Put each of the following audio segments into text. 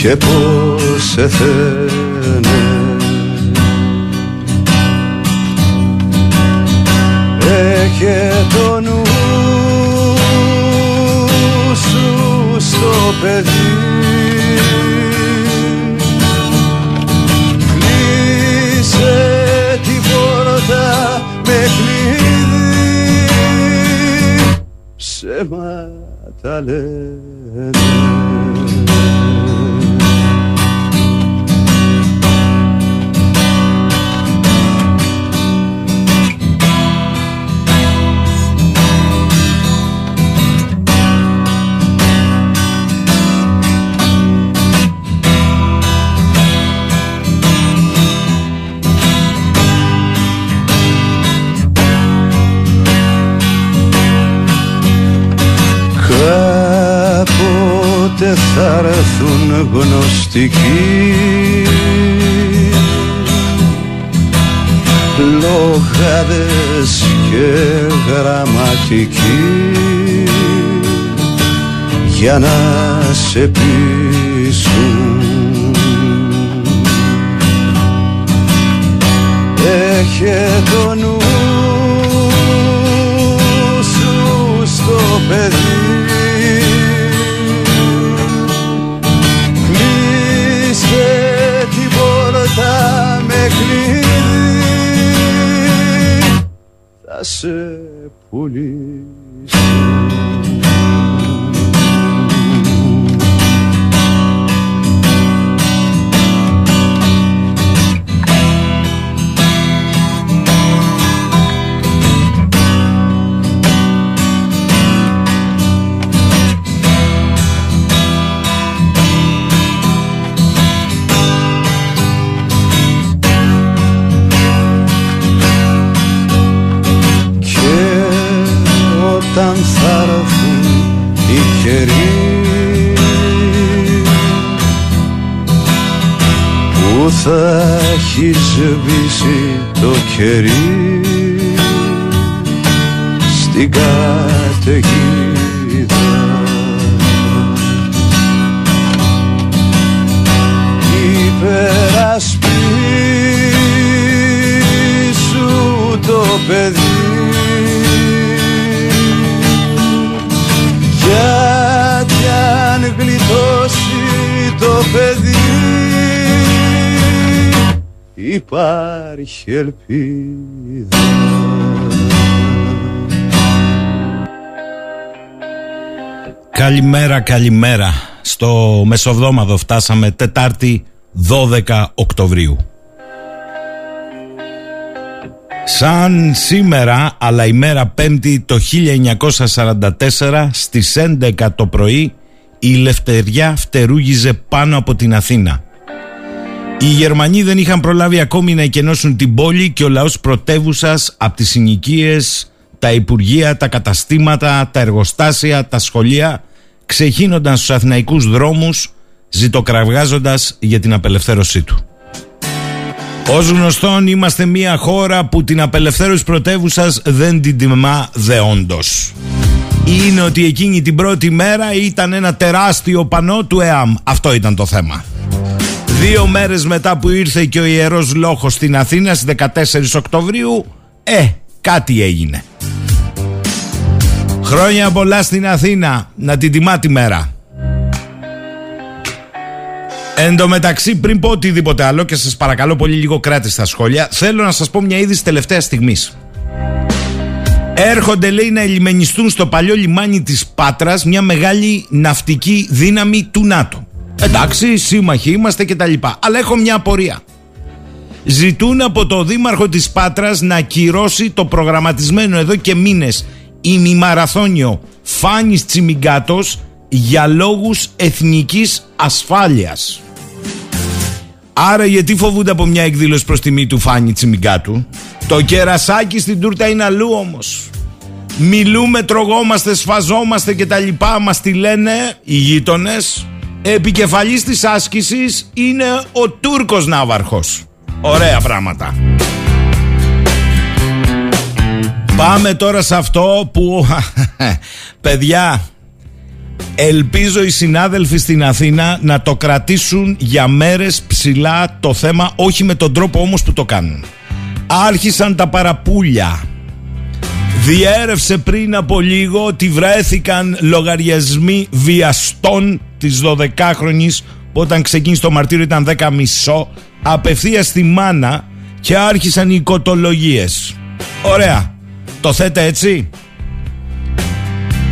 Και πως σε θένε Έχε το νου σου στο παιδί. Κλείσε την πόρτα με κλειδί. Ψέματα λένε Κάποτε θα έρθουν γνωστικοί. Λογάδες και γραμματικοί. Για να σε πείσουν. Έχε το νου κλειδί Θα σε πουλήσω που θα έχεις σβήσει το κερί. Στην καταιγίδα. Υπερασπίσου το παιδί. Γιατί αν γλιτώσει το παιδί υπάρχει ελπίδα Καλημέρα, καλημέρα. Στο Μεσοβδόμαδο φτάσαμε Τετάρτη 12 Οκτωβρίου. Σαν σήμερα, αλλά ημέρα Πέμπτη το 1944 στις 11 το πρωί η Λευτεριά φτερούγιζε πάνω από την Αθήνα. Οι Γερμανοί δεν είχαν προλάβει ακόμη να εκενώσουν την πόλη και ο λαός πρωτεύουσας από τις συνοικίες, τα υπουργεία, τα καταστήματα, τα εργοστάσια, τα σχολεία ξεχύνονταν στους αθηναϊκούς δρόμους ζητοκραυγάζοντας για την απελευθέρωσή του. Ως γνωστόν είμαστε μια χώρα που την απελευθέρωση πρωτεύουσας δεν την τιμά δεόντως. Είναι ότι εκείνη την πρώτη μέρα ήταν ένα τεράστιο πανό του ΕΑΜ. Αυτό ήταν το θέμα. Δύο μέρες μετά που ήρθε και ο Ιερός Λόχος στην Αθήνα στις 14 Οκτωβρίου, ε, κάτι έγινε. Χρόνια πολλά στην Αθήνα, να την τιμά τη μέρα. Εν τω μεταξύ, πριν πω οτιδήποτε άλλο και σας παρακαλώ πολύ λίγο κράτη στα σχόλια, θέλω να σας πω μια είδηση τελευταίας στιγμής. Έρχονται λέει να ελιμενιστούν στο παλιό λιμάνι της Πάτρας μια μεγάλη ναυτική δύναμη του ΝΑΤΟ. Εντάξει, σύμμαχοι είμαστε και τα λοιπά. Αλλά έχω μια απορία. Ζητούν από το Δήμαρχο της Πάτρας να ακυρώσει το προγραμματισμένο εδώ και μήνες ημιμαραθώνιο Φάνης Τσιμιγκάτος για λόγους εθνικής ασφάλειας. Άρα γιατί φοβούνται από μια εκδήλωση προς τιμή του Φάνη Τσιμιγκάτου; Το κερασάκι στην τούρτα είναι αλλού όμως. Μιλούμε, τρογόμαστε, σφαζόμαστε και τα λοιπά. Μας τη λένε οι γείτονες. Επικεφαλής της άσκησης είναι ο Τούρκος Ναύαρχος. Ωραία πράγματα. Πάμε τώρα σε αυτό που παιδιά ελπίζω οι συνάδελφοι στην Αθήνα να το κρατήσουν για μέρες ψηλά το θέμα όχι με τον τρόπο όμως που το κάνουν. Άρχισαν τα παραπούλια. Διέρευσε πριν από λίγο ότι βρέθηκαν λογαριασμοί βιαστών της 12χρονης που όταν ξεκίνησε το μαρτύριο ήταν 10 μισό απευθείας στη μάνα και άρχισαν οι οικοτολογίες. Ωραία. Το θέτε έτσι.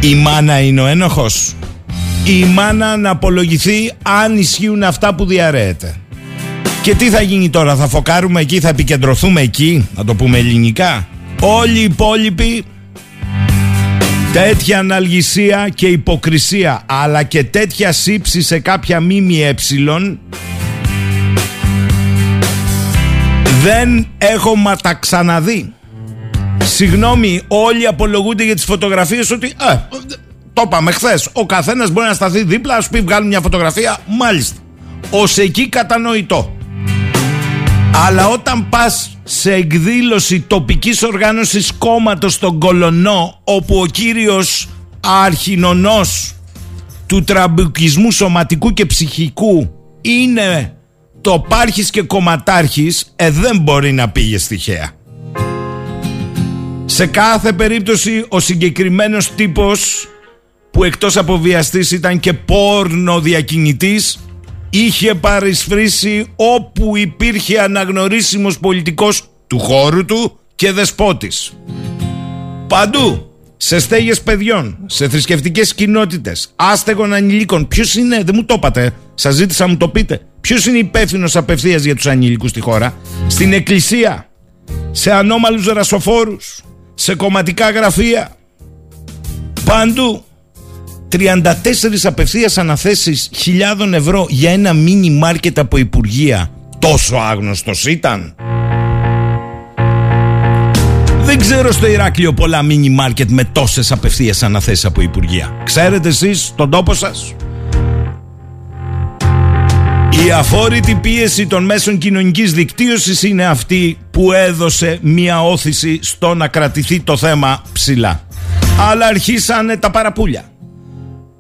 Η μάνα είναι ο ένοχος. Η μάνα να απολογηθεί αν ισχύουν αυτά που διαρρέεται. Και τι θα γίνει τώρα, θα φοκάρουμε εκεί, θα επικεντρωθούμε εκεί, να το πούμε ελληνικά; Όλοι οι υπόλοιποι τέτοια αναλγησία και υποκρισία αλλά και τέτοια σύψη σε κάποια μήμη ε δεν έχω ματαξαναδεί. Συγγνώμη, όλοι απολογούνται για τις φωτογραφίες ότι ε, το είπαμε χθες. Ο καθένας μπορεί να σταθεί δίπλα, ας πει βγάλουν μια φωτογραφία. Μάλιστα. Ω εκεί κατανοητό. Αλλά όταν πας σε εκδήλωση τοπικής οργάνωσης κόμματος στον Κολονό όπου ο κύριος αρχινονός του τραμπουκισμού σωματικού και ψυχικού είναι το πάρχης και κομματάρχης ε, δεν μπορεί να πήγε στοιχεία. Σε κάθε περίπτωση ο συγκεκριμένος τύπος που εκτός από βιαστής ήταν και πόρνο διακινητής είχε παρισφρήσει όπου υπήρχε αναγνωρίσιμος πολιτικός του χώρου του και δεσπότης. Παντού, σε στέγες παιδιών, σε θρησκευτικές κοινότητες, άστεγων ανηλίκων. Ποιος είναι, δεν μου το είπατε, σας ζήτησα να μου το πείτε. Ποιος είναι υπεύθυνος απευθείας για τους ανήλικους στη χώρα; Στην εκκλησία, σε ανώμαλους ρασοφόρους, σε κομματικά γραφεία. Παντού. 34 απευθείας αναθέσεις χιλιάδων ευρώ για ένα μίνι μάρκετ από Υπουργεία. Τόσο άγνωστος ήταν. Δεν ξέρω στο Ηράκλειο πολλά μίνι μάρκετ με τόσες απευθείας αναθέσεις από Υπουργεία. Ξέρετε εσείς τον τόπο σας; Η αφόρητη πίεση των μέσων κοινωνικής δικτύωσης είναι αυτή που έδωσε μια όθηση στο να κρατηθεί το θέμα ψηλά. Αλλά αρχίσανε τα παραπούλια.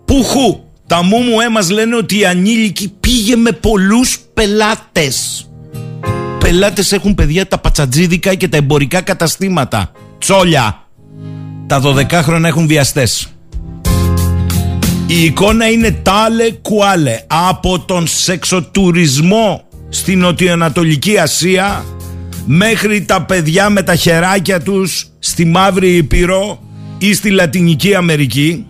Πουχού. Τα μου μου έμας λένε ότι η ανήλικη πήγε με πολλούς πελάτες. Πελάτες έχουν παιδιά τα πατσατζίδικα και τα εμπορικά καταστήματα. Τσόλια. Τα 12 χρόνια έχουν βιαστές. Η εικόνα είναι τάλε κουάλε. Από τον σεξοτουρισμό στην Νοτιοανατολική Ασία μέχρι τα παιδιά με τα χεράκια τους στη Μαύρη Ήπειρο ή στη Λατινική Αμερική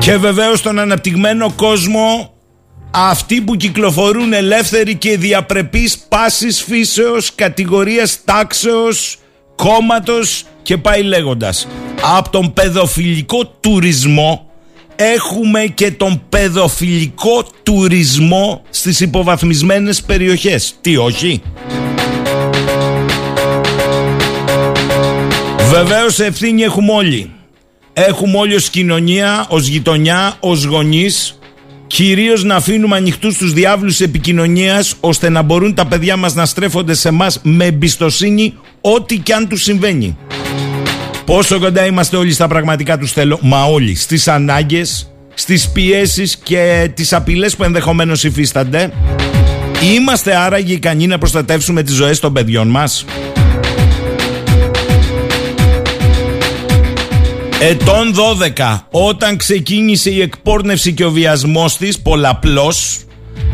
και βεβαίως στον αναπτυγμένο κόσμο αυτοί που κυκλοφορούν ελεύθεροι και διαπρεπείς πάσης φύσεως, κατηγορίας τάξεως, κόμματος και πάει λέγοντας. Από τον παιδοφιλικό τουρισμό έχουμε και τον παιδοφιλικό τουρισμό στις υποβαθμισμένες περιοχές. Τι όχι; Βεβαίως ευθύνη έχουμε όλοι. Έχουμε όλοι ως κοινωνία, ως γειτονιά, ως γονείς κυρίως να αφήνουμε ανοιχτούς τους διάβλους επικοινωνίας ώστε να μπορούν τα παιδιά μας να στρέφονται σε μας με εμπιστοσύνη ό,τι και αν τους συμβαίνει. Πόσο κοντά είμαστε όλοι στα πραγματικά τους θέλω, μα όλοι, στις ανάγκες, στις πιέσεις και τις απειλές που ενδεχομένως υφίστανται. Είμαστε άραγε ικανοί να προστατεύσουμε τις ζωές των παιδιών μας. Ετών 12, όταν ξεκίνησε η εκπόρνευση και ο βιασμός της πολλαπλώς,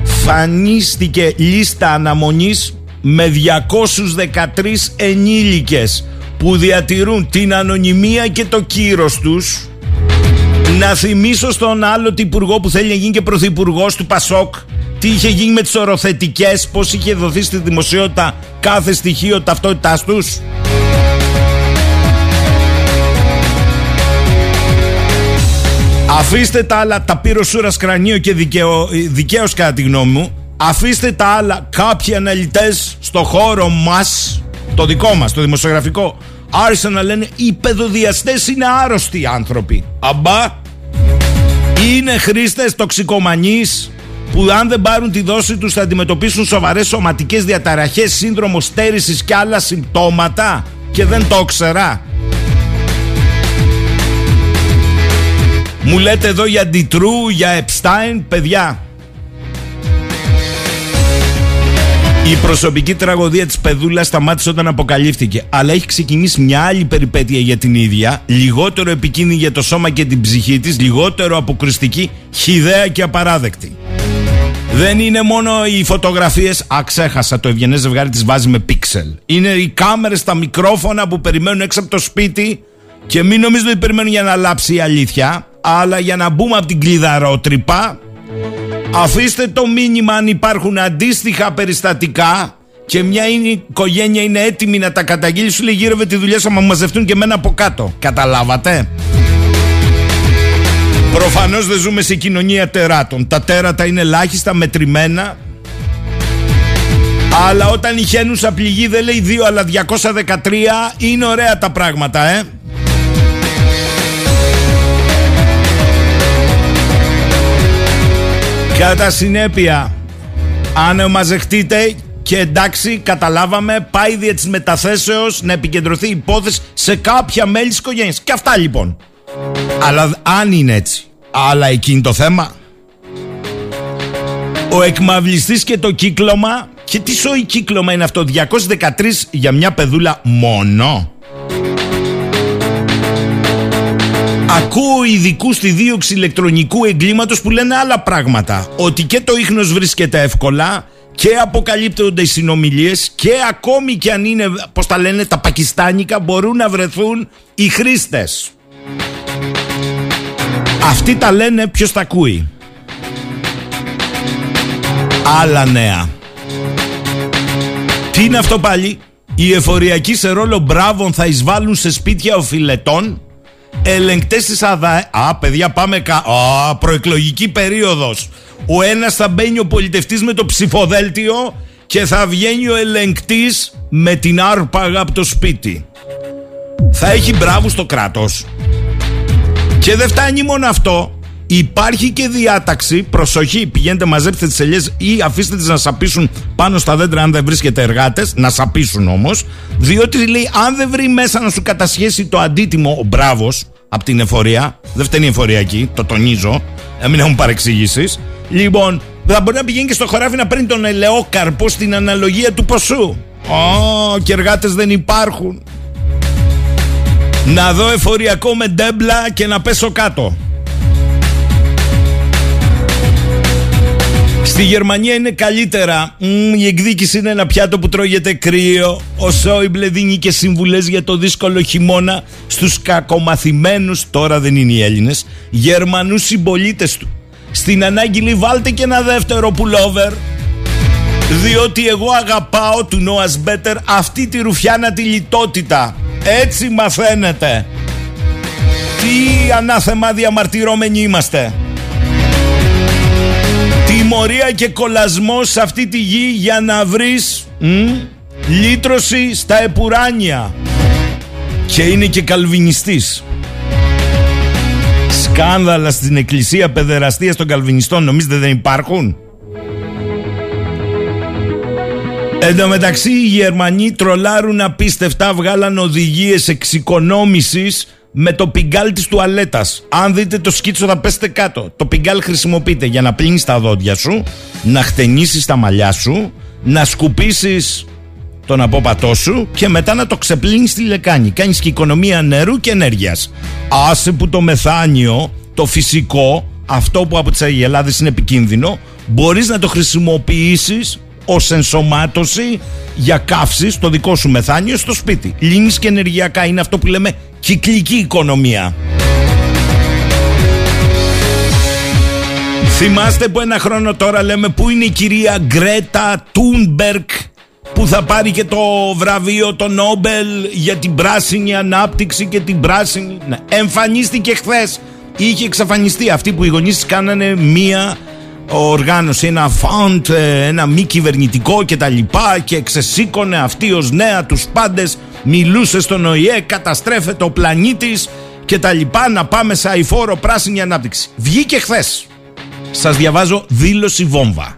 φανίστηκε λίστα αναμονής με 213 ενήλικες που διατηρούν την ανωνυμία και το κύρος τους να θυμίσω στον άλλο υπουργό που θέλει να γίνει και πρωθυπουργός του Πασόκ τι είχε γίνει με τις οροθετικές, πώς είχε δοθεί στη δημοσιότητα κάθε στοιχείο ταυτότητάς τους. Αφήστε τα άλλα, τα πήρε ο Σούρας κρανίο και δικαίω, δικαίως κατά τη γνώμη μου. Αφήστε τα άλλα, κάποιοι αναλυτές στο χώρο μας, το δικό μας, το δημοσιογραφικό, άρχισαν να λένε οι παιδοδιαστές είναι άρρωστοι άνθρωποι. Αμπά, είναι χρήστες τοξικομανείς που αν δεν πάρουν τη δόση τους θα αντιμετωπίσουν σοβαρές σωματικές διαταραχές, σύνδρομο στέρησης και άλλα συμπτώματα και δεν το ξέρα. Μου λέτε εδώ για Ντιτρού, για Επστάιν, παιδιά. Η προσωπική τραγωδία της παιδούλας σταμάτησε όταν αποκαλύφθηκε Αλλά έχει ξεκινήσει μια άλλη περιπέτεια για την ίδια Λιγότερο επικίνδυνη για το σώμα και την ψυχή της Λιγότερο αποκριστική, χιδέα και απαράδεκτη δεν είναι μόνο οι φωτογραφίες. Α, ξέχασα. Το ευγενές ζευγάρι τη βάζει με πίξελ. Είναι οι κάμερες, τα μικρόφωνα που περιμένουν έξω από το σπίτι. Και μην νομίζετε ότι περιμένουν για να λάψει η αλήθεια, αλλά για να μπούμε από την κλειδαρότρυπα. Αφήστε το μήνυμα αν υπάρχουν αντίστοιχα περιστατικά και μια είναι, οικογένεια είναι έτοιμη να τα καταγγείλει, σου λέει γύρευε τη δουλειά σου, μα μαζευτούν και μένα από κάτω. Καταλάβατε; Προφανώς δεν ζούμε σε κοινωνία τεράτων. Τα τέρατα είναι ελάχιστα, μετρημένα. Αλλά όταν η χαίνουσα πληγή δεν λέει 2 αλλά 213 είναι ωραία τα πράγματα, ε. Κατά συνέπεια, αν μαζεχτείτε και εντάξει, καταλάβαμε, πάει δια της μεταθέσεως να επικεντρωθεί η υπόθεση σε κάποια μέλη της οικογένειας. Και αυτά λοιπόν. Αλλά αν είναι έτσι. Αλλά εκείνη το θέμα. Ο εκμαυλιστής και το κύκλωμα. Και τι σοϊ κύκλωμα είναι αυτό. 213 για μια παιδούλα μόνο. Ακούω ειδικούς στη δίωξη ηλεκτρονικού εγκλήματος που λένε άλλα πράγματα. Ότι και το ίχνος βρίσκεται εύκολα και αποκαλύπτονται οι συνομιλίες και ακόμη και αν είναι, πώς τα λένε, τα πακιστάνικα μπορούν να βρεθούν οι χρήστες. Αυτοί τα λένε ποιος τα ακούει; Άλλα νέα. Τι είναι αυτό πάλι; Οι εφοριακοί σε ρόλο μπράβων θα εισβάλλουν σε σπίτια οφειλετών; Ελεγκτές της ΑΔΑ... Α, παιδιά πάμε κα... Α, προεκλογική περίοδος. Ο ένας θα μπαίνει ο πολιτευτής με το ψηφοδέλτιο και θα βγαίνει ο ελεγκτής με την άρπαγα από το σπίτι. Θα έχει μπράβο στο κράτος. Και δεν φτάνει μόνο αυτό. Υπάρχει και διάταξη, προσοχή, πηγαίνετε μαζέψτε τις ελιές ή αφήστε τις να σαπίσουν πάνω στα δέντρα αν δεν βρίσκεται εργάτες, να σαπίσουν όμως, διότι λέει αν δεν βρει μέσα να σου κατασχέσει το αντίτιμο ο μπράβος από την εφορία, δεν φταίνει η εφορία εκεί, το τονίζω, να μην έχουν παρεξηγήσεις, λοιπόν, θα μπορεί να πηγαίνει και στο χωράφι να παίρνει τον ελαιόκαρπο στην αναλογία του ποσού. Ω, και εργάτες δεν υπάρχουν. Να δω εφοριακό με ντέμπλα και να πέσω κάτω. Στη Γερμανία είναι καλύτερα. η εκδίκηση είναι ένα πιάτο που τρώγεται κρύο. Ο Σόιμπλε δίνει και συμβουλές για το δύσκολο χειμώνα στους κακομαθημένους, τώρα δεν είναι οι Έλληνες, Γερμανούς συμπολίτες του. Στην ανάγκη λέει βάλτε και ένα δεύτερο πουλόβερ. Διότι εγώ αγαπάω του Noah's Better αυτή τη ρουφιάνα τη λιτότητα. Έτσι μαθαίνετε. Τι ανάθεμα διαμαρτυρώμενοι είμαστε. Τιμωρία και κολασμός σε αυτή τη γη για να βρεις μ, λύτρωση στα επουράνια. Και είναι και καλβινιστής. Σκάνδαλα στην εκκλησία παιδεραστίας των καλβινιστών νομίζετε δεν υπάρχουν; Εν τω μεταξύ οι Γερμανοί τρολάρουν απίστευτα, βγάλαν οδηγίες εξοικονόμησης με το πιγκάλ της τουαλέτας. Αν δείτε το σκίτσο θα πέσετε κάτω. Το πιγκάλ χρησιμοποιείται για να πλύνεις τα δόντια σου, να χτενίσεις τα μαλλιά σου, να σκουπίσεις τον απόπατό σου και μετά να το ξεπλύνεις στη λεκάνη. Κάνεις και οικονομία νερού και ενέργειας. Άσε που το μεθάνιο, το φυσικό, αυτό που από τις αγελάδες είναι επικίνδυνο, μπορείς να το χρησιμοποιήσεις ως ενσωμάτωση για καύση στο δικό σου μεθάνιο στο σπίτι. Λύνεις και ενεργειακά είναι αυτό που λέμε κυκλική οικονομία. Θυμάστε που ένα χρόνο τώρα λέμε που είναι η κυρία Γκρέτα Τούνμπερκ που θα πάρει και το βραβείο το Νόμπελ για την πράσινη ανάπτυξη και την πράσινη... Ναι. Εμφανίστηκε χθες. Είχε εξαφανιστεί αυτή που οι γονείς κάνανε μία οργάνωση, ένα φαντ, ε, ένα μη κυβερνητικό και τα λοιπά και ξεσήκωνε αυτή ως νέα τους πάντες, μιλούσε στον ΟΗΕ, καταστρέφεται ο πλανήτης και τα λοιπά να πάμε σε αηφόρο πράσινη ανάπτυξη. Βγήκε χθες. Σας διαβάζω δήλωση βόμβα.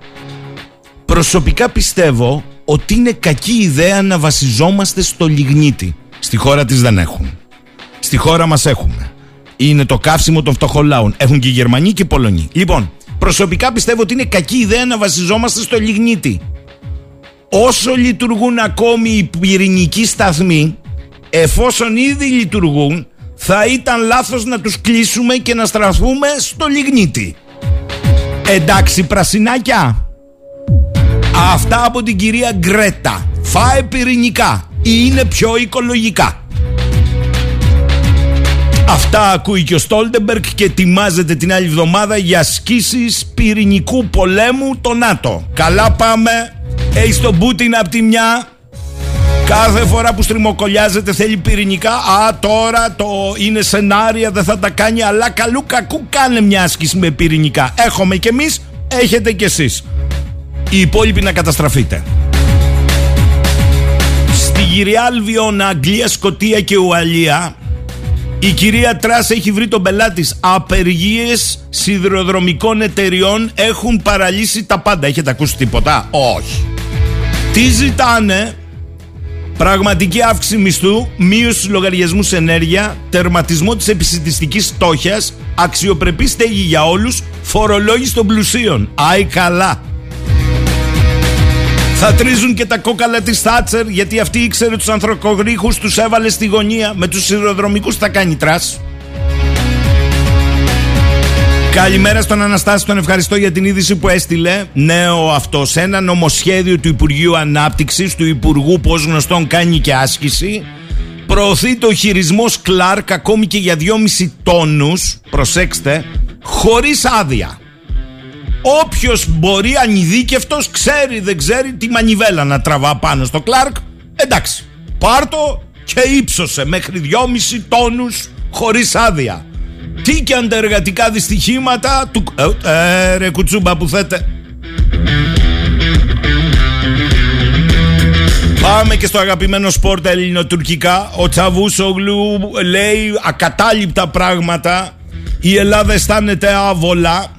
Προσωπικά πιστεύω ότι είναι κακή ιδέα να βασιζόμαστε στο λιγνίτι. Στη χώρα της δεν έχουν. Στη χώρα μας έχουμε. Είναι το καύσιμο των φτωχολάων. Έχουν και οι Γερμανοί και οι Πολωνοί. Λοιπόν, προσωπικά πιστεύω ότι είναι κακή ιδέα να βασιζόμαστε στο λιγνίτι. Όσο λειτουργούν ακόμη οι πυρηνικοί σταθμοί, εφόσον ήδη λειτουργούν, θα ήταν λάθος να τους κλείσουμε και να στραφούμε στο λιγνίτι. Εντάξει πρασινάκια Αυτά από την κυρία Γκρέτα Φάε πυρηνικά Ή είναι πιο οικολογικά Αυτά ακούει και ο Στόλτεμπεργκ και ετοιμάζεται την άλλη εβδομάδα για ασκήσεις πυρηνικού πολέμου το ΝΑΤΟ. Καλά πάμε. Έχει τον Πούτιν από τη μια Κάθε φορά που στριμοκολιάζεται θέλει πυρηνικά. Α, τώρα το είναι σενάρια, δεν θα τα κάνει. Αλλά καλού κακού κάνε μια άσκηση με πυρηνικά. Έχουμε κι εμείς, έχετε κι εσείς. Οι υπόλοιποι να καταστραφείτε. Στη Γυριάλ Βιώνα, Αγγλία, Σκοτία και Ουαλία η κυρία Τράς έχει βρει τον πελάτη. Απεργίες σιδηροδρομικών εταιριών έχουν παραλύσει τα πάντα. Έχετε ακούσει τίποτα; Όχι. Τι ζητάνε; Πραγματική αύξηση μισθού, μείωση στους λογαριασμούς ενέργεια, τερματισμό της επισιτιστικής φτώχειας, αξιοπρεπή στέγη για όλους, φορολόγηση των πλουσίων. Άι καλά. Θα τρίζουν και τα κόκαλα της Θάτσερ γιατί αυτή ήξερε τους ανθρακωρύχους, τους έβαλε στη γωνία. Με τους σιδηροδρομικούς θα κάνει η Τρας. Καλημέρα στον Αναστάση, τον ευχαριστώ για την είδηση που έστειλε. Νέο αυτός. Σε ένα νομοσχέδιο του Υπουργείου Ανάπτυξης, του Υπουργού, ως γνωστόν κάνει και άσκηση, προωθεί το χειρισμό Κλάρκ ακόμη και για 2,5 τόνους. Προσέξτε, χωρίς άδεια. Όποιος μπορεί ανειδίκευτος, ξέρει, δεν ξέρει τη μανιβέλα να τραβά πάνω στο Κλάρκ. Εντάξει, πάρτο και ύψωσε μέχρι 2,5 τόνους χωρίς άδεια. Τι και αντεργατικά δυστυχήματα του... Ε, ε, ρε κουτσούμπα που θέτε. Πάμε και στο αγαπημένο σπορτ ελληνοτουρκικά. Ο Τσαβούσογλου λέει ακατάληπτα πράγματα. Η Ελλάδα αισθάνεται άβολα.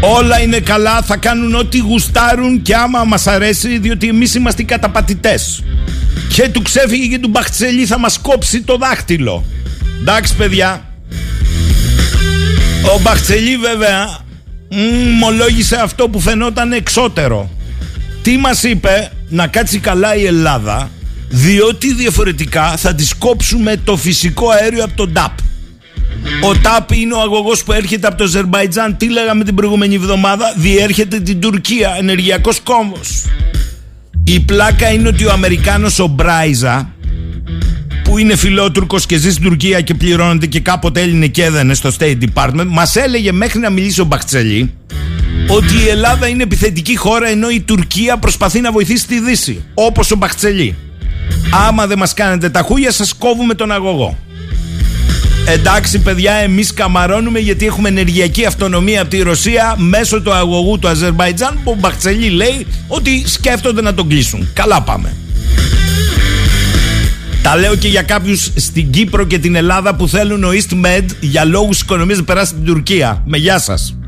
Όλα είναι καλά, θα κάνουν ό,τι γουστάρουν και άμα μας αρέσει, διότι εμείς είμαστε οι καταπατητές. Και του ξέφυγε και του Μπαχτσελί θα μας κόψει το δάχτυλο. Εντάξει παιδιά Ο Μπαχτσελί βέβαια Μολόγησε αυτό που φαινόταν εξώτερο Τι μας είπε Να κάτσει καλά η Ελλάδα Διότι διαφορετικά θα της κόψουμε το φυσικό αέριο από τον ΤΑΠ ο ΤΑΠ είναι ο αγωγός που έρχεται από το Αζερμπαϊτζάν. Τι λέγαμε την προηγούμενη εβδομάδα, διέρχεται την Τουρκία. Ενεργειακός κόμβος. Η πλάκα είναι ότι ο Αμερικάνος ο Μπράιζα που είναι φιλότουρκος και ζει στην Τουρκία και πληρώνεται και κάποτε Έλληνε και έδαινε στο State Department, μας έλεγε μέχρι να μιλήσει ο Μπαχτσελή ότι η Ελλάδα είναι επιθετική χώρα ενώ η Τουρκία προσπαθεί να βοηθήσει τη Δύση. Όπως ο Μπαχτσελή. Άμα δεν μας κάνετε τα χούγια, σας κόβουμε τον αγωγό. Εντάξει, παιδιά, εμείς καμαρώνουμε γιατί έχουμε ενεργειακή αυτονομία από τη Ρωσία μέσω του αγωγού του Αζερβαϊτζάν που ο Μπαχτσελή λέει ότι σκέφτονται να τον κλείσουν. Καλά πάμε. Τα λέω και για κάποιους στην Κύπρο και την Ελλάδα που θέλουν ο EastMed για λόγους οικονομίας να περάσει στην Τουρκία. Με γεια σας.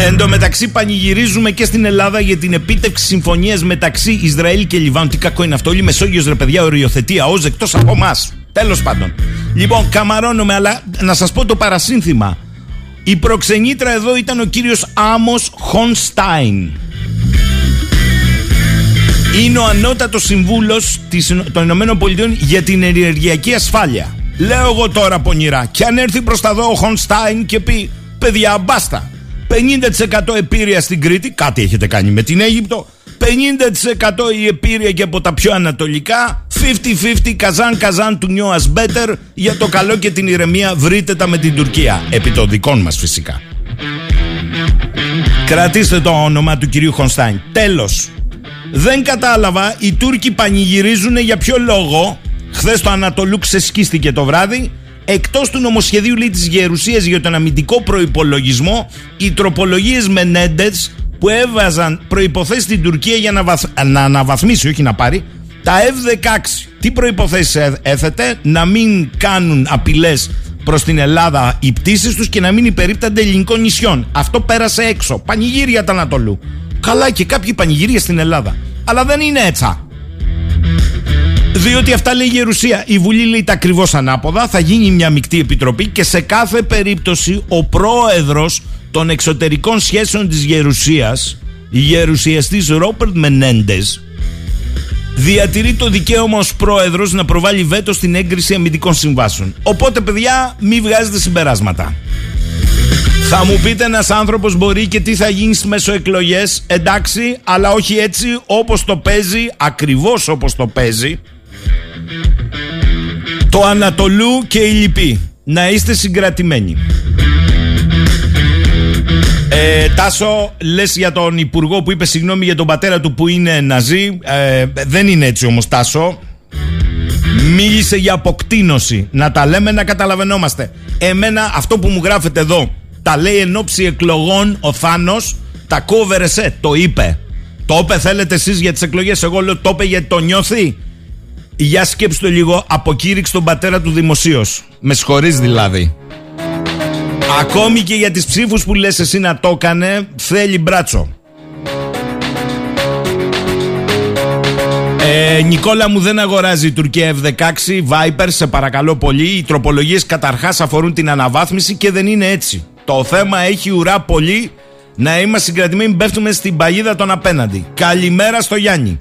Εν τω μεταξύ πανηγυρίζουμε και στην Ελλάδα για την επίτευξη συμφωνίας μεταξύ Ισραήλ και Λιβάνου. Τι κακό είναι αυτό, όλη η Μεσόγειος ρε παιδιά οριοθετεί ΑΟΖ εκτός από εμάς. Τέλος πάντων. Λοιπόν, καμαρώνουμε, αλλά να σας πω το παρασύνθημα. Η προξενήτρα εδώ ήταν ο κύριος Άμος Χονστάιν. Είναι ο ανώτατος συμβούλος των Ηνωμένων Πολιτειών για την ενεργειακή ασφάλεια. Λέω εγώ τώρα πονηρά. Και αν έρθει προς τα δω ο Χονστάιν και πει: Παιδιά, μπάστα. 50% επίρρεια στην Κρήτη, κάτι έχετε κάνει με την Αίγυπτο. 50% η επίρρεια και από τα πιο ανατολικά. 50-50 καζάν καζάν του νιώ better. Για το καλό και την ηρεμία βρείτε τα με την Τουρκία. Επί των δικών μας φυσικά. Κρατήστε το όνομα του κυρίου Χονστάιν. Τέλος. Δεν κατάλαβα, οι Τούρκοι πανηγυρίζουν για ποιο λόγο. Χθες το Ανατολού ξεσκίστηκε το βράδυ. Εκτός του νομοσχεδίου λέει της Γερουσίας για τον αμυντικό προπολογισμό, οι τροπολογίες Μενέντες που έβαζαν προποθέσει στην Τουρκία για να, βαθ... να αναβαθμίσει, όχι να πάρει, τα F-16. Τι προποθέσει έθετε, να μην κάνουν απειλές προς την Ελλάδα οι πτήσεις τους και να μην υπερίπτανται ελληνικών νησιών. Αυτό πέρασε έξω. Πανηγύρια τα Ανατολού. Καλά και κάποιοι πανηγύρια στην Ελλάδα. Αλλά δεν είναι έτσι. Διότι αυτά λέει η Γερουσία. Η Βουλή λέει τα ακριβώς ανάποδα. Θα γίνει μια μεικτή επιτροπή και σε κάθε περίπτωση ο πρόεδρος των εξωτερικών σχέσεων της Γερουσίας, η γερουσιαστής Ρόπερτ Μενέντες, διατηρεί το δικαίωμα ως πρόεδρος να προβάλλει βέτο στην έγκριση αμυντικών συμβάσεων. Οπότε παιδιά μη βγάζετε συμπεράσματα. Θα μου πείτε ένας άνθρωπος μπορεί και τι θα γίνει στις μεσοεκλογές. Εντάξει, αλλά όχι έτσι όπως το παίζει, ακριβώς όπως το παίζει. Το Ανατολού και η Λυπή. Να είστε συγκρατημένοι. Ε, Τάσο, λες για τον υπουργό που είπε συγγνώμη για τον πατέρα του που είναι Ναζί. Ε, δεν είναι έτσι όμως, Τάσο. Μίλησε για αποκτήνωση. Να τα λέμε να καταλαβαίνόμαστε. Εμένα αυτό που μου γράφετε εδώ τα λέει εν ώψη εκλογών ο Θάνος. Τα κόβερεσέ. Το είπε. Το είπε θέλετε εσείς για τις εκλογές. Εγώ λέω το είπε γιατί το νιώθει. Για σκέψτε το λίγο. Αποκήρυξε τον πατέρα του δημοσίως. Με συγχωρείς δηλαδή. Ακόμη και για τις ψήφους που λες εσύ να το έκανε Θέλει μπράτσο ε, Νικόλα μου δεν αγοράζει η Τουρκία F-16 Viper σε παρακαλώ πολύ Οι τροπολογίες καταρχάς αφορούν την αναβάθμιση Και δεν είναι έτσι Το θέμα έχει ουρά πολύ Να είμαστε συγκρατημένοι πέφτουμε στην παγίδα των απέναντι Καλημέρα στο Γιάννη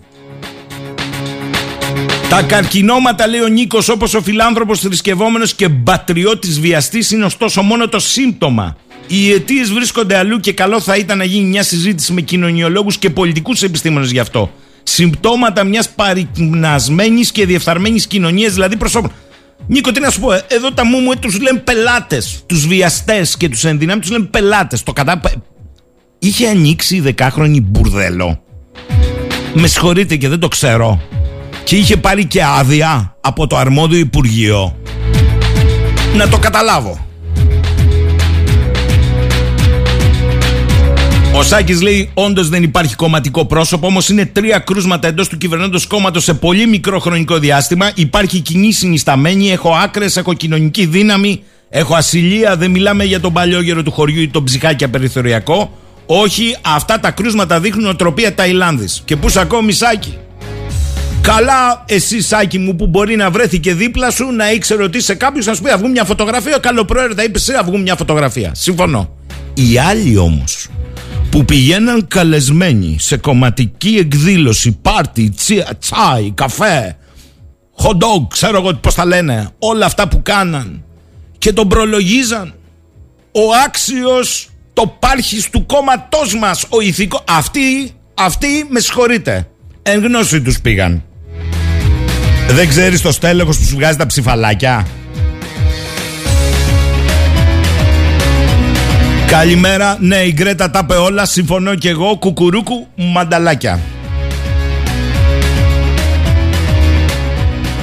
τα καρκινώματα, λέει ο Νίκος, όπως ο φιλάνθρωπος θρησκευόμενος και μπατριώτη βιαστής, είναι ωστόσο μόνο το σύμπτωμα. Οι αιτίες βρίσκονται αλλού και καλό θα ήταν να γίνει μια συζήτηση με κοινωνιολόγους και πολιτικούς επιστήμονες γι' αυτό. Συμπτώματα μιας παρυπνασμένη και διεφθαρμένης κοινωνίας, δηλαδή προσώπων. Νίκο, τι να σου πω, ε, εδώ τα μου μου τους λένε πελάτες. Τους βιαστές και τους ενδυνάμει τους λένε πελάτες. Το κατά. Είχε ανοίξει η δεκάχρονη μπουρδέλο. Με συγχωρείτε και δεν το ξέρω και είχε πάρει και άδεια από το αρμόδιο Υπουργείο. Να το καταλάβω. Ο Σάκης λέει: Όντως δεν υπάρχει κομματικό πρόσωπο, όμως είναι τρία κρούσματα εντός του κυβερνώντος κόμματος σε πολύ μικρό χρονικό διάστημα. Υπάρχει κοινή συνισταμένη, έχω άκρες, έχω κοινωνική δύναμη, έχω ασυλία. Δεν μιλάμε για τον παλιόγερο του χωριού ή τον ψυχάκι απεριθωριακό. Όχι, αυτά τα κρούσματα δείχνουν οτροπία Ταϊλάνδης. Και πού ακόμη Σάκη; Καλά, εσύ Σάκη μου που μπορεί να βρέθηκε δίπλα σου να ήξερε ότι είσαι κάποιος να σου πει βγουν μια φωτογραφία. Καλοπροαίρετα είπε σε βγουν μια φωτογραφία. Συμφωνώ. Οι άλλοι όμως που πηγαίναν καλεσμένοι σε κομματική εκδήλωση, πάρτι, τσάι, καφέ, hot dog, ξέρω εγώ πώς τα λένε, όλα αυτά που κάναν και τον προλογίζαν. Ο άξιος το πάρχης του κόμματός μας, ο ηθικό. Αυτοί, αυτοί με συγχωρείτε. Εν γνώση τους πήγαν. Δεν ξέρεις το στέλεχος που σου βγάζει τα ψηφαλάκια; Καλημέρα. Ναι, η Γκρέτα τα είπε όλα. Συμφωνώ και εγώ. Κουκουρούκου μανταλάκια.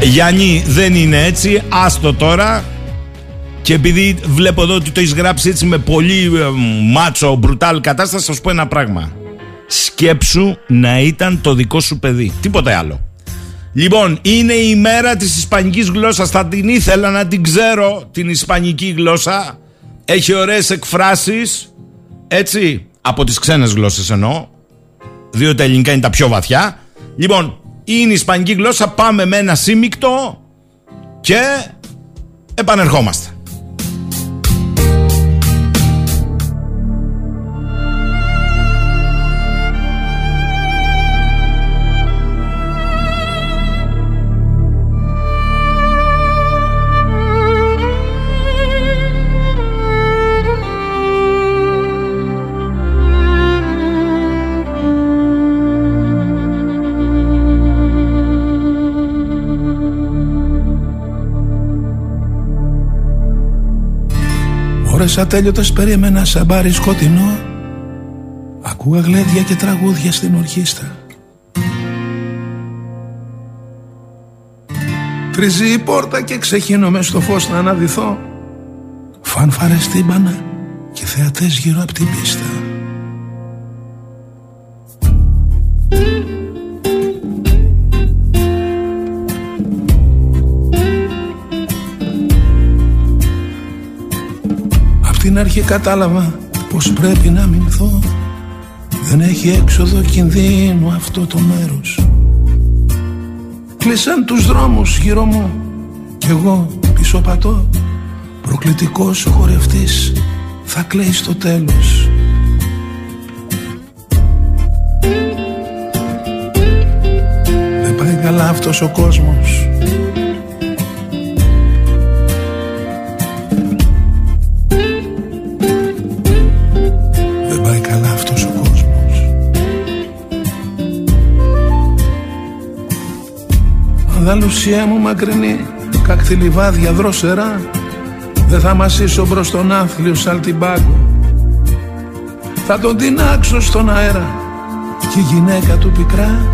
Γιάννη, δεν είναι έτσι. Άστο τώρα. Και επειδή βλέπω εδώ ότι το έχεις γράψει έτσι με πολύ ε, μάτσο, μπρουτάλ κατάσταση, θα σου πω ένα πράγμα. Σκέψου να ήταν το δικό σου παιδί. Τίποτε άλλο. Λοιπόν, είναι η μέρα της ισπανικής γλώσσας. Θα την ήθελα να την ξέρω την ισπανική γλώσσα. Έχει ωραίες εκφράσεις. Έτσι, από τις ξένες γλώσσες εννοώ. Διότι τα ελληνικά είναι τα πιο βαθιά. Λοιπόν, είναι η ισπανική γλώσσα. Πάμε με ένα σύμικτο και επανερχόμαστε. Ώρες ατέλειωτες περίμενα σαν μπάρι σκοτεινό. Ακούγα γλέντια και τραγούδια στην ορχίστα Τρίζει η πόρτα και ξεχύνομαι στο φως να αναδυθώ. Φανφαρες τύμπανα και θεατές γύρω από την πίστα Απ' την αρχή κατάλαβα πως πρέπει να μηνθώ. Δεν έχει έξοδο κινδύνου αυτό το μέρος. Κλείσαν τους δρόμους γύρω μου Κι εγώ πίσω πατώ. Προκλητικός ο χορευτής θα κλαίει στο τέλος. Δεν πάει καλά αυτός ο κόσμος Ανδαλουσία μου μακρινή Κακτή λιβάδια δροσερά Δεν θα μασίσω μπρος τον άθλιο σαλτιμπάγκο Θα τον τεινάξω στον αέρα Και η γυναίκα του πικρά.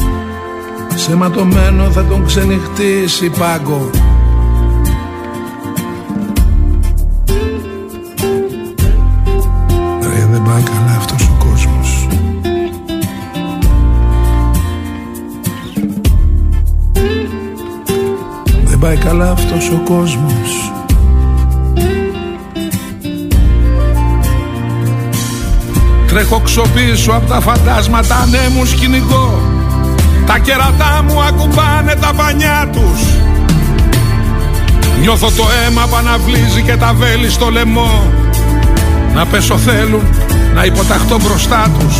Σε ματωμένο θα τον ξενυχτήσει πάγκο πάει καλά αυτός ο κόσμος. Τρέχω ξοπίσω από τα φαντάσματα ανέμους κυνηγώ Τα κερατά μου ακουμπάνε τα πανιά τους. Νιώθω το αίμα που αναβλύζει και τα βέλη στο λαιμό. Να πέσω θέλουν να υποταχτώ μπροστά τους.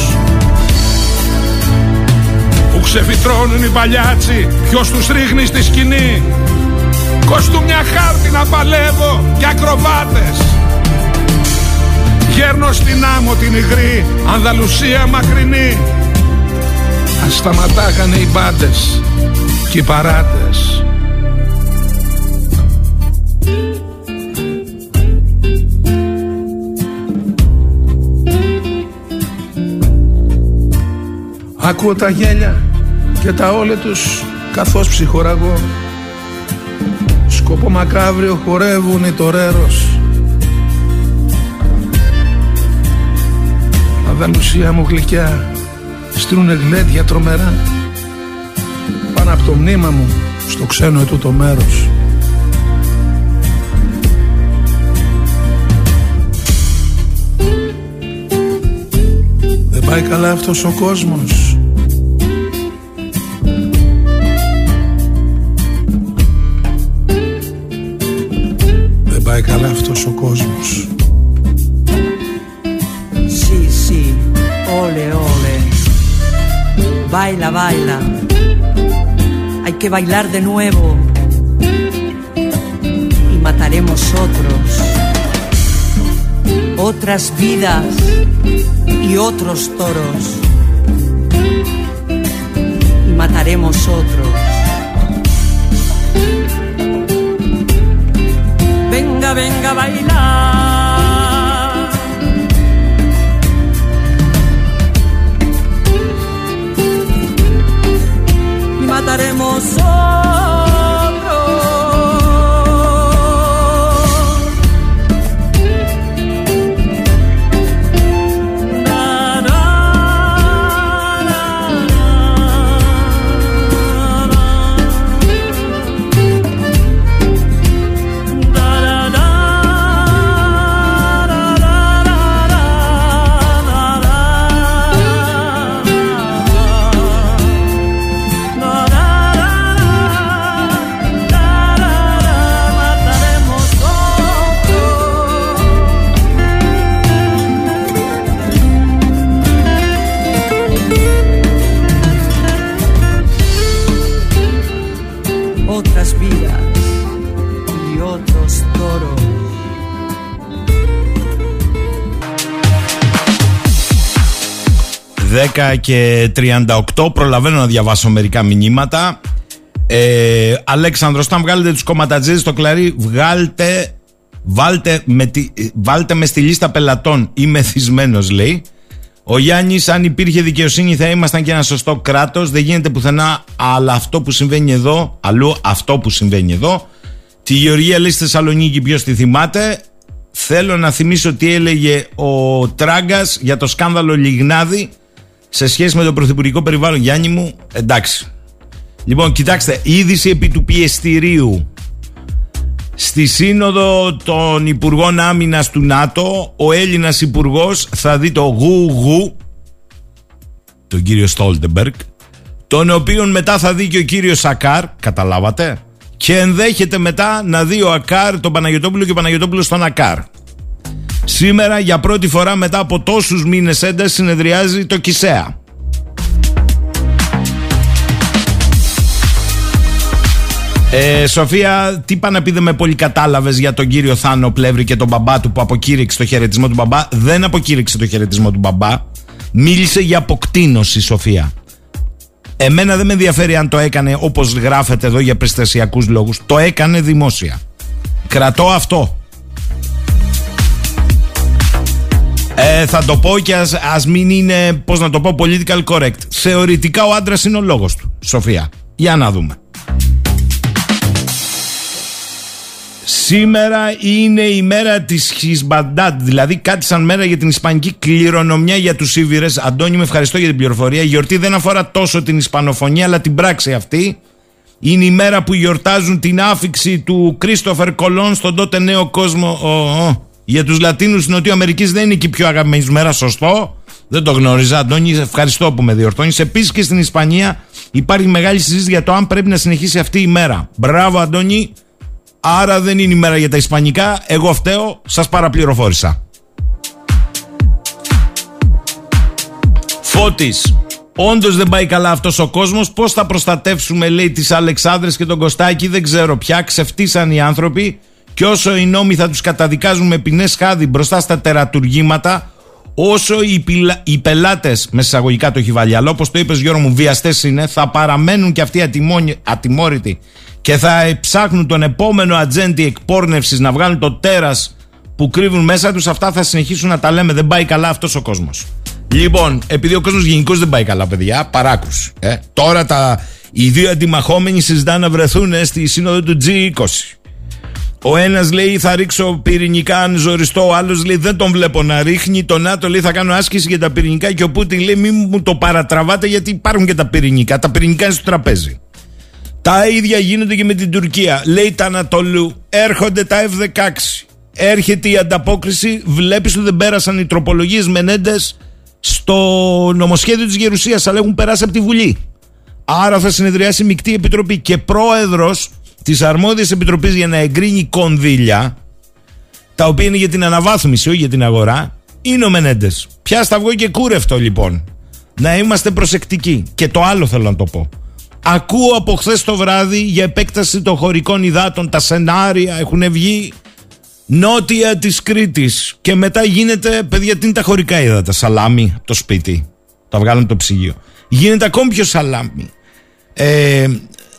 Που ξεφυτρώνουν οι παλιάτσι Ποιος τους ρίχνει στη σκηνή Κοστού μια χάρτη να παλεύω και ακροβάτες. Γέρνω στην άμμο την υγρή Ανδαλουσία μακρινή. Ας σταματάγανε οι μπάντες και οι παράτες. Ακούω τα γέλια και τα όλε τους καθώς ψυχοραγώ Σκόπο μακάβριο χορεύουν οι τορέρος Αδαλουσία μου γλυκιά στρούνε γλέντια τρομερά. Πάνω από το μνήμα μου στο ξένο ετούτο μέρος. Δεν πάει καλά αυτός ο κόσμος πάει καλά αυτός ο κόσμος Sí, sí, ole, ole. Baila, baila. Hay que bailar de nuevo. Y mataremos otros. Otras vidas y otros toros. Y mataremos otros. Venga, a bailar. y mataremos otro. 10 και 38. Προλαβαίνω να διαβάσω μερικά μηνύματα. Ε, Αλέξανδρος, όταν βγάλετε τους κομματατζίδες στο κλαρί, βγάλτε, βάλτε με, τη, βάλτε με στη λίστα πελατών. Είμαι θυσμένος, λέει. Ο Γιάννης, αν υπήρχε δικαιοσύνη, θα ήμασταν και ένα σωστό κράτος. Δεν γίνεται πουθενά, αλλά αυτό που συμβαίνει εδώ, αλλού αυτό που συμβαίνει εδώ. Τη Γεωργία λέει στη Θεσσαλονίκη, ποιος τη θυμάται. Θέλω να θυμίσω τι έλεγε ο Τράγκας για το σκάνδαλο Λιγνάδη σε σχέση με το πρωθυπουργικό περιβάλλον. Γιάννη μου, εντάξει. Λοιπόν, κοιτάξτε, είδηση επί του πιεστηρίου. Στη σύνοδο των Υπουργών Άμυνας του ΝΑΤΟ, ο Έλληνας Υπουργός θα δει το γου τον κύριο Στόλτεμπεργκ, τον οποίον μετά θα δει και ο κύριος Σακάρ, καταλάβατε, και ενδέχεται μετά να δει ο Ακάρ τον Παναγιωτόπουλο και ο Παναγιωτόπουλο στον Ακάρ. Σήμερα για πρώτη φορά μετά από τόσους μήνες έντασης συνεδριάζει το ΚΙΣΕΑ. Ε, Σοφία, τι είπα να πει δεν με πολύ κατάλαβες για τον κύριο Θάνο Πλεύρη και τον μπαμπά του που αποκήρυξε το χαιρετισμό του μπαμπά; Δεν αποκήρυξε το χαιρετισμό του μπαμπά. Μίλησε για αποκτήνωση, Σοφία. Εμένα δεν με ενδιαφέρει αν το έκανε όπως γράφεται εδώ για περιστασιακούς λόγους. Το έκανε δημόσια. Κρατώ αυτό. Ε, θα το πω και ας, ας μην είναι, πώς να το πω, political correct. Θεωρητικά ο άντρας είναι ο λόγος του, Σοφία. Για να δούμε. Σήμερα είναι η μέρα της Χισμπαντάτ, δηλαδή κάτι σαν μέρα για την ισπανική κληρονομιά για τους Ήβηρες. Αντώνη, με ευχαριστώ για την πληροφορία. Η γιορτή δεν αφορά τόσο την ισπανοφωνία, αλλά την πράξη αυτή. Είναι η μέρα που γιορτάζουν την άφηξη του Κρίστοφερ Κολόν στον τότε νέο κόσμο. Για τους Λατίνους της Νοτιού Αμερικής δεν είναι και η πιο αγαπημένη μέρα, σωστό. Δεν το γνώριζα, Αντώνη. Ευχαριστώ που με διορθώνεις. Επίσης και στην Ισπανία υπάρχει μεγάλη συζήτηση για το αν πρέπει να συνεχίσει αυτή η μέρα. Μπράβο, Αντώνη. Άρα δεν είναι η μέρα για τα Ισπανικά. Εγώ φταίω, σας παραπληροφόρησα. Φώτης. Όντως δεν πάει καλά αυτός ο κόσμος. Πώς θα προστατεύσουμε, λέει, τις Αλεξάνδρες και τον Κωστάκη, δεν ξέρω πια. Ξεφτύσαν οι άνθρωποι. Και όσο οι νόμοι θα τους καταδικάζουν με ποινές χάδι μπροστά στα τερατουργήματα, όσο οι, πιλα... οι πελάτες, με εισαγωγικά το έχει βάλει, αλλά όπως το είπες Γιώργο μου, βιαστές είναι, θα παραμένουν και αυτοί ατιμόρυτοι και θα ψάχνουν τον επόμενο ατζέντη εκπόρνευσης να βγάλουν το τέρας που κρύβουν μέσα τους, αυτά θα συνεχίσουν να τα λέμε. Δεν πάει καλά αυτός ο κόσμος. Λοιπόν, επειδή ο κόσμος γενικώς δεν πάει καλά, παιδιά, παράκρουση. Ε. Τώρα τα, οι δύο αντιμαχόμενοι συζητάνε να βρεθούν ε, στη σύνοδο του G20. Ο ένας λέει θα ρίξω πυρηνικά αν ζοριστώ, ο άλλος λέει δεν τον βλέπω να ρίχνει. Το ΝΑΤΟ λέει θα κάνω άσκηση για τα πυρηνικά και ο Πούτιν λέει μην μου το παρατραβάτε γιατί υπάρχουν και τα πυρηνικά. Τα πυρηνικά είναι στο τραπέζι. Τα ίδια γίνονται και με την Τουρκία. Λέει τα Ανατολού, έρχονται τα F-16. Έρχεται η ανταπόκριση, βλέπεις ότι δεν πέρασαν οι τροπολογίες Μενέντες στο νομοσχέδιο της Γερουσίας, αλλά έχουν περάσει από τη Βουλή. Άρα θα συνεδριάσει η Μικτή Επιτροπή και πρόεδρος της αρμόδιας επιτροπής για να εγκρίνει κονδύλια, τα οποία είναι για την αναβάθμιση, όχι για την αγορά, είναι ο Μενέντες. Πια βγω και κούρευτο λοιπόν. Να είμαστε προσεκτικοί. Και το άλλο θέλω να το πω. Ακούω από χθες το βράδυ για επέκταση των χωρικών υδάτων. Τα σενάρια έχουν βγει νότια της Κρήτης και μετά γίνεται, παιδιά, τι είναι τα χωρικά ύδατα. Σαλάμι, το σπίτι. Τα βγάλουν το ψυγείο. Γίνεται ακόμη πιο σαλάμι. Ε,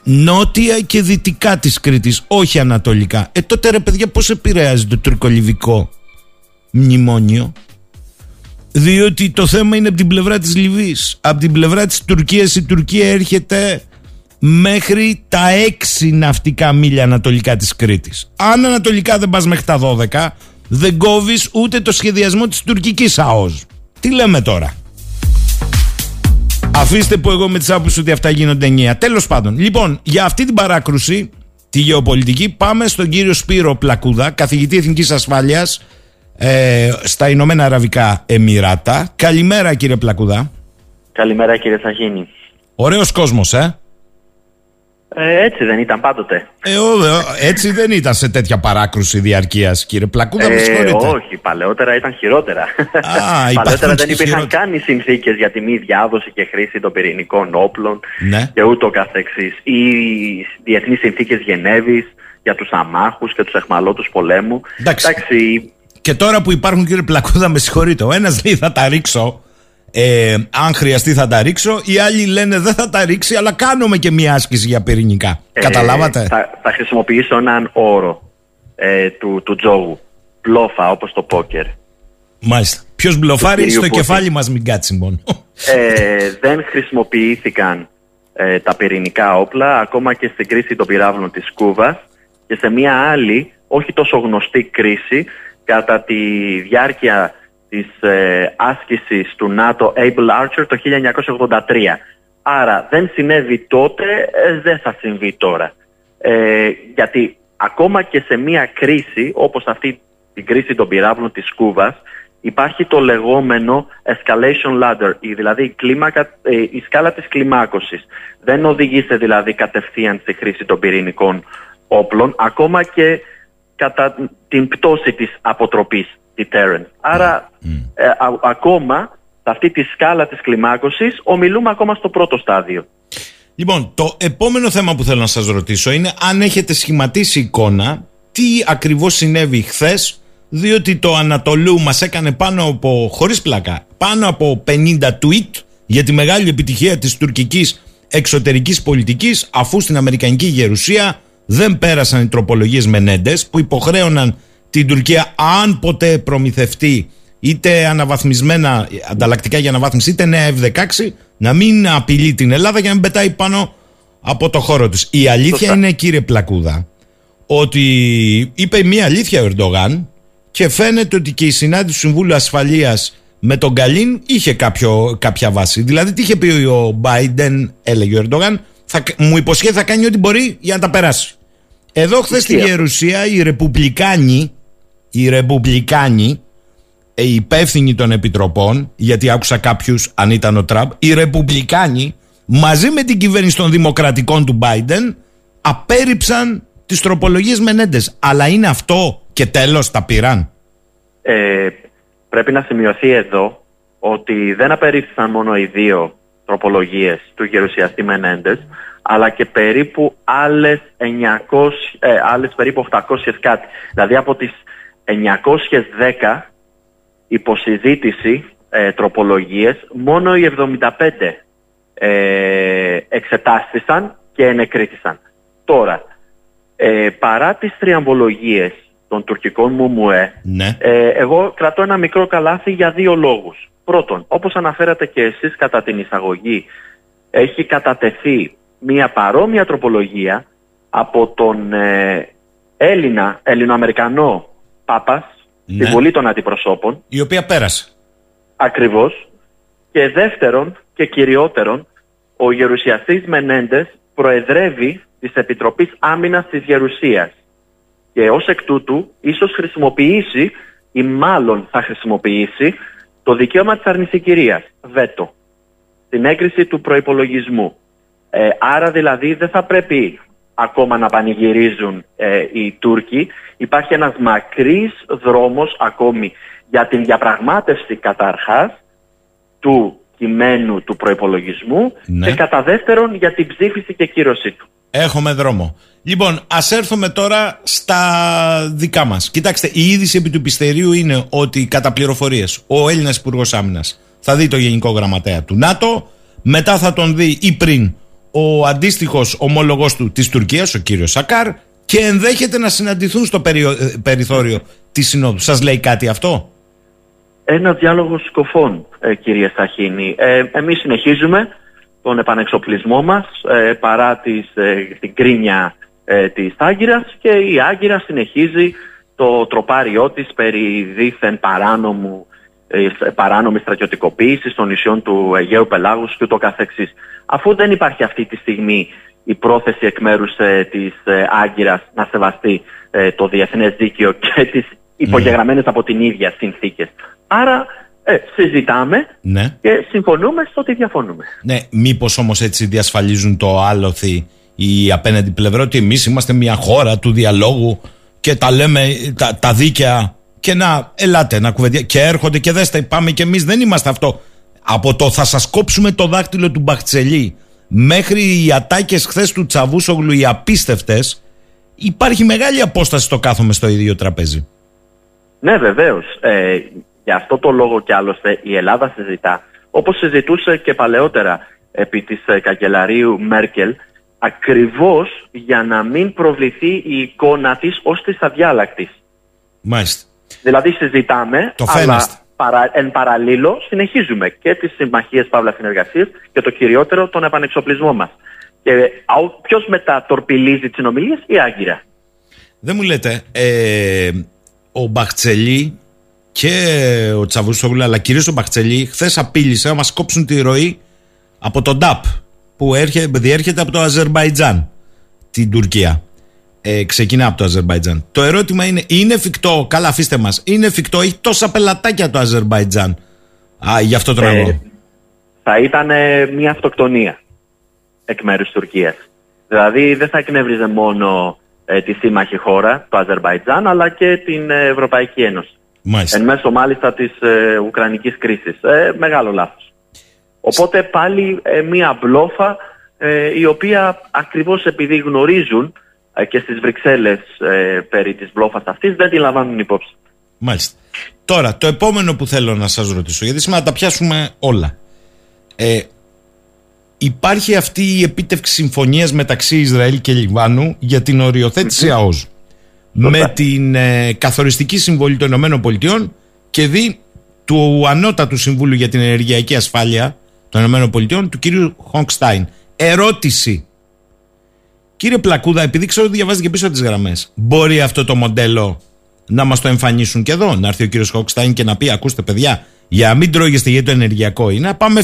νότια και δυτικά της Κρήτης, όχι ανατολικά. Ε, τότε ρε παιδιά πώς επηρεάζει το τουρκολιβικό μνημόνιο; Διότι το θέμα είναι από την πλευρά της Λιβύης. Από την πλευρά της Τουρκίας η Τουρκία έρχεται μέχρι τα 6 ναυτικά μίλια ανατολικά της Κρήτης. Αν ανατολικά δεν πας μέχρι τα 12, δεν κόβεις ούτε το σχεδιασμό της τουρκικής ΑΟΣ. Τι λέμε τώρα; Αφήστε που εγώ με τις άποψεις ότι αυτά γίνονται ενιαία. Τέλος πάντων, λοιπόν, για αυτή την παράκρουση, τη γεωπολιτική, πάμε στον κύριο Σπύρο Πλακούδα, καθηγητή Εθνικής Ασφάλειας ε, στα Ηνωμένα Αραβικά Εμμυράτα. Καλημέρα κύριε Πλακούδα. Καλημέρα κύριε Σαχίνη. Ωραίος κόσμος, ε. Ε, έτσι δεν ήταν πάντοτε. Ε, έτσι δεν ήταν σε τέτοια παράκρουση διαρκείας, κύριε Πλακούδα, με ε, Όχι, παλαιότερα ήταν χειρότερα. Α, παλαιότερα δεν υπήρχαν καν οι συνθήκες για τη μη διάδοση και χρήση των πυρηνικών όπλων ναι. και ούτω καθεξής. Οι διεθνείς συνθήκες Γενέβης για τους αμάχους και τους εχμαλώτους πολέμου. Εντάξει. Και τώρα που υπάρχουν, κύριε Πλακούδα, με συγχωρείτε, ο ένας λέει θα τα ρίξω ε, αν χρειαστεί θα τα ρίξω. Οι άλλοι λένε δεν θα τα ρίξει, αλλά κάνουμε και μια άσκηση για πυρηνικά. Ε, Καταλάβατε; Θα, θα χρησιμοποιήσω έναν όρο. ε, του, του τζόγου. Μπλόφα όπως το πόκερ. Μάλιστα. Ποιος μπλοφάρει κυρίου στο Πούτιν. κεφάλι μας, μην κάτσει μόνο. Ε, δεν χρησιμοποιήθηκαν ε, τα πυρηνικά όπλα ακόμα και στην κρίση των πυράβλων της Κούβας και σε μια άλλη, όχι τόσο γνωστή κρίση κατά τη διάρκεια της ε, άσκησης του ΝΑΤΟ Able Archer το 1983. Άρα δεν συνέβη τότε, ε, δεν θα συμβεί τώρα. Ε, γιατί ακόμα και σε μια κρίση όπως αυτή την κρίση των πυράβλων της Κούβας υπάρχει το λεγόμενο escalation ladder, η, δηλαδή η, κλίμακα, ε, η σκάλα της κλιμάκωσης. Δεν οδηγήσε δηλαδή κατευθείαν στη χρήση των πυρηνικών όπλων, ακόμα και κατά την πτώση της αποτροπής deterrent. Άρα ε, α- ακόμα σε αυτή τη σκάλα της κλιμάκωσης ομιλούμε ακόμα στο πρώτο στάδιο. Λοιπόν, το επόμενο θέμα που θέλω να σας ρωτήσω είναι αν έχετε σχηματίσει εικόνα τι ακριβώς συνέβη χθες, διότι το Ανατολού μας έκανε πάνω από, χωρίς πλάκα, πάνω από 50 tweet για τη μεγάλη επιτυχία της τουρκικής εξωτερικής πολιτικής αφού στην Αμερικανική Γερουσία δεν πέρασαν οι τροπολογίες Μενέντες που υποχρέωναν την Τουρκία αν ποτέ προμηθευτεί είτε αναβαθμισμένα ανταλλακτικά για αναβάθμιση είτε νέα F-16 να μην απειλεί την Ελλάδα για να μην πετάει πάνω από το χώρο της. Η αλήθεια Σωστά. είναι κύριε Πλακούδα ότι είπε μία αλήθεια ο Ερντογάν και φαίνεται ότι και η συνάντηση του Συμβούλου Ασφαλείας με τον Καλίν είχε κάποιο, κάποια βάση. Δηλαδή τι είχε πει ο Biden, έλεγε ο Ερντογάν, θα, μου υποσχέθη θα κάνει ό,τι μπορεί για να τα περάσει. Εδώ χθες στη Ισχύει. Γερουσία οι Ρεπουμπλικάνοι, οι Ρεπουμπλικάνοι, ε, οι υπεύθυνοι των επιτροπών, γιατί άκουσα κάποιους αν ήταν ο Τραμπ, οι Ρεπουμπλικάνοι μαζί με την κυβέρνηση των Δημοκρατικών του Biden απέρριψαν τις τροπολογίες Μενέντες. Αλλά είναι αυτό και τέλος τα πήραν. Ε, πρέπει να σημειωθεί εδώ ότι δεν απερίφθησαν μόνο οι δύο τροπολογίες του γερουσιαστή Μενέντες, αλλά και περίπου άλλες, 900, ε, άλλες περίπου 800 κάτι. Δηλαδή από τις 910 υποσυζήτηση ε, τροπολογίες, μόνο οι 75 ε, εξετάστησαν και ενεκρίθησαν. Τώρα, ε, παρά τις τριαμβολογίες των τουρκικών Μουμουέ, Ναι. ε, εγώ κρατώ ένα μικρό καλάθι για δύο λόγους. Πρώτον, όπως αναφέρατε και εσείς κατά την εισαγωγή, έχει κατατεθεί μια παρόμοια τροπολογία από τον ε, Έλληνα, Ελληνοαμερικανό Πάπας, Ναι. στη Βουλή των Αντιπροσώπων, Η οποία πέρασε. Ακριβώς. Και δεύτερον και κυριότερον, ο γερουσιαστής Μενέντες προεδρεύει της Επιτροπής Άμυνας της Γερουσίας. Και ως εκ τούτου ίσως χρησιμοποιήσει ή μάλλον θα χρησιμοποιήσει το δικαίωμα της αρνησικυρίας, βέτο, την έγκριση του προϋπολογισμού. Ε, άρα δηλαδή δεν θα πρέπει ακόμα να πανηγυρίζουν ε, οι Τούρκοι. Υπάρχει ένας μακρύς δρόμος ακόμη για την διαπραγμάτευση καταρχάς του κειμένου του προϋπολογισμού Ναι. και κατά δεύτερον για την ψήφιση και κύρωσή του. Έχουμε δρόμο. Λοιπόν, ας έρθουμε τώρα στα δικά μας. Κοιτάξτε, η είδηση επί του Πιστερίου είναι ότι κατά πληροφορίες ο Έλληνας Υπουργός Άμυνας θα δει το Γενικό Γραμματέα του ΝΑΤΟ, μετά θα τον δει ή πριν ο αντίστοιχος ομόλογος του της Τουρκίας, ο κύριος Σακάρ, και ενδέχεται να συναντηθούν στο περιο- ε, περιθώριο της Συνόδου. Σας λέει κάτι αυτό; Ένας διάλογος σκοφών, ε, κύριε Σαχίνη. Ε, εμείς συνεχίζουμε τον επανεξοπλισμό μας ε, παρά τις, ε, την κρίνια ε, της Άγκυρας και η Άγκυρα συνεχίζει το τροπάριό της περί δίθεν παράνομου, ε, σ- παράνομης στρατιωτικοποίησης των νησιών του Αιγαίου Πελάγους και ούτω καθεξής. Αφού δεν υπάρχει αυτή τη στιγμή η πρόθεση εκ μέρους ε, της ε, Άγκυρας να σεβαστεί ε, το διεθνές δίκαιο και τις υπογεγραμμένες από την ίδια συνθήκες. Άρα ε, συζητάμε Ναι. και συμφωνούμε στο ότι διαφωνούμε. Ναι, μήπως όμως έτσι διασφαλίζουν το άλοθη η απέναντι πλευρά ότι εμείς είμαστε μια χώρα του διαλόγου και τα λέμε τα, τα δίκαια και να ελάτε να κουβεντιά και έρχονται και δέστε πάμε και εμείς δεν είμαστε αυτό από το θα σας κόψουμε το δάχτυλο του Μπαχτσελή μέχρι οι ατάκες χθες του Τσαβούσογλου οι απίστευτες υπάρχει μεγάλη απόσταση στο κάθομαι στο ίδιο τραπέζι Ναι, βεβαίως. Ε, γι' αυτό το λόγο και άλλωστε η Ελλάδα συζητά, όπως συζητούσε και παλαιότερα επί της ε, καγκελαρίου Μέρκελ, ακριβώς για να μην προβληθεί η εικόνα της ως της αδιάλακτης. Μάλιστα. Δηλαδή συζητάμε, Το αλλά φαίνεστε. παρα, εν παραλίλω συνεχίζουμε και τις συμμαχίες Παύλα Συνεργασίας και το κυριότερο τον επανεξοπλισμό μας. Και ποιος μετά τορπιλίζει τις συνομιλίες, η Άγκυρα. Δεν μου λέτε, ε, ο Μπαχτσελή και ο Τσαβούσογλου, αλλά κυρίως ο Μπαχτσελή, χθες απείλησε να μας κόψουν τη ροή από τον ΤΑΠ που έρχε, διέρχεται από το Αζερμπαϊτζάν, την Τουρκία. Ε, ξεκινά από το Αζερμπαϊτζάν. Το ερώτημα είναι, είναι εφικτό, καλά αφήστε μας, είναι εφικτό, έχει τόσα πελατάκια το Αζερμπαϊτζάν. Α, γι' αυτό τον Ε, εγώ. θα ήταν ε, μια αυτοκτονία εκ μέρους της Τουρκίας. Δηλαδή δεν θα εκνεύριζε μόνο ε, τη σύμμαχη χώρα, το Αζερβαϊτζάν, αλλά και την ε, Ευρωπαϊκή Ένωση. Μάλιστα. Εν μέσω μάλιστα της ε, Ουκρανικής κρίσης. Ε, μεγάλο λάθος. Οπότε πάλι ε, μια μπλόφα ε, η οποία ακριβώς επειδή γνωρίζουν ε, και στις Βρυξέλλες ε, περί της μπλόφας αυτής δεν τη λαμβάνουν υπόψη. Μάλιστα. Τώρα, το επόμενο που θέλω να σας ρωτήσω, γιατί σήμερα τα πιάσουμε όλα. Ε, υπάρχει αυτή η επίτευξη συμφωνίας μεταξύ Ισραήλ και Λιβάνου για την οριοθέτηση ΑΟΣ. Με την ε, καθοριστική συμβολή των Ηνωμένων Πολιτειών και δι του Ανώτατου Συμβούλου για την Ενεργειακή Ασφάλεια των Ηνωμένων Πολιτειών, του κύριου Χονκστάιν. Ερώτηση. Κύριε Πλακούδα, επειδή ξέρω ότι διαβάζετε και πίσω από τις γραμμές, μπορεί αυτό το μοντέλο να μας το εμφανίσουν και εδώ, να έρθει ο κύριος Χόκστάιν και να πει: Ακούστε, παιδιά, για να μην τρώγεστε για το ενεργειακό είναι, να πάμε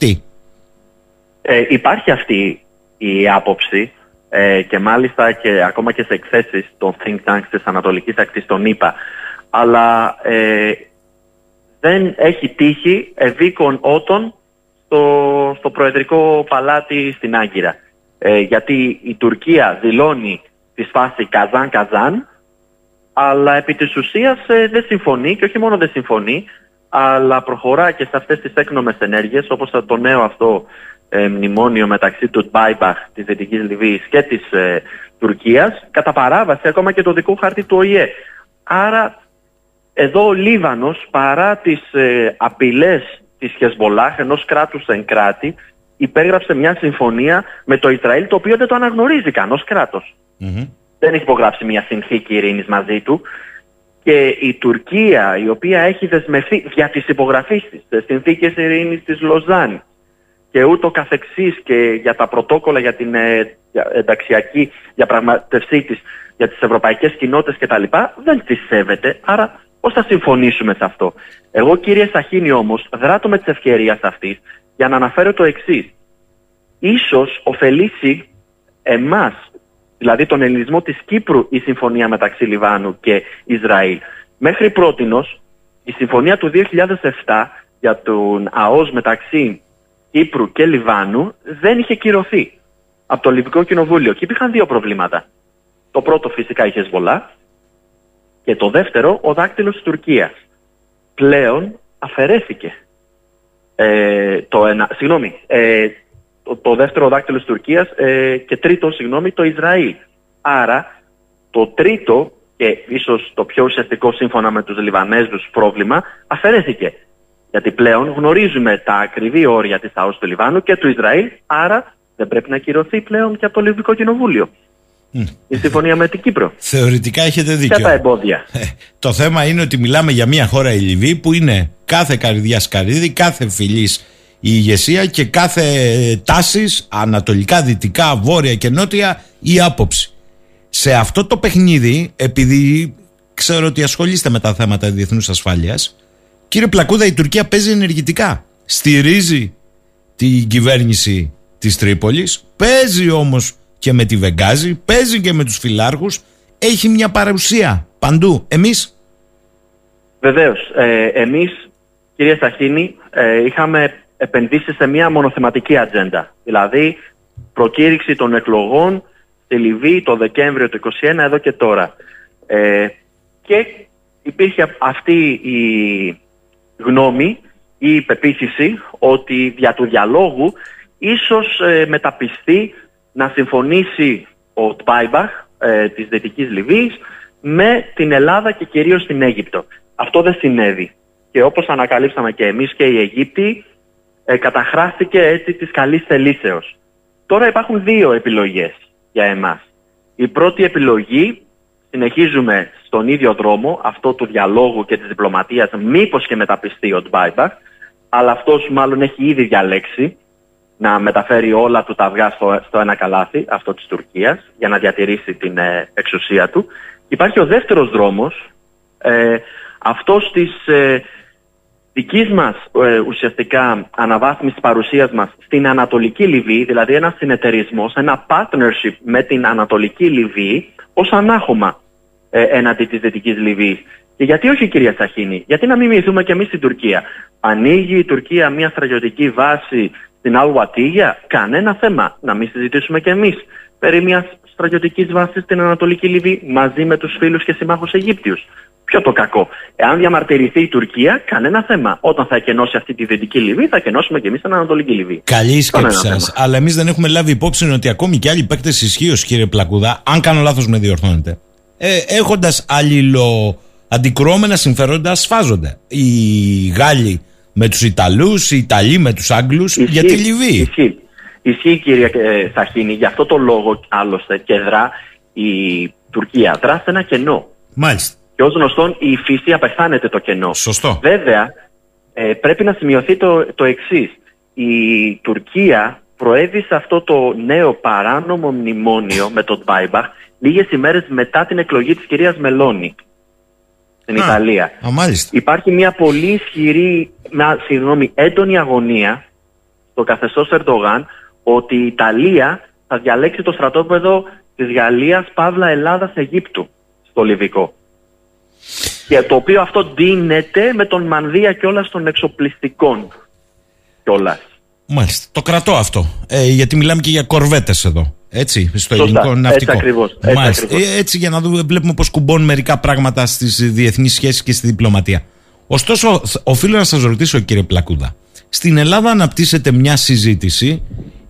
50-50. Ε, υπάρχει αυτή η άποψη ε, και μάλιστα και ακόμα και σε εκθέσεις των think tanks της Ανατολικής Ακτής των ΗΠΑ αλλά ε, δεν έχει τύχει ευήκον ότων στο, στο Προεδρικό Παλάτι στην Άγκυρα. Ε, γιατί η Τουρκία δηλώνει τη φάση Καζάν-Καζάν αλλά επί της ουσίας ε, δεν συμφωνεί και όχι μόνο δεν συμφωνεί αλλά προχωρά και σε αυτές τις έκνομες ενέργειες όπως το νέο αυτό ε, μνημόνιο μεταξύ του Τμπάιμπαχ της Δυτικής Λιβύης και της ε, Τουρκίας κατά παράβαση ακόμα και το δικό χάρτη του ΟΗΕ. Άρα εδώ ο Λίβανος παρά τις ε, απειλές της Χεσμολάχ ενός κράτους εν κράτη υπέγραψε μια συμφωνία με το Ισραήλ το οποίο δεν το αναγνωρίζει καν ως κράτος. Δεν έχει υπογράψει μια συνθήκη ειρήνης μαζί του και η Τουρκία η οποία έχει δεσμευθεί για τις υπογραφές της σε συνθήκες ειρήνης της Λοζάνη και ούτω καθεξής και για τα πρωτόκολλα για την ε, για- ενταξιακή διαπραγματευσή της για τις ευρωπαϊκές κοινότητες κτλ. δεν τις σέβεται, άρα πώς θα συμφωνήσουμε σε αυτό; Εγώ κύριε Σαχίνη όμως δράτω με τις ευκαιρίες αυτής για να αναφέρω το εξής. Ίσως ωφελήσει εμάς, δηλαδή τον ελληνισμό της Κύπρου η συμφωνία μεταξύ Λιβάνου και Ισραήλ. Μέχρι πρότινος η συμφωνία του 2007 για τον ΑΟΣ μεταξύ Κύπρου και Λιβάνου δεν είχε κυρωθεί από το Λιβικό Κοινοβούλιο και υπήρχαν δύο προβλήματα. Το πρώτο φυσικά η Χεσμολά και το δεύτερο ο δάκτυλος της Τουρκίας. Πλέον αφαιρέθηκε. Ε, το ένα, συγγνώμη, ε, το, το δεύτερο δάκτυλο της Τουρκίας ε, και τρίτο, συγγνώμη, το Ισραήλ. Άρα το τρίτο και ίσως το πιο ουσιαστικό σύμφωνα με τους Λιβανέζους πρόβλημα αφαιρέθηκε. Γιατί πλέον γνωρίζουμε τα ακριβή όρια της ΑΟΣ του Λιβάνου και του Ισραήλ, άρα δεν πρέπει να κυρωθεί πλέον και από το Λιβικό Κοινοβούλιο. Η συμφωνία με την Κύπρο. Θεωρητικά έχετε Ποια δίκιο. τα εμπόδια. Ε, το θέμα είναι ότι μιλάμε για μια χώρα η Λιβύη που είναι κάθε καρδιά καρύδι, κάθε φιλής η ηγεσία και κάθε τάσης ανατολικά, δυτικά, βόρεια και νότια η άποψη. Σε αυτό το παιχνίδι, επειδή ξέρω ότι ασχολείστε με τα θέματα διεθνούς ασφάλειας, κύριε Πλακούδα η Τουρκία παίζει ενεργητικά. Στηρίζει την κυβέρνηση της Τρίπολης, παίζει όμως και με τη Βεγγάζη, παίζει και με τους φιλάρχους, έχει μια παρουσία παντού. Εμείς; Βεβαίως. Ε, εμείς, κύριε Σαχίνη, ε, είχαμε επενδύσει σε μια μονοθεματική ατζέντα. Δηλαδή, προκήρυξη των εκλογών στη Λιβύη το Δεκέμβριο του 2021 εδώ και τώρα. Ε, και υπήρχε αυτή η γνώμη ή η πεποίθηση ότι δια του διαλόγου ίσως ε, μεταπιστεί να συμφωνήσει ο Τπάιμπαχ ε, της Δυτικής Λιβύης με την Ελλάδα και κυρίως την Αίγυπτο. Αυτό δεν συνέβη. Και όπως ανακαλύψαμε και εμείς και οι Αιγύπτιοι, ε, καταχράστηκε έτσι της καλής θελήσεως. Τώρα υπάρχουν δύο επιλογές για εμάς. Η πρώτη επιλογή, συνεχίζουμε στον ίδιο δρόμο, αυτό του διαλόγου και της διπλωματίας, μήπως και μεταπιστεί ο Ντμπάιμπαχ, αλλά αυτός μάλλον έχει ήδη διαλέξει να μεταφέρει όλα του τα αυγά στο, στο ένα καλάθι, αυτό της Τουρκίας, για να διατηρήσει την ε, εξουσία του. Υπάρχει ο δεύτερος δρόμος, ε, αυτός της ε, δικής μας ε, ουσιαστικά αναβάθμισης παρουσίας μας στην Ανατολική Λιβύη, δηλαδή ένα συνεταιρισμό, ένα partnership με την Ανατολική Λιβύη ως ανάχωμα ε, έναντι της Δυτικής Λιβύης. Και γιατί όχι κυρία Σαχίνη, γιατί να μην μοιηθούμε και εμείς στην Τουρκία. Ανοίγει η Τουρκία μια στρατιωτική βάση στην Αλουατίγια, κανένα θέμα. Να μην συζητήσουμε και εμείς περί μιας στρατιωτικής βάσης στην Ανατολική Λιβύη μαζί με τους φίλους και συμμάχους Αιγύπτιους. Ποιο το κακό. Εάν διαμαρτυρηθεί η Τουρκία, κανένα θέμα. Όταν θα εκενώσει αυτή τη Δυτική Λιβύη, θα εκενώσουμε και εμείς την Ανατολική Λιβύη. Καλή σκέψη σας. Αλλά εμείς δεν έχουμε λάβει υπόψη ότι ακόμη και άλλοι παίκτες ισχύως, κύριε Πλακουδά, αν κάνω λάθος με διορθώνετε, ε, έχοντας αλληλο αντικρώμενα συμφέροντα, σφάζονται. Οι Γάλλοι με τους Ιταλούς, οι Ιταλοί με τους Άγγλους για τη Λιβύη. Ισχύει. Ισχύει κύριε ε, Σαχίνη, γι' αυτό το λόγο άλλωστε και δρά η Τουρκία. Δρά σε ένα κενό. Μάλιστα. Και ως γνωστόν η φύση απεχθάνεται το κενό. Σωστό. Βέβαια, ε, πρέπει να σημειωθεί το, το εξής. Η Τουρκία προέβη σε αυτό το νέο παράνομο μνημόνιο με τον Τμπάιμπαχ λίγες ημέρες μετά την εκλογή της κυρίας Μελώνη στην Α, Ιταλία. Α, μάλιστα. Υπάρχει μια πολύ ισχυρή, μια, συγγνώμη, έντονη αγωνία στο καθεστώς Ερντογάν ότι η Ιταλία θα διαλέξει το στρατόπεδο της Γαλλίας, Παύλα, Ελλάδας, Αιγύπτου στο Λιβικό. Και το οποίο αυτό ντύνεται με τον μανδύα κιόλας των εξοπλιστικών κιόλας. Μάλιστα. Το κρατώ αυτό. Ε, γιατί μιλάμε και για κορβέτες εδώ. Έτσι, στο Σωστά. ελληνικό ναυτικό. Έτσι ακριβώς. Έτσι Μάλιστα. ακριβώς. Ε, έτσι για να δούμε, βλέπουμε πώς κουμπώνουν μερικά πράγματα στις διεθνείς σχέσεις και στη διπλωματία. Ωστόσο, θ- οφείλω να σας ρωτήσω, κύριε Πλακούδα. Στην Ελλάδα αναπτύσσεται μια συζήτηση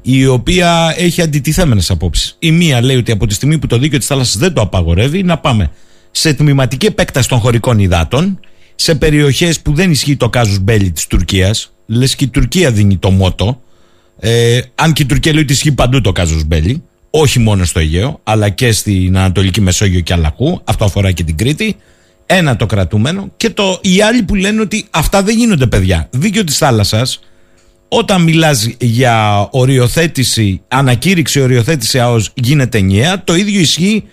η οποία έχει αντιτιθέμενες απόψεις. Η μία λέει ότι από τη στιγμή που το δίκαιο της θάλασσας δεν το απαγορεύει, να πάμε σε τμηματική επέκταση των χωρικών υδάτων, σε περιοχές που δεν ισχύει το κάζους μπέλι της Τουρκίας. Λες και η Τουρκία δίνει το μότο. Ε, αν και η Τουρκία λέει ότι ισχύει παντού το κάζο μπέλι, όχι μόνο στο Αιγαίο, αλλά και στην Ανατολική Μεσόγειο και Αλαχού. Αυτό αφορά και την Κρήτη. Ένα το κρατούμενο. Και το, οι άλλοι που λένε ότι αυτά δεν γίνονται, παιδιά. Δίκαιο της θάλασσας, όταν μιλάς για οριοθέτηση, ανακήρυξη οριοθέτηση ΑΟΣ γίνεται ενιαία, το ίδιο ισχύει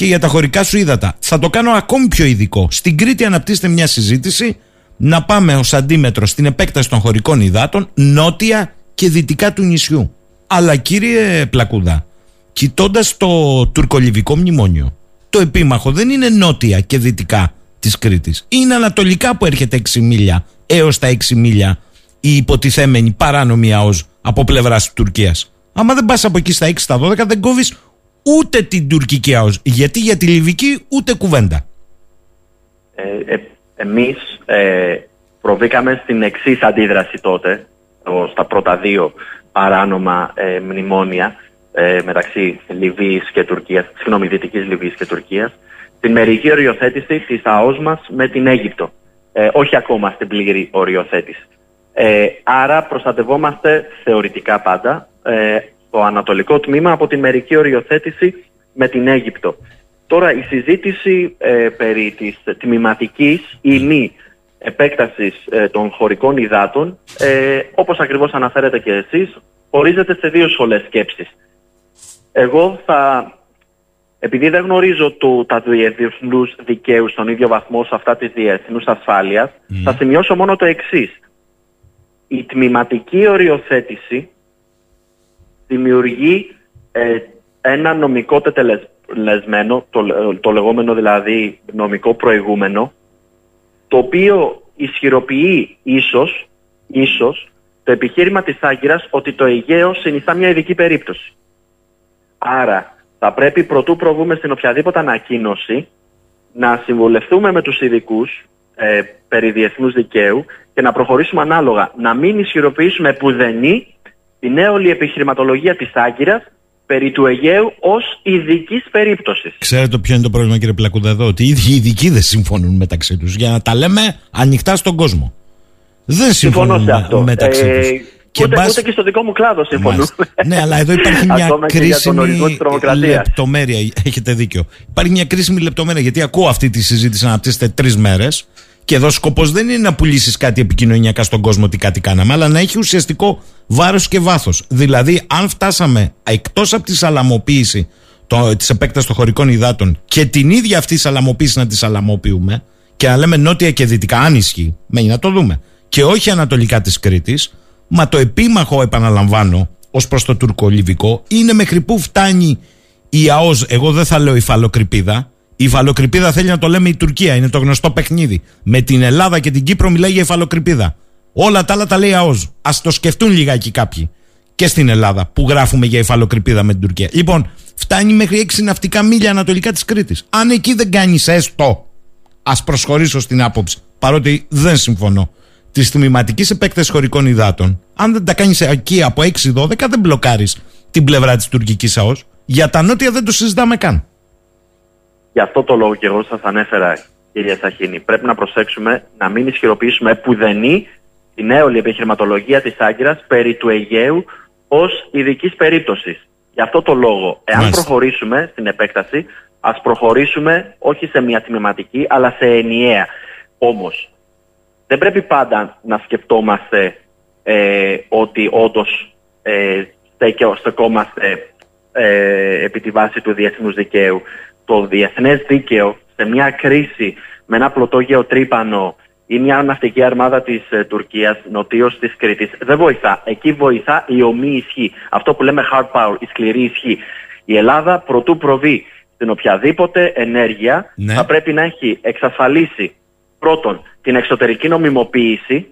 και για τα χωρικά σου ύδατα. Θα το κάνω ακόμη πιο ειδικό. Στην Κρήτη αναπτύσσεται μια συζήτηση να πάμε ως αντίμετρο στην επέκταση των χωρικών υδάτων νότια και δυτικά του νησιού. Αλλά κύριε Πλακούδα, κοιτώντας το τουρκολιβικό μνημόνιο, το επίμαχο δεν είναι νότια και δυτικά της Κρήτης. Είναι ανατολικά που έρχεται 6 μίλια έως τα 6 μίλια η υποτιθέμενη παράνομη ΑΟΣ από πλευράς τη Τουρκίας. Άμα δεν πας από εκεί στα 6 στα 12, δεν κόβεις ούτε την τουρκική ΑΟΣ. Γιατί για τη Λιβική ούτε κουβέντα. Ε, ε, εμείς ε, προβήκαμε στην εξής αντίδραση τότε το- στα πρώτα δύο παράνομα ε, μνημόνια ε, μεταξύ Λιβύης και Τουρκίας, συγγνώμη, Δυτικής Λιβύης και Τουρκίας την μερική οριοθέτηση της ΑΟΣ μας με την Αίγυπτο. Ε, όχι ακόμα στην πλήρη οριοθέτηση. Ε, άρα προστατευόμαστε θεωρητικά πάντα ε, το ανατολικό τμήμα από τη μερική οριοθέτηση με την Αίγυπτο. Τώρα η συζήτηση ε, περί της τμηματικής ή μη επέκτασης ε, των χωρικών υδάτων, ε, όπως ακριβώς αναφέρετε και εσείς, ορίζεται σε δύο σχολές σκέψης. Εγώ θα, επειδή δεν γνωρίζω το, τα διεθνούς δικαίους στον ίδιο βαθμό σε αυτά της διεθνούς ασφάλειας, θα σημειώσω μόνο το εξής. Η τμηματική οριοθέτηση δημιουργεί ε, ένα νομικό τετελεσμένο, το, λε- το λεγόμενο δηλαδή νομικό προηγούμενο, το οποίο ισχυροποιεί ίσως, ίσως το επιχείρημα της Άγκυρας ότι το Αιγαίο συνιστά μια ειδική περίπτωση. Άρα θα πρέπει πρωτού προβούμε στην οποιαδήποτε ανακοίνωση να συμβουλευτούμε με τους ειδικούς ε, περί διεθνούς δικαίου και να προχωρήσουμε ανάλογα. Να μην ισχυροποιήσουμε πουδενή την νέολη επιχειρηματολογία της Άγκυρας περί του Αιγαίου ως ειδικής περίπτωσης. Ξέρετε ποιο είναι το πρόβλημα, κύριε Πλακούδα, εδώ, ότι οι ίδιοι οι ειδικοί δεν συμφωνούν μεταξύ τους για να τα λέμε ανοιχτά στον κόσμο. Δεν Συμφωνώ συμφωνούν σε με- αυτό. μεταξύ Ε, τους. Και ούτε, μπας- ούτε και στο δικό μου κλάδο συμφωνούμε. Μάλιστα. ναι, αλλά εδώ υπάρχει μια Ακόμα και για τον ορισμό κρίσιμη της τρομοκρατίας. λεπτομέρεια. Έχετε δίκιο. Υπάρχει μια κρίσιμη λεπτομέρεια γιατί ακούω αυτή τη συζήτηση να αναπτύσσεται τρεις μέρες. Και εδώ σκοπός δεν είναι να πουλήσεις κάτι επικοινωνιακά στον κόσμο ότι κάτι κάναμε, αλλά να έχει ουσιαστικό βάρος και βάθος. Δηλαδή, αν φτάσαμε εκτός από τη σαλαμοποίηση της επέκτασης των χωρικών υδάτων και την ίδια αυτή σαλαμοποίηση να τη σαλαμοποιούμε και να λέμε νότια και δυτικά, αν ισχύει, μένει να το δούμε, και όχι ανατολικά της Κρήτης, μα το επίμαχο, επαναλαμβάνω, ως προς το τουρκολιβικό, είναι μέχρι πού φτάνει η ΑΟΣ. Εγώ δεν θα λέω η φαλοκρηπίδα. Η φαλοκρηπίδα θέλει να το λέμε η Τουρκία. Είναι το γνωστό παιχνίδι. Με την Ελλάδα και την Κύπρο μιλάει για υφαλοκρηπίδα. Όλα τα άλλα τα λέει η ΑΟΣ. Α το σκεφτούν λιγάκι κάποιοι. Και στην Ελλάδα που γράφουμε για υφαλοκρηπίδα με την Τουρκία. Λοιπόν, φτάνει μέχρι 6 ναυτικά μίλια ανατολικά της Κρήτης. Αν εκεί δεν κάνεις έστω, ας προσχωρήσω στην άποψη, παρότι δεν συμφωνώ, της τμηματική επέκτασης χωρικών υδάτων, αν δεν τα κάνεις εκεί από 6-12, δεν μπλοκάρεις την πλευρά της τουρκικής ΑΟΣ. Για τα νότια δεν το συζητάμε καν. Γι' αυτό το λόγο και εγώ σας ανέφερα, κυρία Σαχίνη, πρέπει να προσέξουμε να μην ισχυροποιήσουμε επουδενή την έολη επιχειρηματολογία της Άγκυρας περί του Αιγαίου ως ειδικής περίπτωσης. Γι' αυτό το λόγο, εάν Μάλιστα. προχωρήσουμε στην επέκταση, ας προχωρήσουμε όχι σε μια τμηματική, αλλά σε ενιαία. Όμως, δεν πρέπει πάντα να σκεφτόμαστε ε, ότι όντως ε, στέκε- στεκόμαστε ε, επί τη βάση του διεθνούς δικαίου. Το διεθνές δίκαιο σε μια κρίση με ένα πλωτόγειο τρύπανο ή μια ναυτική αρμάδα της ε, Τουρκίας νοτίως της Κρήτης δεν βοηθά. Εκεί βοηθά η ομή ισχύ. Αυτό που λέμε hard power, η σκληρή ισχύ. Η Ελλάδα προτού προβεί στην οποιαδήποτε ενέργεια Ναι. θα πρέπει να έχει εξασφαλίσει πρώτον την εξωτερική νομιμοποίηση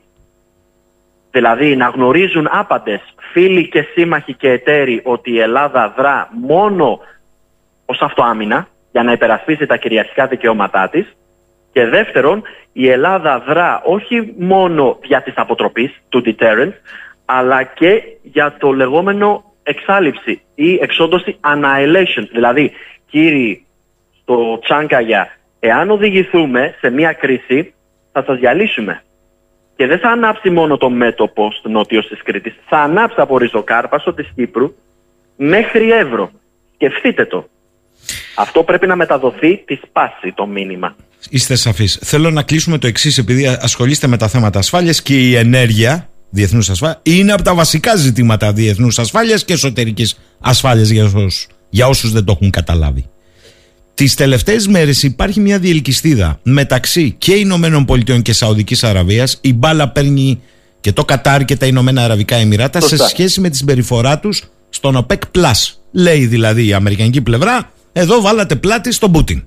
Δηλαδή να γνωρίζουν άπαντες φίλοι και σύμμαχοι και εταίροι ότι η Ελλάδα δρά μόνο ως αυτοάμυνα για να υπερασπίσει τα κυριαρχικά δικαιώματά της και δεύτερον η Ελλάδα δρά όχι μόνο για της αποτροπής του deterrence αλλά και για το λεγόμενο εξάλληψη ή εξόντωση annihilation δηλαδή κύριοι στο Τσάνκαγια εάν οδηγηθούμε σε μια κρίση θα σας διαλύσουμε και δεν θα ανάψει μόνο το μέτωπο στο νότιο τη Κρήτη. Θα ανάψει από Ριζοκάρπασο της Κύπρου μέχρι Εύρο. Σκεφτείτε το. Αυτό πρέπει να μεταδοθεί τη σπάση το μήνυμα. Είστε σαφείς. Θέλω να κλείσουμε το εξής, επειδή ασχολείστε με τα θέματα ασφάλειας και η ενέργεια διεθνούς ασφάλεια είναι από τα βασικά ζητήματα διεθνούς ασφάλειας και εσωτερικής ασφάλειας για, όσους, για όσους δεν το έχουν καταλάβει. Τις τελευταίες μέρες υπάρχει μια διελκυστίδα μεταξύ και Ηνωμένων Πολιτειών και Σαουδικής Αραβίας. Η μπάλα παίρνει και το Κατάρ και τα Ηνωμένα Αραβικά Εμμυράτα σε Σωστά. σχέση με τη συμπεριφορά τους στον ΟΠΕΚ Plus. Λέει δηλαδή η Αμερικανική πλευρά, εδώ βάλατε πλάτη στον Πούτιν.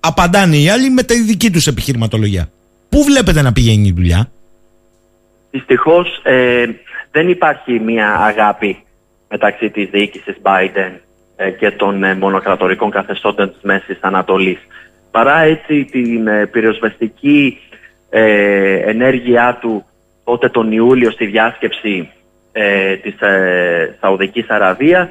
Απαντάνε οι άλλοι με τη δική τους επιχειρηματολογία. Πού βλέπετε να πηγαίνει η δουλειά, Δυστυχώς ε, δεν υπάρχει μια αγάπη μεταξύ της διοίκησης Biden ε, και των ε, μονοκρατορικών καθεστώτων της Μέσης Ανατολής. Παρά έτσι την ε, πυροσβεστική ε, ενέργειά του τότε τον Ιούλιο στη διάσκεψη ε, της ε, Σαουδικής Αραβίας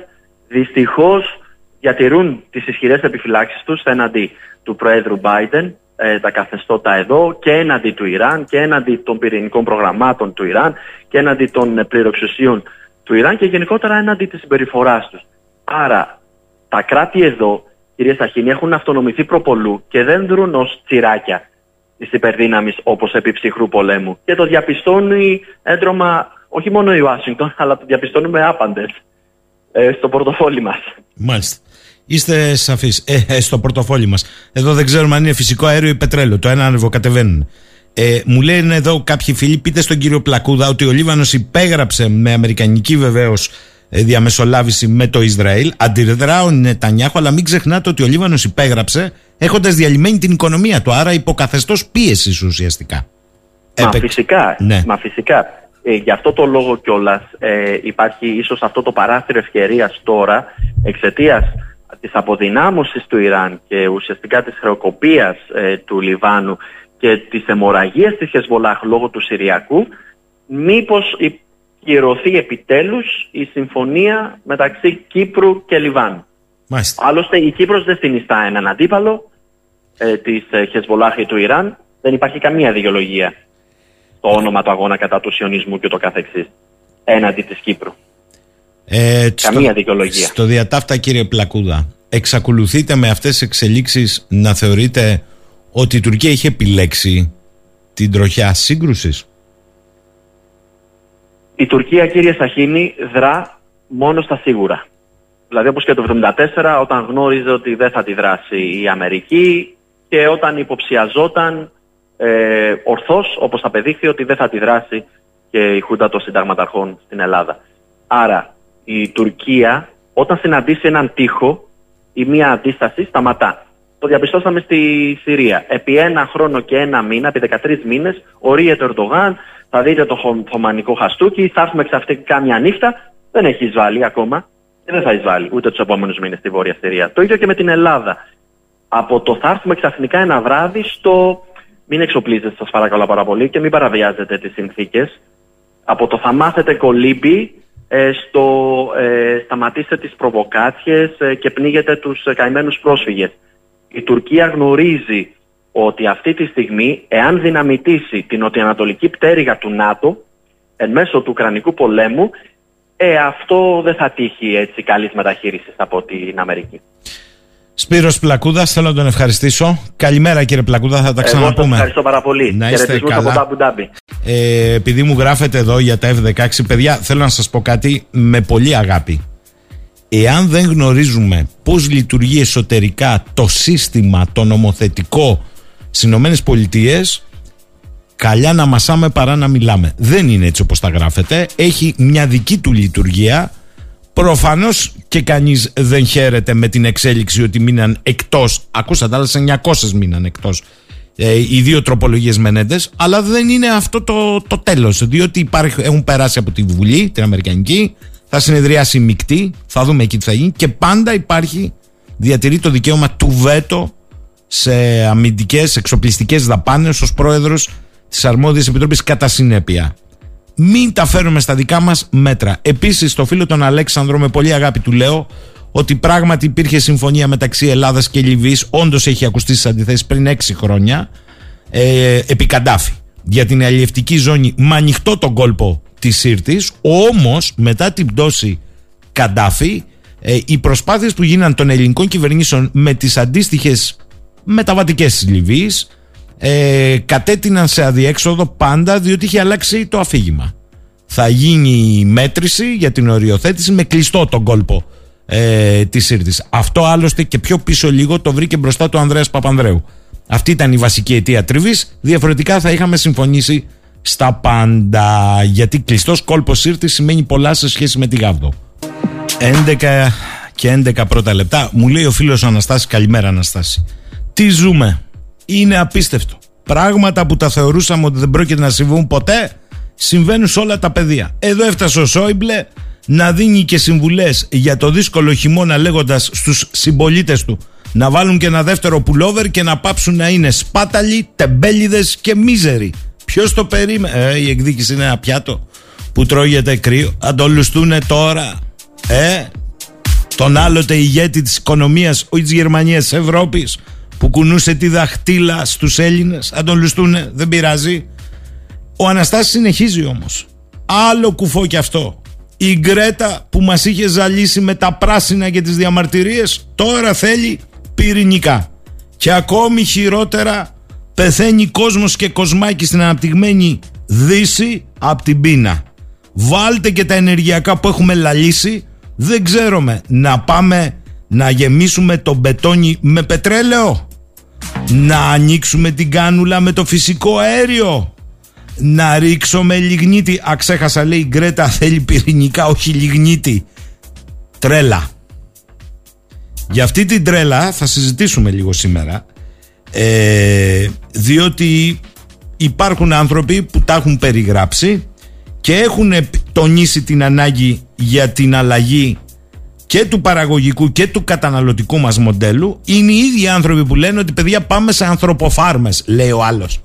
δυστυχώς διατηρούν τις ισχυρές επιφυλάξεις τους έναντι του Προέδρου Biden ε, τα καθεστώτα εδώ και έναντι του Ιράν και έναντι των πυρηνικών προγραμμάτων του Ιράν και έναντι των ε, πληροξουσίων του Ιράν και γενικότερα έναντι της συμπεριφοράς τους. Άρα τα κράτη εδώ, κυρία Σαχίνη, έχουν αυτονομηθεί προπολού και δεν δρούν ως τσιράκια της υπερδύναμης όπως επί ψυχρού πολέμου. Και το διαπιστώνει έντρομα όχι μόνο η Ουάσιγκτον, αλλά το διαπιστώνουμε άπαντες ε, στο πορτοφόλι μας. Μάλιστα. Είστε σαφείς. Ε, ε, στο πορτοφόλι μας. Εδώ δεν ξέρουμε αν είναι φυσικό αέριο ή πετρέλαιο. Το ένα ανεβοκατεβαίνουν. Ε, μου λένε εδώ κάποιοι φίλοι, πείτε στον κύριο Πλακούδα ότι ο Λίβανος υπέγραψε με αμερικανική βεβαίως διαμεσολάβηση με το Ισραήλ. Αντιδρά ο Νετανιάχου, αλλά μην ξεχνάτε ότι ο Λίβανος υπέγραψε έχοντας διαλυμένη την οικονομία του. Άρα υποκαθεστώς πίεσης ουσιαστικά. Μα Έπαιξε. φυσικά. Ναι. Μα φυσικά. Ε, γι' αυτό το λόγο κιόλας ε, υπάρχει ίσως αυτό το παράθυρο ευκαιρίας τώρα εξαιτίας της αποδυνάμωσης του Ιράν και ουσιαστικά της χρεοκοπίας ε, του Λιβάνου και της αιμορραγίας της Χεσβολάχ λόγω του Συριακού, μήπως κυρωθεί επιτέλους η συμφωνία μεταξύ Κύπρου και Λιβάνου. Μάλιστα. Άλλωστε η Κύπρος δεν συνιστά έναν αντίπαλο ε, της ε, Χεσβολάχ ή του Ιράν. Δεν υπάρχει καμία δικαιολογία το όνομα του αγώνα κατά του σιωνισμού και το καθεξής. έναντι της Κύπρου. Ε, Καμία στο, δικαιολογία. Στο διατάφτα κύριε Πλακούδα, εξακολουθείτε με αυτές τις εξελίξεις να θεωρείτε ότι η Τουρκία είχε επιλέξει την τροχιά σύγκρουσης; Η Τουρκία, κύριε Σαχίνη, δρά μόνος στα σίγουρα. Δηλαδή όπως και το 1974 όταν γνώριζε ότι δεν θα τη δράσει η Αμερική και όταν υποψιαζόταν ε, ορθώς όπως απεδείχθη ότι δεν θα τη δράσει και η Χούντα των Συνταγματαρχών στην Ελλάδα. Άρα η Τουρκία όταν συναντήσει έναν τείχο ή μία αντίσταση σταματά. Το διαπιστώσαμε στη Συρία. Επί ένα χρόνο και ένα μήνα, επί 13 μήνες, ορίεται ο Ερντογάν, θα δείτε το χω- Οθωμανικό χαστούκι, θα έρθουμε ξαφνικά μια νύχτα. Δεν έχει εισβάλει ακόμα και δεν θα εισβάλει ούτε τους επόμενους μήνες στη Βόρεια Συρία. Το ίδιο και με την Ελλάδα. Από το θα έρθουμε ξαφνικά ένα βράδυ στο μην εξοπλίζετε, σας παρακαλώ πάρα πολύ, και μην παραβιάζετε τις συνθήκες. Από το θα μάθετε κολύμπι ε, στο ε, σταματήστε τις προβοκάτσιες ε, και πνίγετε τους ε, καημένους πρόσφυγες. Η Τουρκία γνωρίζει ότι αυτή τη στιγμή, εάν δυναμητήσει την νοτιοανατολική πτέρυγα του ΝΑΤΟ, εν μέσω του Ουκρανικού πολέμου, ε, αυτό δεν θα τύχει έτσι καλής μεταχείρισης από την Αμερική. Σπύρος Πλακούδας, θέλω να τον ευχαριστήσω. Καλημέρα κύριε Πλακούδα, θα τα Εγώ σας ξαναπούμε. ευχαριστώ πάρα πολύ. Να είστε Χαιρετισμούς καλά. από τα Αμπουντάμπη. Ε, επειδή μου γράφετε εδώ για τα F-16, παιδιά, θέλω να σας πω κάτι με πολύ αγάπη. Εάν δεν γνωρίζουμε πώς λειτουργεί εσωτερικά το σύστημα, το νομοθετικό στις Ηνωμένες Πολιτείες, καλιά να μασάμε παρά να μιλάμε. Δεν είναι έτσι όπως τα γράφετε. Έχει μια δική του λειτουργία. Προφανώς και κανείς δεν χαίρεται με την εξέλιξη ότι μείναν εκτός. Ακούσατε, άλλες 900 μείναν εκτός. Ε, οι δύο τροπολογίες Μενέντες. Αλλά δεν είναι αυτό το, το τέλος διότι υπάρχει, έχουν περάσει από τη Βουλή την Αμερικανική. Θα συνεδριάσει μεικτή θα δούμε εκεί τι θα γίνει. Και πάντα υπάρχει διατηρεί το δικαίωμα του βέτο σε αμυντικές εξοπλιστικές δαπάνες ως πρόεδρος της αρμόδιας επιτροπής κατά συνέπεια μην τα φέρουμε στα δικά μας μέτρα. Επίσης, στο φίλο τον Αλέξανδρο, με πολύ αγάπη του λέω ότι πράγματι υπήρχε συμφωνία μεταξύ Ελλάδας και Λιβύης, όντως έχει ακουστεί στις αντιθέσεις πριν 6 χρόνια, ε, επί Καντάφη, για την αλλιευτική ζώνη με ανοιχτό τον κόλπο της Σύρτης, όμως μετά την πτώση Καντάφη, ε, οι προσπάθειες που γίναν των ελληνικών κυβερνήσεων με τις αντίστοιχες μεταβατικές της Λιβύης ε, κατέτειναν σε αδιέξοδο πάντα διότι είχε αλλάξει το αφήγημα. Θα γίνει η μέτρηση για την οριοθέτηση με κλειστό τον κόλπο ε, της Σύρτης. Αυτό άλλωστε και πιο πίσω λίγο το βρήκε μπροστά του Ανδρέας Παπανδρέου. Αυτή ήταν η βασική αιτία τριβής. Διαφορετικά θα είχαμε συμφωνήσει στα πάντα. Γιατί κλειστός κόλπος Σύρτης σημαίνει πολλά σε σχέση με τη Γάβδο. 11 και 11 πρώτα λεπτά. Μου λέει ο φίλος ο Αναστάσης, καλημέρα Αναστάση. Τι ζούμε; Είναι απίστευτο. Πράγματα που τα θεωρούσαμε ότι δεν πρόκειται να συμβούν ποτέ, συμβαίνουν σε όλα τα πεδία. Εδώ έφτασε ο Σόιμπλε να δίνει και συμβουλές για το δύσκολο χειμώνα λέγοντας στους συμπολίτες του να βάλουν και ένα δεύτερο πουλόβερ και να πάψουν να είναι σπάταλοι, τεμπέλιδες και μίζεροι. Ποιος το περίμενε; Ε, η εκδίκηση είναι ένα πιάτο που τρώγεται κρύο. Αν το λουστούνε τώρα. Ε, τον άλλοτε ηγέτη της οικονομίας ή της Γερμανίας της Ευρώπης που κουνούσε τη δαχτύλα στους Έλληνες. Αν τον λουστούνε δεν πειράζει. Ο Αναστάσης συνεχίζει όμως. Άλλο κουφό κι αυτό. Η Γκρέτα που μας είχε ζαλίσει με τα πράσινα και τις διαμαρτυρίες τώρα θέλει πυρηνικά. Και ακόμη χειρότερα πεθαίνει κόσμος και κοσμάκι στην αναπτυγμένη Δύση από την πείνα. Βάλτε και τα ενεργειακά που έχουμε λαλήσει. Δεν ξέρουμε να πάμε να γεμίσουμε το μπετόνι με πετρέλαιο να ανοίξουμε την κάνουλα με το φυσικό αέριο. Να ρίξουμε λιγνίτη. Α ξέχασα λέει η Γκρέτα θέλει πυρηνικά όχι λιγνίτη. Τρέλα. Για αυτή την τρέλα θα συζητήσουμε λίγο σήμερα ε, διότι υπάρχουν άνθρωποι που τα έχουν περιγράψει και έχουν τονίσει την ανάγκη για την αλλαγή και του παραγωγικού και του καταναλωτικού μας μοντέλου είναι οι ίδιοι άνθρωποι που λένε ότι παιδιά πάμε σε ανθρωποφάρμες λέει ο άλλος.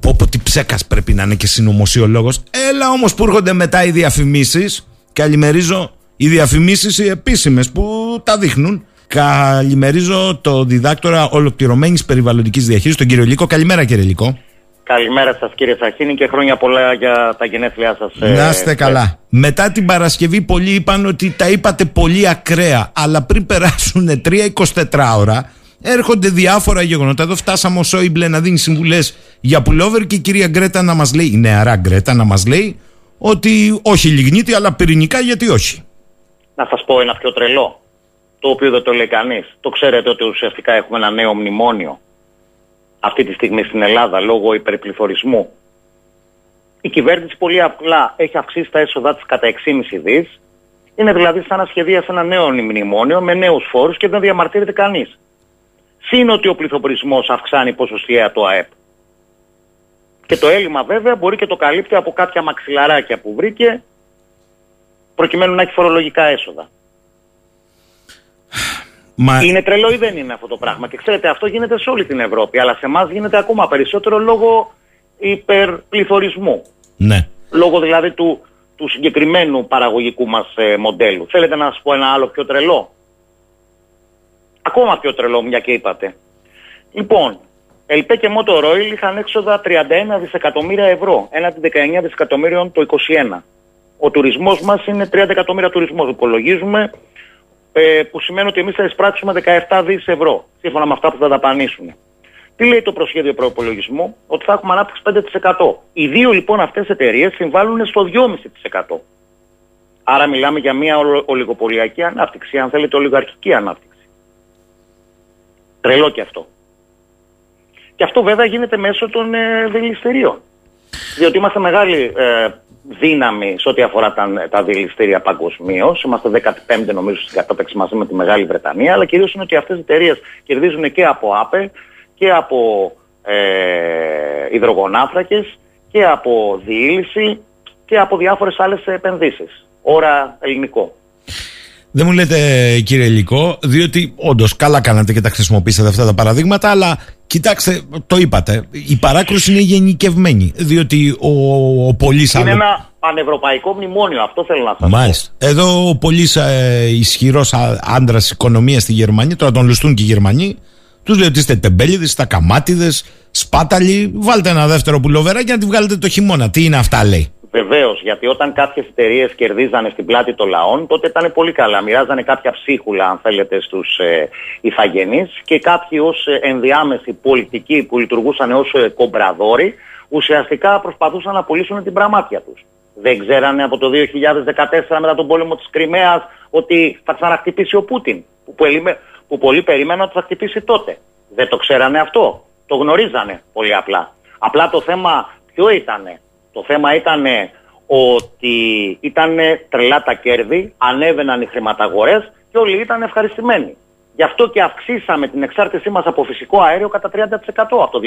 Πω πω τι ψέκας πρέπει να είναι και συνωμοσιολόγος. Έλα όμως που έρχονται μετά οι διαφημίσεις καλημερίζω οι διαφημίσεις οι επίσημες που τα δείχνουν. Καλημερίζω το διδάκτορα ολοκληρωμένης περιβαλλοντικής διαχείρισης τον κύριο Λίκο καλημέρα κύριε Λίκο Καλημέρα σας κύριε Σαχίνη και χρόνια πολλά για τα γενέθλιά σας. Να είστε καλά. Μετά την Παρασκευή πολλοί είπαν ότι τα είπατε πολύ ακραία, αλλά πριν περάσουν 3-24 ώρα έρχονται διάφορα γεγονότα. Εδώ φτάσαμε ο Σόιμπλε να δίνει συμβουλές για πουλόβερ και η κυρία Γκρέτα να μας λέει, η νεαρά Γκρέτα να μας λέει ότι όχι λιγνίτη αλλά πυρηνικά γιατί όχι. Να σας πω ένα πιο τρελό, το οποίο δεν το λέει κανείς. Το ξέρετε ότι ουσιαστικά έχουμε ένα νέο μνημόνιο αυτή τη στιγμή στην Ελλάδα λόγω υπερπληθωρισμού. Η κυβέρνηση πολύ απλά έχει αυξήσει τα έσοδά της κατά 6,5 δις. Είναι δηλαδή σαν να σχεδίασε ένα νέο μνημόνιο με νέους φόρους και δεν διαμαρτύρεται κανείς. Συν ότι ο πληθωρισμός αυξάνει ποσοστιαία το ΑΕΠ. Και το έλλειμμα βέβαια μπορεί και το καλύπτει από κάποια μαξιλαράκια που βρήκε προκειμένου να έχει φορολογικά έσοδα. Μα... Είναι τρελό ή δεν είναι αυτό το πράγμα; Και ξέρετε, αυτό γίνεται σε όλη την Ευρώπη. Αλλά σε εμάς γίνεται ακόμα περισσότερο λόγω υπερπληθωρισμού. Ναι. Λόγω δηλαδή του, του συγκεκριμένου παραγωγικού μας ε, μοντέλου. Θέλετε να σας πω ένα άλλο πιο τρελό; Ακόμα πιο τρελό, μια και είπατε. Λοιπόν, Ελπέ και Motor Oil είχαν έξοδα 31 δισεκατομμύρια ευρώ, έναντι 19 δισεκατομμύριων το 2021. Ο τουρισμός μας είναι 30 εκατομμύρια τουρισμός. Υπολογίζουμε ε, που σημαίνει ότι εμείς θα εισπράξουμε 17 δις ευρώ, σύμφωνα με αυτά που θα δαπανίσουν. Τι λέει το προσχέδιο προπολογισμού, ότι θα έχουμε ανάπτυξη 5%. Οι δύο λοιπόν αυτές εταιρείες συμβάλλουν στο 2,5%. Άρα μιλάμε για μια ολιγοπολιακή ανάπτυξη, αν θέλετε ολιγαρχική ανάπτυξη. Τρελό και αυτό. Και αυτό βέβαια γίνεται μέσω των ε, δηληστηρίων. Διότι είμαστε μεγάλη ε, δύναμη σε ό,τι αφορά τα, τα δηληστήρια παγκοσμίως. Είμαστε 15 νομίζω στην κατάταξη μαζί με τη Μεγάλη Βρετανία. Αλλά κυρίως είναι ότι αυτές οι εταιρείες κερδίζουν και από ΑΠΕ και από ε, υδρογονάφρακε και από διήλυση και από διάφορες άλλες επενδύσεις. Ώρα ελληνικό. Δεν μου λέτε κύριε Υλικό, διότι όντως καλά κάνατε και τα χρησιμοποίησατε αυτά τα παραδείγματα, αλλά κοιτάξτε, το είπατε, η παράκρουση είναι γενικευμένη. Διότι ο, ο πολύς Είναι ένα πανευρωπαϊκό μνημόνιο, αυτό θέλω να σας πω. Μάλιστα. Εδώ ο πολύς ε, ισχυρός άντρας οικονομίας στη Γερμανία, τώρα τον λουστούν και οι Γερμανοί, τους λέει ότι είστε τεμπέληδες, τα καμάτιδε, σπάταλοι. Βάλτε ένα δεύτερο πουλοβεράκι να τη βγάλετε το χειμώνα. Τι είναι αυτά, λέει. Βεβαίως, γιατί όταν κάποιες εταιρείες κερδίζανε στην πλάτη των λαών, τότε ήταν πολύ καλά. Μοιράζανε κάποια ψίχουλα, αν θέλετε, στους ε, ηθαγενείς και κάποιοι ως ενδιάμεσοι πολιτικοί που λειτουργούσαν ως ε, κομπραδόροι, ουσιαστικά προσπαθούσαν να πουλήσουν την πραμάτια τους. Δεν ξέρανε από το 2014 μετά τον πόλεμο της Κρυμαίας ότι θα ξαναχτυπήσει ο Πούτιν, που, που πολλοί περίμεναν ότι θα χτυπήσει τότε. Δεν το ξέρανε αυτό. Το γνωρίζανε πολύ απλά. Απλά το θέμα ποιο ήτανε το θέμα ήταν ότι ήταν τρελά τα κέρδη, ανέβαιναν οι χρηματαγορές και όλοι ήταν ευχαριστημένοι. Γι' αυτό και αυξήσαμε την εξάρτησή μας από φυσικό αέριο κατά 30% από το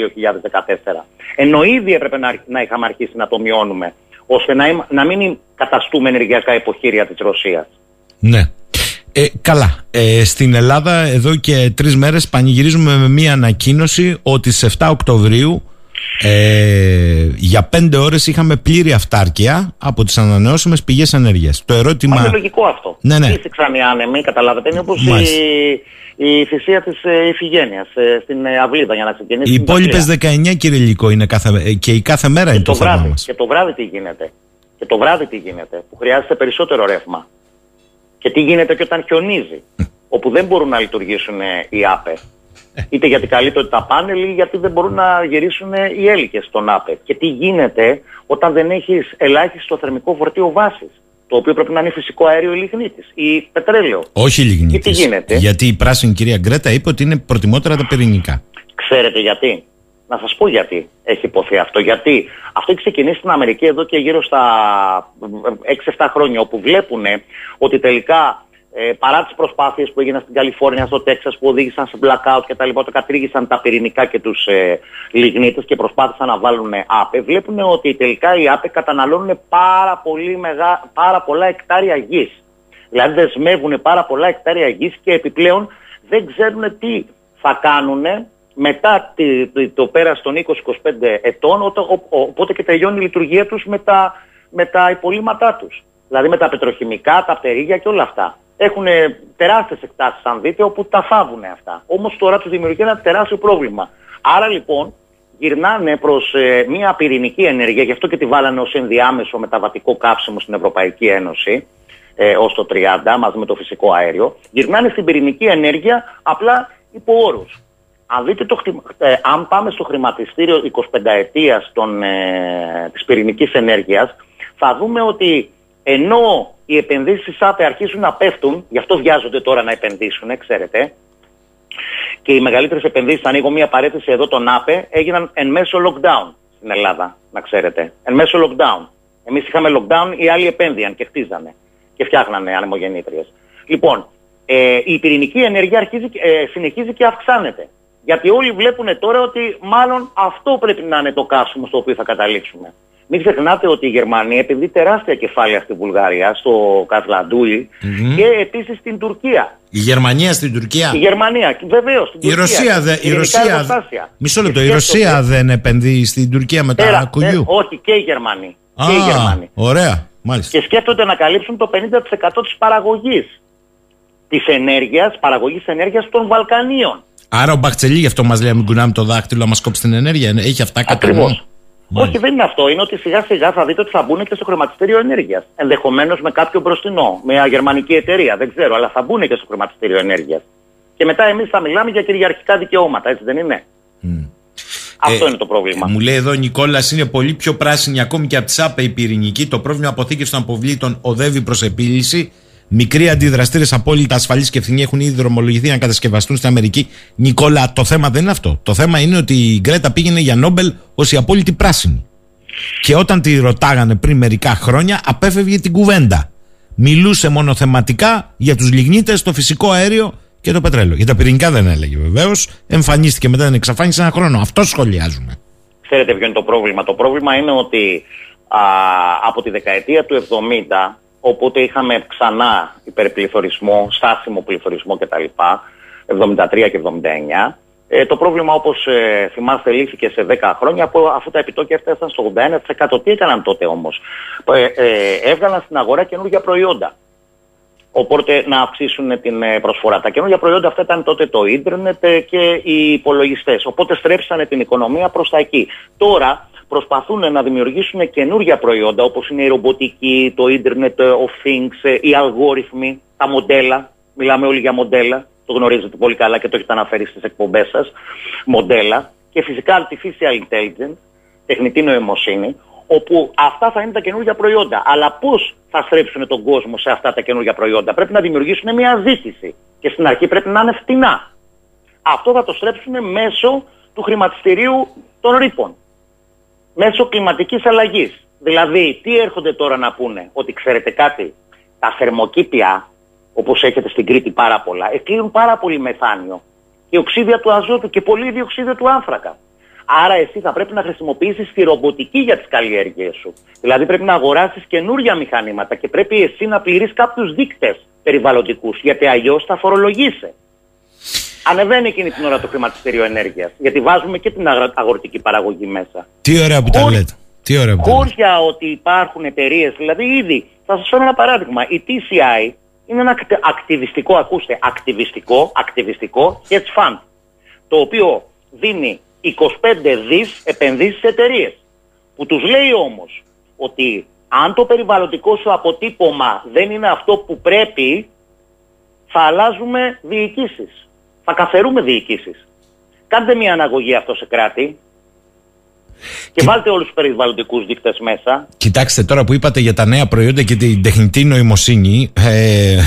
2014. Ενώ ήδη έπρεπε να, να είχαμε αρχίσει να το μειώνουμε, ώστε να, να μην καταστούμε ενεργειακά υποχείρια της Ρωσίας. Ναι. Ε, καλά. Ε, στην Ελλάδα εδώ και τρεις μέρες πανηγυρίζουμε με μία ανακοίνωση ότι σε 7 Οκτωβρίου ε, για πέντε ώρες είχαμε πλήρη αυτάρκεια από τις ανανεώσιμες πηγές ενέργειας. Το ερώτημα... Είναι λογικό αυτό. Ναι, ναι. Φύσηξαν οι άνεμοι, καταλάβετε. Είναι όπως η, η θυσία της ε, Ιφηγένειας ε, στην ε, Αυλίδα για να ξεκινήσει. Οι υπόλοιπες 19 κύριε Λυκό είναι κάθε, ε, και η κάθε μέρα και είναι το, το θέμα βράδυ, μας. Και το βράδυ τι γίνεται. Και το βράδυ τι γίνεται. Που χρειάζεται περισσότερο ρεύμα. Και τι γίνεται και όταν χιονίζει. όπου δεν μπορούν να λειτουργήσουν ε, οι ΑΠΕ. Είτε γιατί καλύπτονται τα πάνελ ή γιατί δεν μπορούν να γυρίσουν οι έλικες στον ΑΠΕ. Και τι γίνεται όταν δεν έχεις ελάχιστο θερμικό φορτίο βάσης το οποίο πρέπει να είναι φυσικό αέριο ή λιγνίτης ή πετρέλαιο; Όχι λιγνίτης. Και τι γίνεται; Γιατί η πράσινη κυρία Γκρέτα είπε ότι είναι προτιμότερα τα πυρηνικά. Ξέρετε γιατί; Να σας πω γιατί έχει υποθεί αυτό. Γιατί αυτό έχει ξεκινήσει στην Αμερική εδώ και γύρω στα 6-7 χρόνια όπου βλέπουν ότι τελικά ε, παρά τις προσπάθειες που έγιναν στην Καλιφόρνια, στο Τέξας, που οδήγησαν σε blackout και τα λοιπά, το κατήργησαν τα πυρηνικά και τους ε, λιγνίτες και προσπάθησαν να βάλουν ΑΠΕ, βλέπουν ότι τελικά οι ΑΠΕ καταναλώνουν πάρα, πολύ μεγά, πάρα πολλά εκτάρια γης. Δηλαδή δεσμεύουν πάρα πολλά εκτάρια γης και επιπλέον δεν ξέρουν τι θα κάνουν μετά το, το πέρας των 20-25 ετών, οπότε και τελειώνει η λειτουργία τους με τα, με τα υπολείμματά τους. Δηλαδή με τα πετροχημικά, τα πτερίγια και όλα αυτά έχουν τεράστιες εκτάσεις, αν δείτε, όπου τα φάβουν αυτά. Όμως τώρα τους δημιουργεί ένα τεράστιο πρόβλημα. Άρα λοιπόν, γυρνάνε προς ε, μια πυρηνική ενέργεια, γι' αυτό και τη βάλανε ως ενδιάμεσο μεταβατικό κάψιμο στην Ευρωπαϊκή Ένωση ε, ως το 30 μαζί με το φυσικό αέριο, γυρνάνε στην πυρηνική ενέργεια απλά υπό όρους. Αν, δείτε το, χρη- ε, αν πάμε στο χρηματιστήριο 25 ετίας των, ε, της πυρηνικής ενέργειας, θα δούμε ότι ενώ οι επενδύσεις της ΑΠΕ αρχίζουν να πέφτουν, γι' αυτό βιάζονται τώρα να επενδύσουν, ξέρετε, και οι μεγαλύτερες επενδύσεις, ανοίγω μία παρέτηση εδώ τον ΑΠΕ, έγιναν εν μέσω lockdown στην Ελλάδα, να ξέρετε. Εν μέσω lockdown. Εμείς είχαμε lockdown, οι άλλοι επένδυαν και χτίζανε και φτιάχνανε ανεμογεννήτριες. Λοιπόν, ε, η πυρηνική ενέργεια αρχίζει, και- ε, συνεχίζει και αυξάνεται. Γιατί όλοι βλέπουν τώρα ότι μάλλον αυτό πρέπει να είναι το καύσιμο στο οποίο θα καταλήξουμε. Μην ξεχνάτε ότι η Γερμανία επενδύει τεράστια κεφάλαια στη Βουλγαρία, στο κασλαντουι και επίσης στην Τουρκία. Η Γερμανία στην Τουρκία; Η Γερμανία, βεβαίως. Η Ρωσία, δε, η Ρωσία, μισό λεπτό, η Ρωσία δεν επενδύει στην Τουρκία με τα κουγιού; όχι, και οι Γερμανοί. Α, και οι Γερμανοί. ωραία, μάλιστα. Και σκέφτονται να καλύψουν το 50% της παραγωγής της ενέργειας, παραγωγής ενέργειας των Βαλκανίων. Άρα ο Μπαχτσελή γι' αυτό μας λέει: Μην κουνάμε το δάχτυλο, να μα κόψει την ενέργεια. Έχει αυτά κατά νου. Ακριβώς. Μάλιστα. Όχι, δεν είναι αυτό. Είναι ότι σιγά σιγά θα δείτε ότι θα μπουν και στο χρηματιστήριο ενέργειας. Ενδεχομένως με κάποιο μπροστινό, με μια γερμανική εταιρεία, δεν ξέρω, αλλά θα μπουν και στο χρηματιστήριο ενέργειας. Και μετά εμείς θα μιλάμε για κυριαρχικά δικαιώματα, έτσι δεν είναι; Αυτό Ε, είναι το πρόβλημα. Μου λέει εδώ ο Νικόλας είναι πολύ πιο πράσινη ακόμη και από τη ΣΑΠΕ η πυρηνική. Το πρόβλημα αποθήκευσης των αποβλήτων οδεύει προς επίλυση. Μικροί αντιδραστήρες απόλυτα ασφαλείς και ευθυνοί έχουν ήδη δρομολογηθεί να κατασκευαστούν στην Αμερική. Νικόλα, το θέμα δεν είναι αυτό. Το θέμα είναι ότι η Γκρέτα πήγαινε για Νόμπελ ως η απόλυτη πράσινη. Και όταν τη ρωτάγανε πριν μερικά χρόνια, απέφευγε την κουβέντα. Μιλούσε μόνο θεματικά για τους λιγνίτες, το φυσικό αέριο και το πετρέλαιο. Για τα πυρηνικά δεν έλεγε βεβαίως. Εμφανίστηκε μετά την εξαφάνιση ένα χρόνο. Αυτό σχολιάζουμε. Ξέρετε ποιο είναι το πρόβλημα; Το πρόβλημα είναι ότι α, από τη δεκαετία του 70, οπότε είχαμε ξανά υπερπληθωρισμό, στάσιμο πληθωρισμό κτλ. 73 και 79. Ε, το πρόβλημα, όπως ε, θυμάστε, λύθηκε σε 10 χρόνια από, αφού τα επιτόκια έφτασαν στο 81%. Τι έκαναν τότε όμως, ε, ε, έβγαλαν στην αγορά καινούργια προϊόντα. Οπότε να αυξήσουν την ε, προσφορά. Τα καινούργια προϊόντα αυτά ήταν τότε το ίντερνετ ε, και οι υπολογιστές. Οπότε στρέψανε την οικονομία προς τα εκεί. Τώρα προσπαθούν να δημιουργήσουν καινούργια προϊόντα όπως είναι η ρομποτική, το ίντερνετ of things, ε, οι αλγόριθμοι, τα μοντέλα. Μιλάμε όλοι για μοντέλα. Το γνωρίζετε πολύ καλά και το έχετε αναφέρει στις εκπομπές σας. Μοντέλα. Και φυσικά artificial intelligence, τεχνητή νοημοσύνη, όπου αυτά θα είναι τα καινούργια προϊόντα. Αλλά πώς θα στρέψουν τον κόσμο σε αυτά τα καινούργια προϊόντα, πρέπει να δημιουργήσουν μια ζήτηση. Και στην αρχή πρέπει να είναι φτηνά. Αυτό θα το στρέψουν μέσω του χρηματιστηρίου των ρήπων. Μέσω κλιματικής αλλαγής. Δηλαδή, τι έρχονται τώρα να πούνε, ότι ξέρετε κάτι, τα θερμοκήπια, όπως έχετε στην Κρήτη πάρα πολλά, εκλείουν πάρα πολύ μεθάνιο και οξύδια του αζότου και πολύ διοξίδιο του άνθρακα. Άρα εσύ θα πρέπει να χρησιμοποιήσεις τη ρομποτική για τις καλλιέργειές σου. Δηλαδή πρέπει να αγοράσεις καινούργια μηχανήματα και πρέπει εσύ να πληρείς κάποιους δείκτες περιβαλλοντικούς, γιατί αλλιώς θα φορολογήσει. Ανεβαίνει εκείνη την ώρα το χρηματιστήριο ενέργειας. Γιατί βάζουμε και την αγρα- αγροτική παραγωγή μέσα. Τι ωραία που τα Χωρίς- λέτε. Τι ωραία που τα λέτε. Χώρια ότι υπάρχουν εταιρείες, δηλαδή ήδη. Θα σας φέρω ένα παράδειγμα. Η TCI είναι ένα ακτ- ακτιβιστικό, ακούστε, ακτιβιστικό, ακτιβιστικό hedge fund. Το οποίο δίνει 25 δις επενδύσεις σε εταιρείες. Που τους λέει όμως ότι αν το περιβαλλοντικό σου αποτύπωμα δεν είναι αυτό που πρέπει, θα αλλάζουμε διοικήσεις. Θα καθερούμε διοικήσεις. Κάντε μια αναγωγή αυτό σε κράτη και βάλτε όλους τους περιβαλλοντικούς δείκτες μέσα Κοιτάξτε τώρα που είπατε για τα νέα προϊόντα και την τεχνητή νοημοσύνη. Ε,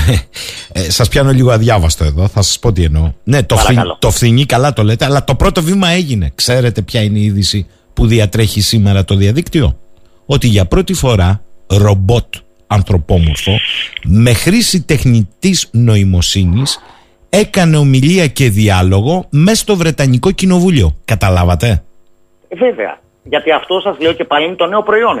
ε, σας πιάνω λίγο αδιάβαστο εδώ, θα σας πω τι εννοώ. Ναι, το, φθι, Παρακαλώ. το φθηνί καλά το λέτε, αλλά το πρώτο βήμα έγινε. Ξέρετε ποια είναι η είδηση που διατρέχει σήμερα το διαδίκτυο; Ότι για πρώτη φορά ρομπότ ανθρωπόμορφο με χρήση τεχνητής νοημοσύνης έκανε ομιλία και διάλογο μέσα στο Βρετανικό Κοινοβούλιο. Καταλάβατε; Ε, Βέβαια. Γιατί αυτό σας λέω και πάλι είναι το νέο προϊόν.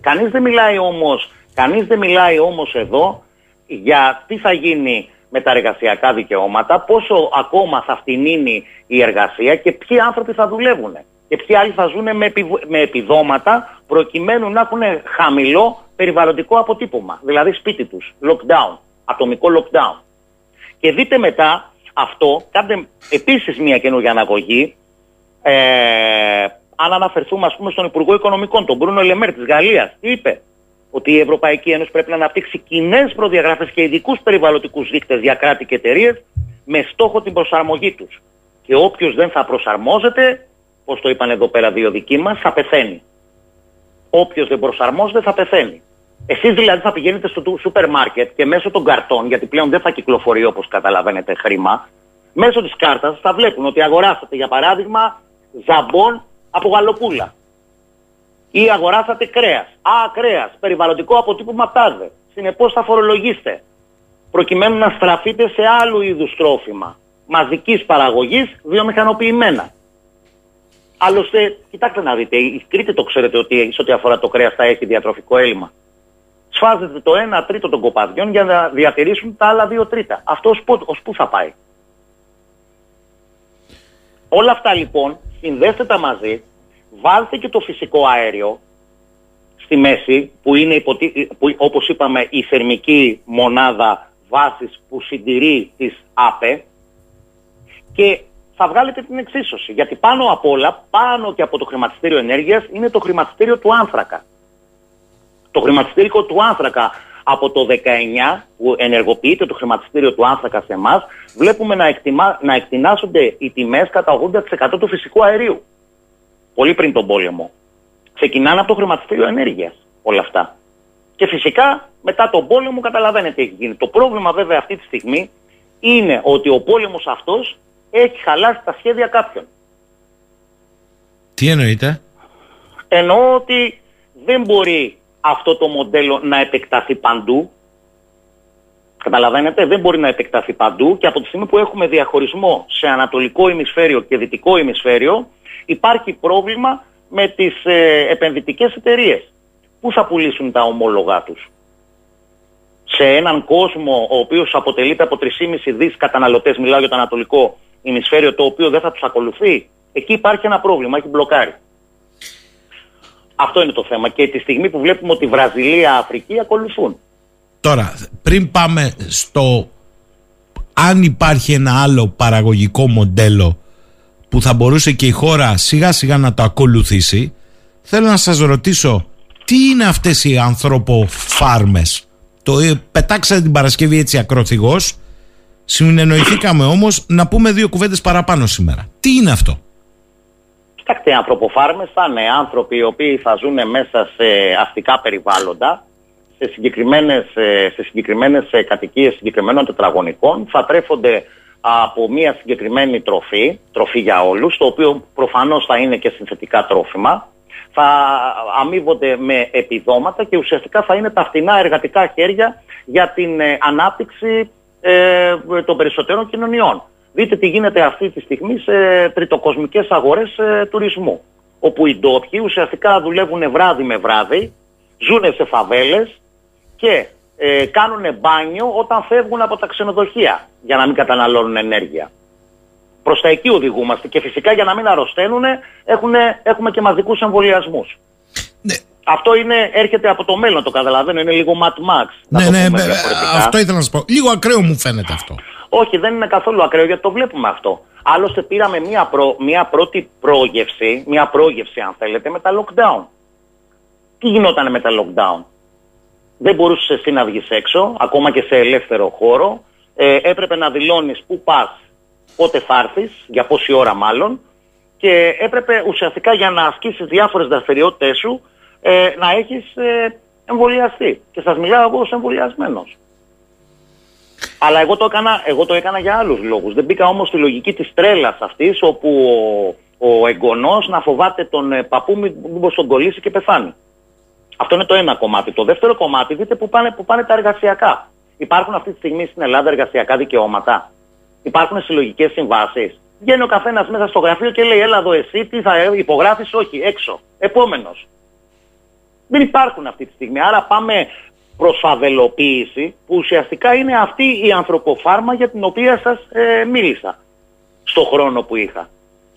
Κανείς δεν μιλάει όμω κανείς δεν μιλάει όμως εδώ για τι θα γίνει με τα εργασιακά δικαιώματα, πόσο ακόμα θα φτηνίνει η εργασία και ποιοι άνθρωποι θα δουλεύουν. Και ποιοι άλλοι θα ζουν με, επιβ- με επιδόματα προκειμένου να έχουν χαμηλό περιβαλλοντικό αποτύπωμα. Δηλαδή σπίτι τους, lockdown, ατομικό lockdown. Και δείτε μετά αυτό, κάντε επίσης μια καινούργια αναγωγή, ε, αν αναφερθούμε ας πούμε στον Υπουργό Οικονομικών, τον Μπρούνο Λεμέρ της Γαλλίας, τι είπε, ότι η Ευρωπαϊκή Ένωση πρέπει να αναπτύξει κοινέ προδιαγραφές και ειδικούς περιβαλλοντικούς δείκτες για κράτη και εταιρείες με στόχο την προσαρμογή τους. Και όποιος δεν θα προσαρμόζεται, όπως το είπαν εδώ πέρα δύο δικοί μας, θα πεθαίνει. Όποιος δεν προσαρμόζεται θα πεθαίνει. Εσείς δηλαδή θα πηγαίνετε στο σούπερ μάρκετ και μέσω των καρτών, γιατί πλέον δεν θα κυκλοφορεί όπως καταλαβαίνετε χρήμα, μέσω της κάρτας θα βλέπουν ότι αγοράσατε για παράδειγμα ζαμπόν από γαλοπούλα. Ή αγοράσατε κρέας. Α, κρέας. Περιβαλλοντικό αποτύπωμα τάδε. Συνεπώς θα φορολογήσετε. Προκειμένου να στραφείτε σε άλλου είδους τρόφιμα. Μαζικής παραγωγής βιομηχανοποιημένα. Άλλωστε, κοιτάξτε να δείτε, η Κρήτη το ξέρετε ότι σε ό,τι αφορά το κρέας θα έχει διατροφικό έλλειμμα. Σφάζεται το 1 τρίτο των κοπαδιών για να διατηρήσουν τα άλλα 2 τρίτα. Αυτό ως πού θα πάει; Όλα αυτά λοιπόν συνδέστε τα μαζί, βάλτε και το φυσικό αέριο στη μέση που είναι υποτι... που, όπως είπαμε η θερμική μονάδα βάσης που συντηρεί τις ΑΠΕ και θα βγάλετε την εξίσωση. Γιατί πάνω απ' όλα, πάνω και από το χρηματιστήριο ενέργειας είναι το χρηματιστήριο του άνθρακα. Το χρηματιστήριο του άνθρακα από το 19 που ενεργοποιείται το χρηματιστήριο του άνθρακα σε εμάς, βλέπουμε να, εκτιμά, να εκτινάσονται οι τιμές κατά 80% του φυσικού αερίου. Πολύ πριν τον πόλεμο. Ξεκινάνε από το χρηματιστήριο ενέργειας όλα αυτά. Και φυσικά μετά τον πόλεμο καταλαβαίνετε τι έχει γίνει. Το πρόβλημα βέβαια αυτή τη στιγμή είναι ότι ο πόλεμος αυτός έχει χαλάσει τα σχέδια κάποιων. Τι εννοείτε; Εννοώ ότι δεν μπορεί αυτό το μοντέλο να επεκταθεί παντού. Καταλαβαίνετε, δεν μπορεί να επεκταθεί παντού και από τη στιγμή που έχουμε διαχωρισμό σε ανατολικό ημισφαίριο και δυτικό ημισφαίριο υπάρχει πρόβλημα με τις ε, επενδυτικές εταιρείες. Πού θα πουλήσουν τα ομόλογά τους; Σε έναν κόσμο ο οποίος αποτελείται από 3,5 δις καταναλωτές, μιλάω για το ανατολικό ημισφαίριο, το οποίο δεν θα τους ακολουθεί. Εκεί υπάρχει ένα πρόβλημα, έχει μπλοκάρει. Αυτό είναι το θέμα. Και τη στιγμή που βλέπουμε ότι Βραζιλία, Αφρική ακολουθούν. Τώρα, πριν πάμε στο αν υπάρχει ένα άλλο παραγωγικό μοντέλο που θα μπορούσε και η χώρα σιγά σιγά να το ακολουθήσει, θέλω να σας ρωτήσω τι είναι αυτές οι ανθρωποφάρμες; Το ε, πετάξατε την Παρασκευή έτσι ακροθυγός, συνεννοηθήκαμε όμως να πούμε δύο κουβέντες παραπάνω σήμερα. Τι είναι αυτό; Κοιτάξτε, οι ανθρωποφάρμες θα είναι άνθρωποι οι οποίοι θα ζουν μέσα σε αστικά περιβάλλοντα, σε συγκεκριμένες, ε, σε συγκεκριμένες ε, κατοικίες συγκεκριμένων τετραγωνικών, θα τρέφονται από μια συγκεκριμένη τροφή, τροφή για όλους, το οποίο προφανώς θα είναι και συνθετικά τρόφιμα, θα αμείβονται με επιδόματα και ουσιαστικά θα είναι τα φτηνά εργατικά χέρια για την ε, ανάπτυξη των περισσότερων κοινωνιών. Δείτε τι γίνεται αυτή τη στιγμή σε τριτοκοσμικές αγορές ε, τουρισμού. Όπου οι ντόπιοι ουσιαστικά δουλεύουν βράδυ με βράδυ, ζουν σε φαβέλες και ε, κάνουν μπάνιο όταν φεύγουν από τα ξενοδοχεία για να μην καταναλώνουν ενέργεια. Προς τα εκεί οδηγούμαστε και φυσικά για να μην αρρωσταίνουν έχουμε και μαζικούς εμβολιασμούς. Ναι. Αυτό είναι, έρχεται από το μέλλον, το καταλαβαίνω. Είναι λίγο Mad Max. Ναι, ναι, ναι, αυτό ήθελα να σας πω. Λίγο ακραίο μου φαίνεται αυτό. Όχι, δεν είναι καθόλου ακραίο γιατί το βλέπουμε αυτό. Άλλωστε πήραμε μια, προ, μια πρώτη πρόγευση, μια πρόγευση αν θέλετε, με τα lockdown. Τι γινόταν με τα lockdown; Δεν μπορούσες εσύ να βγεις έξω, ακόμα και σε ελεύθερο χώρο. Ε, έπρεπε να δηλώνεις πού πας, πότε θα έρθεις, για πόση ώρα μάλλον. Και έπρεπε ουσιαστικά για να ασκήσεις διάφορες δραστηριότητες σου ε, να έχεις ε, εμβολιαστεί. Και σας μιλάω εγώ ως εμβολιασμένος. Αλλά εγώ το έκανα, εγώ το έκανα για άλλους λόγους. Δεν μπήκα όμως στη λογική της τρέλας αυτής, όπου ο, ο εγγονός να φοβάται τον ε, παππού μήπως τον κολλήσει και πεθάνει. Αυτό είναι το ένα κομμάτι. Το δεύτερο κομμάτι, δείτε που πάνε, που πάνε τα εργασιακά. Υπάρχουν αυτή τη στιγμή στην Ελλάδα εργασιακά δικαιώματα. Υπάρχουν συλλογικές συμβάσεις. Βγαίνει ο καθένας μέσα στο γραφείο και λέει: Έλα εδώ, εσύ τι θα υπογράφεις, όχι, έξω. Επόμενος. Δεν υπάρχουν αυτή τη στιγμή. Άρα πάμε προσφαβελοποίηση που ουσιαστικά είναι αυτή η ανθρωποφάρμα για την οποία σας ε, μίλησα στο χρόνο που είχα.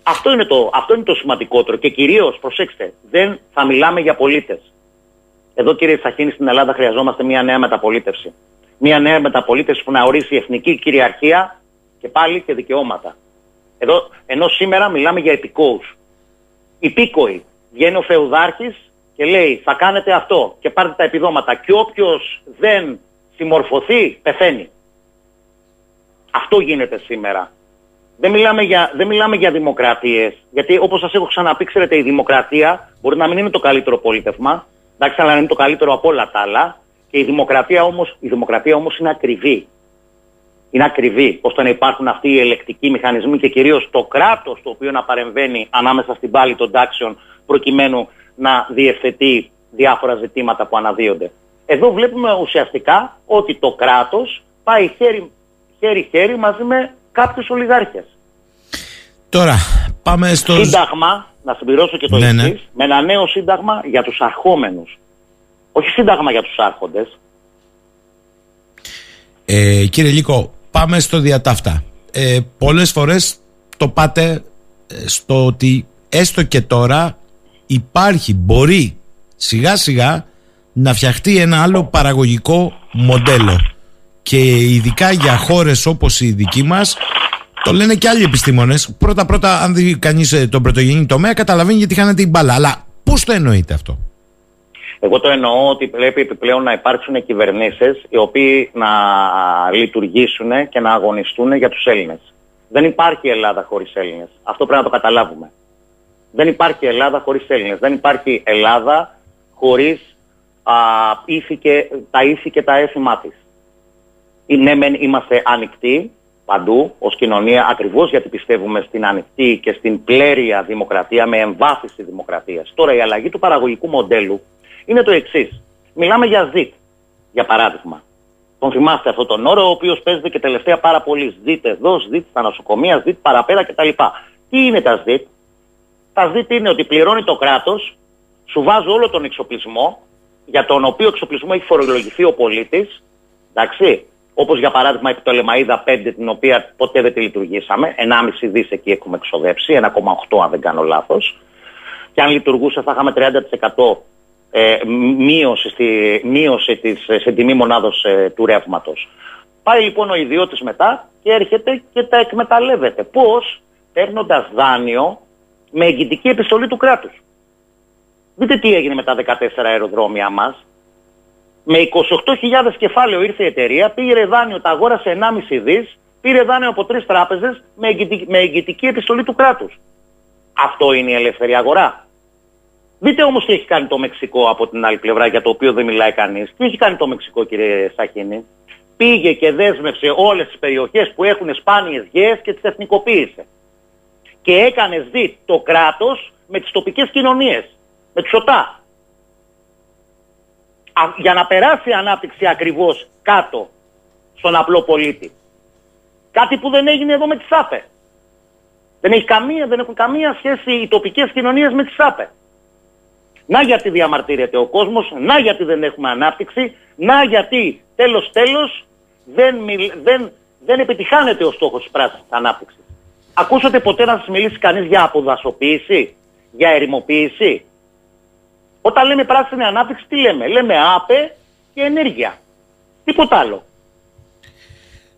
Αυτό είναι, το, αυτό είναι το σημαντικότερο και κυρίως, προσέξτε, δεν θα μιλάμε για πολίτες. Εδώ κύριε Σαχίνη στην Ελλάδα χρειαζόμαστε μια νέα μεταπολίτευση. Μια νέα μεταπολίτευση που να ορίσει εθνική κυριαρχία και πάλι και δικαιώματα. Εδώ, ενώ σήμερα μιλάμε για επικόους. υπήκοοι. Βγαίνει ο Φεουδάρχης και λέει θα κάνετε αυτό και πάρτε τα επιδόματα και όποιος δεν συμμορφωθεί πεθαίνει. Αυτό γίνεται σήμερα. Δεν μιλάμε για, δεν μιλάμε για δημοκρατίες, γιατί όπως σας έχω ξαναπεί, ξέρετε, η δημοκρατία μπορεί να μην είναι το καλύτερο πολίτευμα, εντάξει, αλλά είναι το καλύτερο από όλα τα άλλα, και η δημοκρατία όμως, η δημοκρατία όμως είναι ακριβή. Είναι ακριβή, ώστε να υπάρχουν αυτοί οι ελεκτικοί μηχανισμοί και κυρίως το κράτος το οποίο να παρεμβαίνει ανάμεσα στην πάλη των τάξεων προκειμένου να διευθετεί διάφορα ζητήματα που αναδύονται. Εδώ βλέπουμε ουσιαστικά ότι το κράτος πάει χέρι-χέρι μαζί με κάποιους ολιγάρχες. Τώρα, πάμε στο... Σύνταγμα, να συμπληρώσω και το Ναι, ναι, ναι. με ένα νέο σύνταγμα για τους αρχόμενους. Όχι σύνταγμα για τους άρχοντες. Ε, κύριε Λίκο, πάμε στο διατάφτα. Ε, πολλές φορές το πάτε ε, στο ότι έστω και τώρα υπάρχει, μπορεί σιγά σιγά να φτιαχτεί ένα άλλο παραγωγικό μοντέλο. Και ειδικά για χώρες όπως η δική μας, το λένε και άλλοι επιστήμονες. Πρώτα πρώτα, αν δει κανείς ε, τον πρωτογενή τομέα, καταλαβαίνει γιατί χάνεται η μπάλα. Αλλά πώς το εννοείτε αυτό; Εγώ το εννοώ ότι πρέπει επιπλέον να υπάρξουν κυβερνήσεις οι οποίοι να λειτουργήσουν και να αγωνιστούν για τους Έλληνες. Δεν υπάρχει Ελλάδα χωρίς Έλληνες. Αυτό πρέπει να το καταλάβουμε. Δεν υπάρχει Ελλάδα χωρίς Έλληνες. Δεν υπάρχει Ελλάδα χωρίς τα ήθη και τα έθιμά της. Ε, ναι, μεν είμαστε ανοιχτοί παντού ως κοινωνία, ακριβώς γιατί πιστεύουμε στην ανοιχτή και στην πλέρια δημοκρατία, με εμβάθυνση δημοκρατίας. Τώρα, η αλλαγή του παραγωγικού μοντέλου είναι το εξής. Μιλάμε για ΖΙΤ, για παράδειγμα. Τον θυμάστε αυτόν τον όρο, ο οποίος παίζεται και τελευταία πάρα πολύ. ΣΔΙΤ εδώ, ΣΔΙΤ στα νοσοκομεία, ΣΔΙΤ παραπέρα κτλ. Τι είναι τα ΣΔΙΤ, ЗΙΤ, Τα ЗΙΤ είναι ότι πληρώνει το κράτος, σου βάζει όλο τον εξοπλισμό, για τον οποίο εξοπλισμό έχει φορολογηθεί ο πολίτης, εντάξει, όπως για παράδειγμα η Πτολεμαίδα 5, την οποία ποτέ δεν τη λειτουργήσαμε, 1,5 δις εκεί έχουμε εξοδέψει, 1,8 αν δεν κάνω λάθος. Και αν λειτουργούσε θα είχαμε 30% ε, μείωση, στη, μείωση της, ε, σε τιμή μονάδος ε, του ρεύματος. Πάει λοιπόν ο ιδιώτης μετά και έρχεται και τα εκμεταλλεύεται. Πώς; Παίρνοντας δάνειο με εγγυητική επιστολή του κράτους. Δείτε τι έγινε με τα 14 αεροδρόμια μας. Με 28.000 κεφάλαιο ήρθε η εταιρεία, πήρε δάνειο, τα αγόρασε 1,5 δις, πήρε δάνειο από τρεις τράπεζες με εγγυητική, με εγγυητική επιστολή του κράτους. Αυτό είναι η ελεύθερη αγορά. Δείτε όμως τι έχει κάνει το Μεξικό από την άλλη πλευρά για το οποίο δεν μιλάει κανείς. Τι έχει κάνει το Μεξικό, κύριε Σαχίνη; Πήγε και δέσμευσε όλες τις περιοχές που έχουν σπάνιες γέες και τις εθνικοποίησε. Και έκανες δει το κράτος με τις τοπικές κοινωνίες. Με του ΟΤΑ. Α, Για να περάσει η ανάπτυξη ακριβώς κάτω στον απλό πολίτη. Κάτι που δεν έγινε εδώ με τι ΣΑΠΕ. Δεν, έχει καμία, δεν έχουν καμία σχέση οι τοπικές κοινωνίες με τι ΣΑΠΕ. Να γιατί διαμαρτύρεται ο κόσμος, να γιατί δεν έχουμε ανάπτυξη, να γιατί τέλος τέλος δεν, μιλ- δεν, δεν επιτυχάνεται ο στόχος της πράσινης ανάπτυξης. Ακούσατε ποτέ να σας μιλήσει κανείς για αποδασοποίηση, για ερημοποίηση; Όταν λέμε πράσινη ανάπτυξη τι λέμε, λέμε άπε και ενέργεια. Τίποτα άλλο.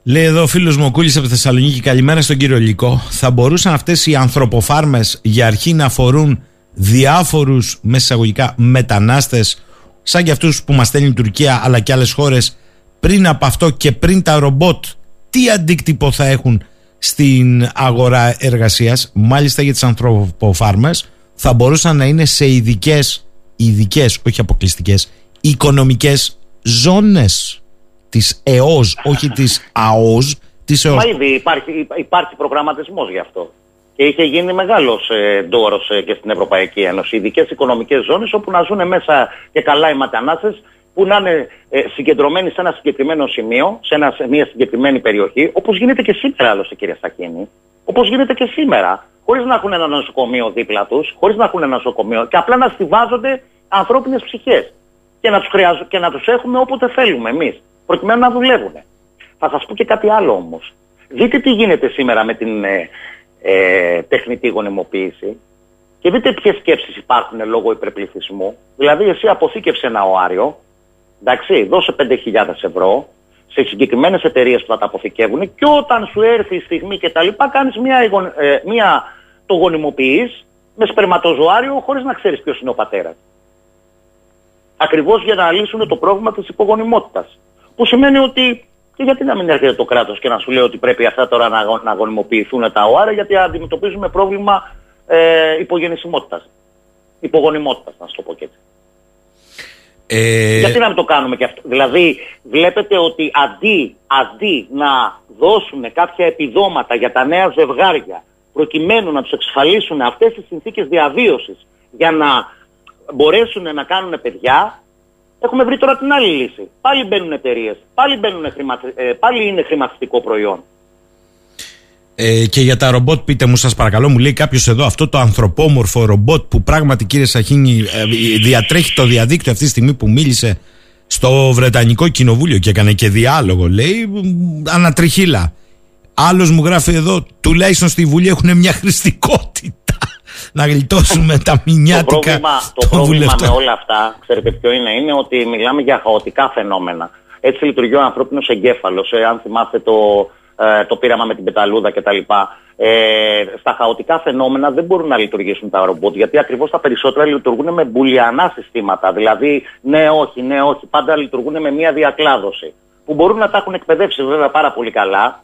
Λέει εδώ ο φίλος μου ο Κούλης από Θεσσαλονίκη, καλημέρα στον κύριο Λυκό. Θα μπορούσαν αυτές οι ανθρωποφάρμες για αρχή να αφορούν διάφορους μέσα εισαγωγικά μετανάστες, σαν και αυτούς που μας στέλνει η Τουρκία αλλά και άλλες χώρες, πριν από αυτό και πριν τα ρομπότ, τι αντίκτυπο θα έχουν στην αγορά εργασίας, μάλιστα για τις ανθρωποφάρμες, θα μπορούσαν να είναι σε ειδικές, ειδικές, όχι αποκλειστικές, οικονομικές ζώνες της ΕΟΣ, όχι της ΑΟΣ, της ΕΟΣ. Μα ήδη υπάρχει, υπάρχει προγραμματισμός γι' αυτό. Και είχε γίνει μεγάλος ε, ντόρος ε, και στην Ευρωπαϊκή Ένωση. Ειδικές οικονομικές ζώνες όπου να ζουν μέσα και καλά οι μετανάστες που να είναι ε, συγκεντρωμένοι σε ένα συγκεκριμένο σημείο, σε, ένα, σε μια συγκεκριμένη περιοχή, όπως γίνεται και σήμερα άλλωστε κύριε Στακίνη. Όπως γίνεται και σήμερα. Χωρίς να έχουν ένα νοσοκομείο δίπλα τους, χωρίς να έχουν ένα νοσοκομείο και απλά να στηβάζονται ανθρώπινες ψυχές. Και να τους, χρειάζο, και να τους έχουμε όποτε θέλουμε εμείς, προκειμένου να δουλεύουν. Θα σας πω και κάτι άλλο όμως. Δείτε τι γίνεται σήμερα με την ε, ε, τεχνητή γονιμοποίηση και δείτε ποιες σκέψεις υπάρχουν λόγω υπερπληθυσμού. Δηλαδή εσύ αποθήκευσες ένα οάριο, εντάξει, δώσε 5.000 ευρώ σε συγκεκριμένες εταιρείες που θα τα αποθηκεύουν και όταν σου έρθει η στιγμή και τα λοιπά κάνεις μια, εγω- ε, μια το γονιμοποιείς, με σπερματοζωάριο χωρίς να ξέρεις ποιος είναι ο πατέρας. Ακριβώς για να λύσουν το πρόβλημα της υπογονιμότητας. Που σημαίνει ότι και γιατί να μην έρχεται το κράτος και να σου λέει ότι πρέπει αυτά τώρα να, αγω- να αγωνιμοποιηθούν τα ΟΑΡΑ γιατί αντιμετωπίζουμε πρόβλημα ε, υπογεννησιμότητας. Υπογονιμότητας, να σου το πω και έτσι. Ε, Γιατί να μην το κάνουμε και αυτό; Δηλαδή, βλέπετε ότι αντί, αντί να δώσουν κάποια επιδόματα για τα νέα ζευγάρια, προκειμένου να τους εξασφαλίσουν αυτές τις συνθήκες διαβίωσης για να μπορέσουν να κάνουν παιδιά, έχουμε βρει τώρα την άλλη λύση. Πάλι μπαίνουν εταιρείες, πάλι, μπαίνουν χρηματι- ε, πάλι είναι χρηματιστικό προϊόν. Ε, και για τα ρομπότ, πείτε μου, σας παρακαλώ, μου λέει κάποιος εδώ αυτό το ανθρωπόμορφο ρομπότ που πράγματι, κύριε Σαχίνη, ε, διατρέχει το διαδίκτυο αυτή τη στιγμή που μίλησε στο Βρετανικό Κοινοβούλιο και έκανε και διάλογο, λέει, μ, ανατριχίλα. Άλλος μου γράφει εδώ, τουλάχιστον στη Βουλή έχουν μια χρηστικότητα. Να γλιτώσουμε τα Το μηνιάτικα πρόβλημα, το των πρόβλημα με βουλευτών. όλα αυτά, ξέρετε ποιο είναι, είναι ότι μιλάμε για χαοτικά φαινόμενα. Έτσι λειτουργεί ο ανθρώπινος εγκέφαλος. Ε, αν θυμάστε το, ε, το πείραμα με την πεταλούδα κτλ. Ε, στα χαοτικά φαινόμενα δεν μπορούν να λειτουργήσουν τα ρομπότ, γιατί ακριβώς τα περισσότερα λειτουργούν με μπουλιανά συστήματα. Δηλαδή, ναι, όχι, ναι, όχι. Πάντα λειτουργούν με μία διακλάδωση. Που μπορούν να τα έχουν εκπαιδεύσει βέβαια πάρα πολύ καλά,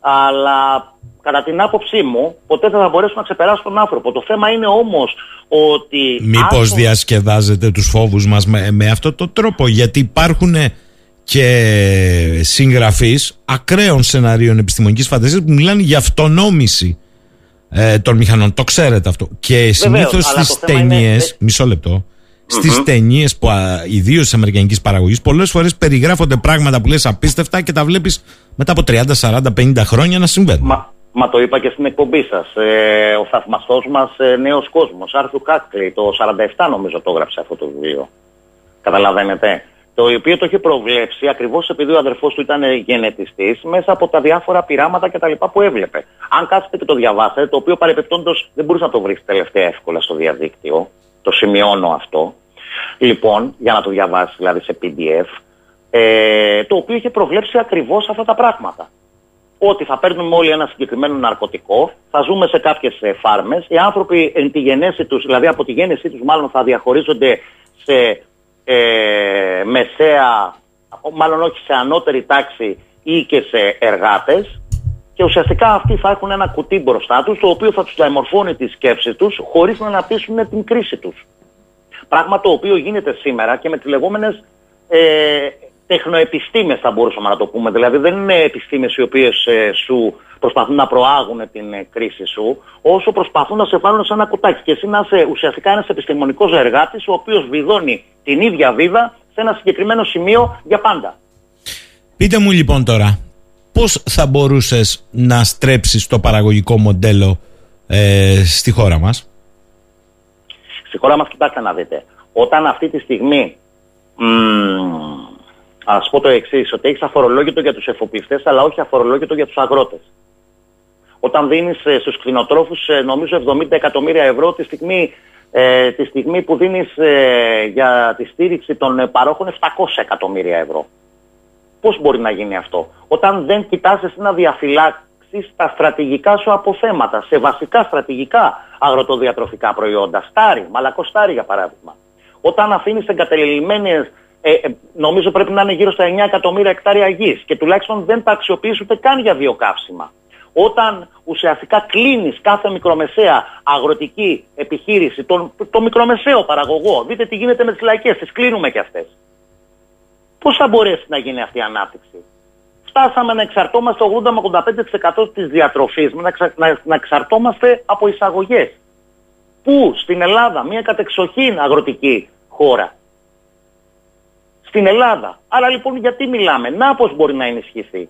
αλλά κατά την άποψή μου ποτέ δεν θα μπορέσουν να ξεπεράσουν τον άνθρωπο. Το θέμα είναι όμως ότι... Μήπως αν το- διασκεδάζετε τους φόβους μας με, με αυτό το τρόπο, γιατί υπάρχουν και συγγραφείς ακραίων σεναρίων επιστημονικής φαντασίας που μιλάνε για αυτονόμηση ε, των μηχανών. Το ξέρετε αυτό. Και συνήθως αλλά στις το θέμα είναι- ταινίες, μισό λεπτό, στις ταινίες που ιδίως της αμερικανικής παραγωγής πολλές φορές περιγράφονται πράγματα που λες απίστευτα και τα βλέπεις μετά από 30, 40, 50 χρόνια να συμβαίνουν. Μα, μα το είπα και στην εκπομπή σας. Ε, ο θαυμαστός μας ε, νέος κόσμος, Άρθου Κάκλι, το 47 νομίζω το έγραψε αυτό το βιβλίο. Καταλαβαίνετε. Το οποίο το είχε προβλέψει ακριβώς επειδή ο αδερφός του ήταν γενετιστής μέσα από τα διάφορα πειράματα κτλ. που έβλεπε. Αν κάτσετε και το διαβάσετε, το οποίο παρεπιπτόντω δεν μπορείς να το βρεις τελευταία εύκολα στο διαδίκτυο, το σημειώνω αυτό. Λοιπόν, για να το διαβάσεις δηλαδή σε PDF, ε, το οποίο είχε προβλέψει ακριβώς αυτά τα πράγματα ότι θα παίρνουμε όλοι ένα συγκεκριμένο ναρκωτικό, θα ζούμε σε κάποιες φάρμες. Οι άνθρωποι εν τη γενέση τους, δηλαδή από τη γέννησή τους, μάλλον θα διαχωρίζονται σε ε, μεσαία, μάλλον όχι σε ανώτερη τάξη ή και σε εργάτες. Και ουσιαστικά αυτοί θα έχουν ένα κουτί μπροστά τους, το οποίο θα τους διαμορφώνει τη σκέψη τους, χωρίς να αναπτύσσουν την κρίση τους. Πράγμα το οποίο γίνεται σήμερα και με τις λεγόμενες ε, τεχνοεπιστήμες θα μπορούσαμε να το πούμε. Δηλαδή δεν είναι επιστήμες οι οποίες ε, σου προσπαθούν να προάγουν την ε, κρίση σου, όσο προσπαθούν να σε βάλουν σε ένα κουτάκι. Και εσύ να είσαι ουσιαστικά ένας επιστημονικός εργάτης, ο οποίος βιδώνει την ίδια βίδα σε ένα συγκεκριμένο σημείο για πάντα. Πείτε μου λοιπόν τώρα, πώς θα μπορούσες να στρέψεις το παραγωγικό μοντέλο ε, στη χώρα μας; Στη χώρα μας κοιτάξτε να δείτε. Όταν αυτή τη στιγμή μ, Α πω το εξής, ότι έχεις αφορολόγητο για τους εφοπλιστές, αλλά όχι αφορολόγητο για τους αγρότες. Όταν δίνεις στους κτηνοτρόφους, νομίζω 70 εκατομμύρια ευρώ τη στιγμή, ε, τη στιγμή που δίνεις ε, για τη στήριξη των ε, παρόχων 700 εκατομμύρια ευρώ. Πώς μπορεί να γίνει αυτό, όταν δεν κοιτάς εσύ να διαφυλάξεις τα στρατηγικά σου αποθέματα, σε βασικά στρατηγικά αγροτοδιατροφικά προϊόντα, στάρι, μαλακοστάρι για παράδειγμα. Όταν αφήνεις εγκατελειμμένες ε, ε, νομίζω πρέπει να είναι γύρω στα 9 εκατομμύρια εκτάρια γης και τουλάχιστον δεν τα αξιοποιείς ούτε καν για βιοκαύσιμα. Όταν ουσιαστικά κλείνεις κάθε μικρομεσαία αγροτική επιχείρηση, τον, το μικρομεσαίο παραγωγό, δείτε τι γίνεται με τις λαϊκές, τις κλείνουμε κι αυτές. Πώς θα μπορέσει να γίνει αυτή η ανάπτυξη; Φτάσαμε να εξαρτώμαστε 80 με 85% της διατροφής μας, να, εξα, να, να εξαρτώμαστε από εισαγωγές. Πού; Στην Ελλάδα, μια κατεξοχήν αγροτική χώρα, στην Ελλάδα. Άρα λοιπόν γιατί μιλάμε, να πώς μπορεί να ενισχυθεί.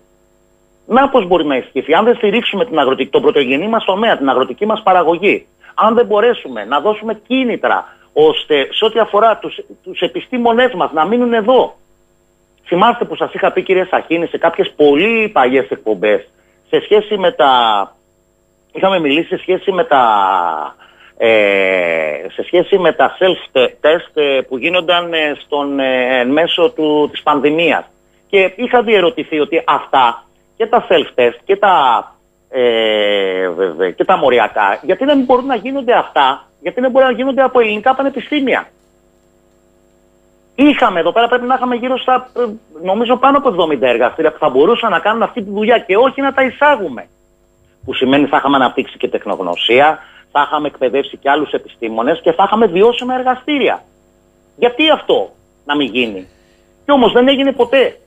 Να πώς μπορεί να ενισχυθεί. Αν δεν στηρίξουμε την αγροτική, τον πρωτογενή μας τομέα, την αγροτική μας παραγωγή, αν δεν μπορέσουμε να δώσουμε κίνητρα ώστε σε ό,τι αφορά τους, τους επιστήμονές μας να μείνουν εδώ. Θυμάστε που σας είχα πει κύριε Σαχίνη σε κάποιες πολύ παλιές εκπομπές σε σχέση με τα... Είχαμε μιλήσει σε σχέση με τα ε, σε σχέση με τα self-test που γίνονταν στον ε, μέσο του, της πανδημίας. Και είχα διερωτηθεί ότι αυτά και τα self-test και τα, ε, και τα μοριακά, γιατί δεν μπορούν να γίνονται αυτά Γιατί δεν μπορεί να γίνονται από ελληνικά πανεπιστήμια. Είχαμε εδώ πέρα, πρέπει να είχαμε γύρω στα, ε, νομίζω πάνω από 70 εργαστήρια που θα μπορούσαν να κάνουν αυτή τη δουλειά και όχι να τα εισάγουμε. Που σημαίνει θα είχαμε αναπτύξει και τεχνογνωσία, θα είχαμε εκπαιδεύσει και άλλους επιστήμονες και θα είχαμε βιώσιμα εργαστήρια. Γιατί αυτό να μην γίνει; Και όμως δεν έγινε ποτέ.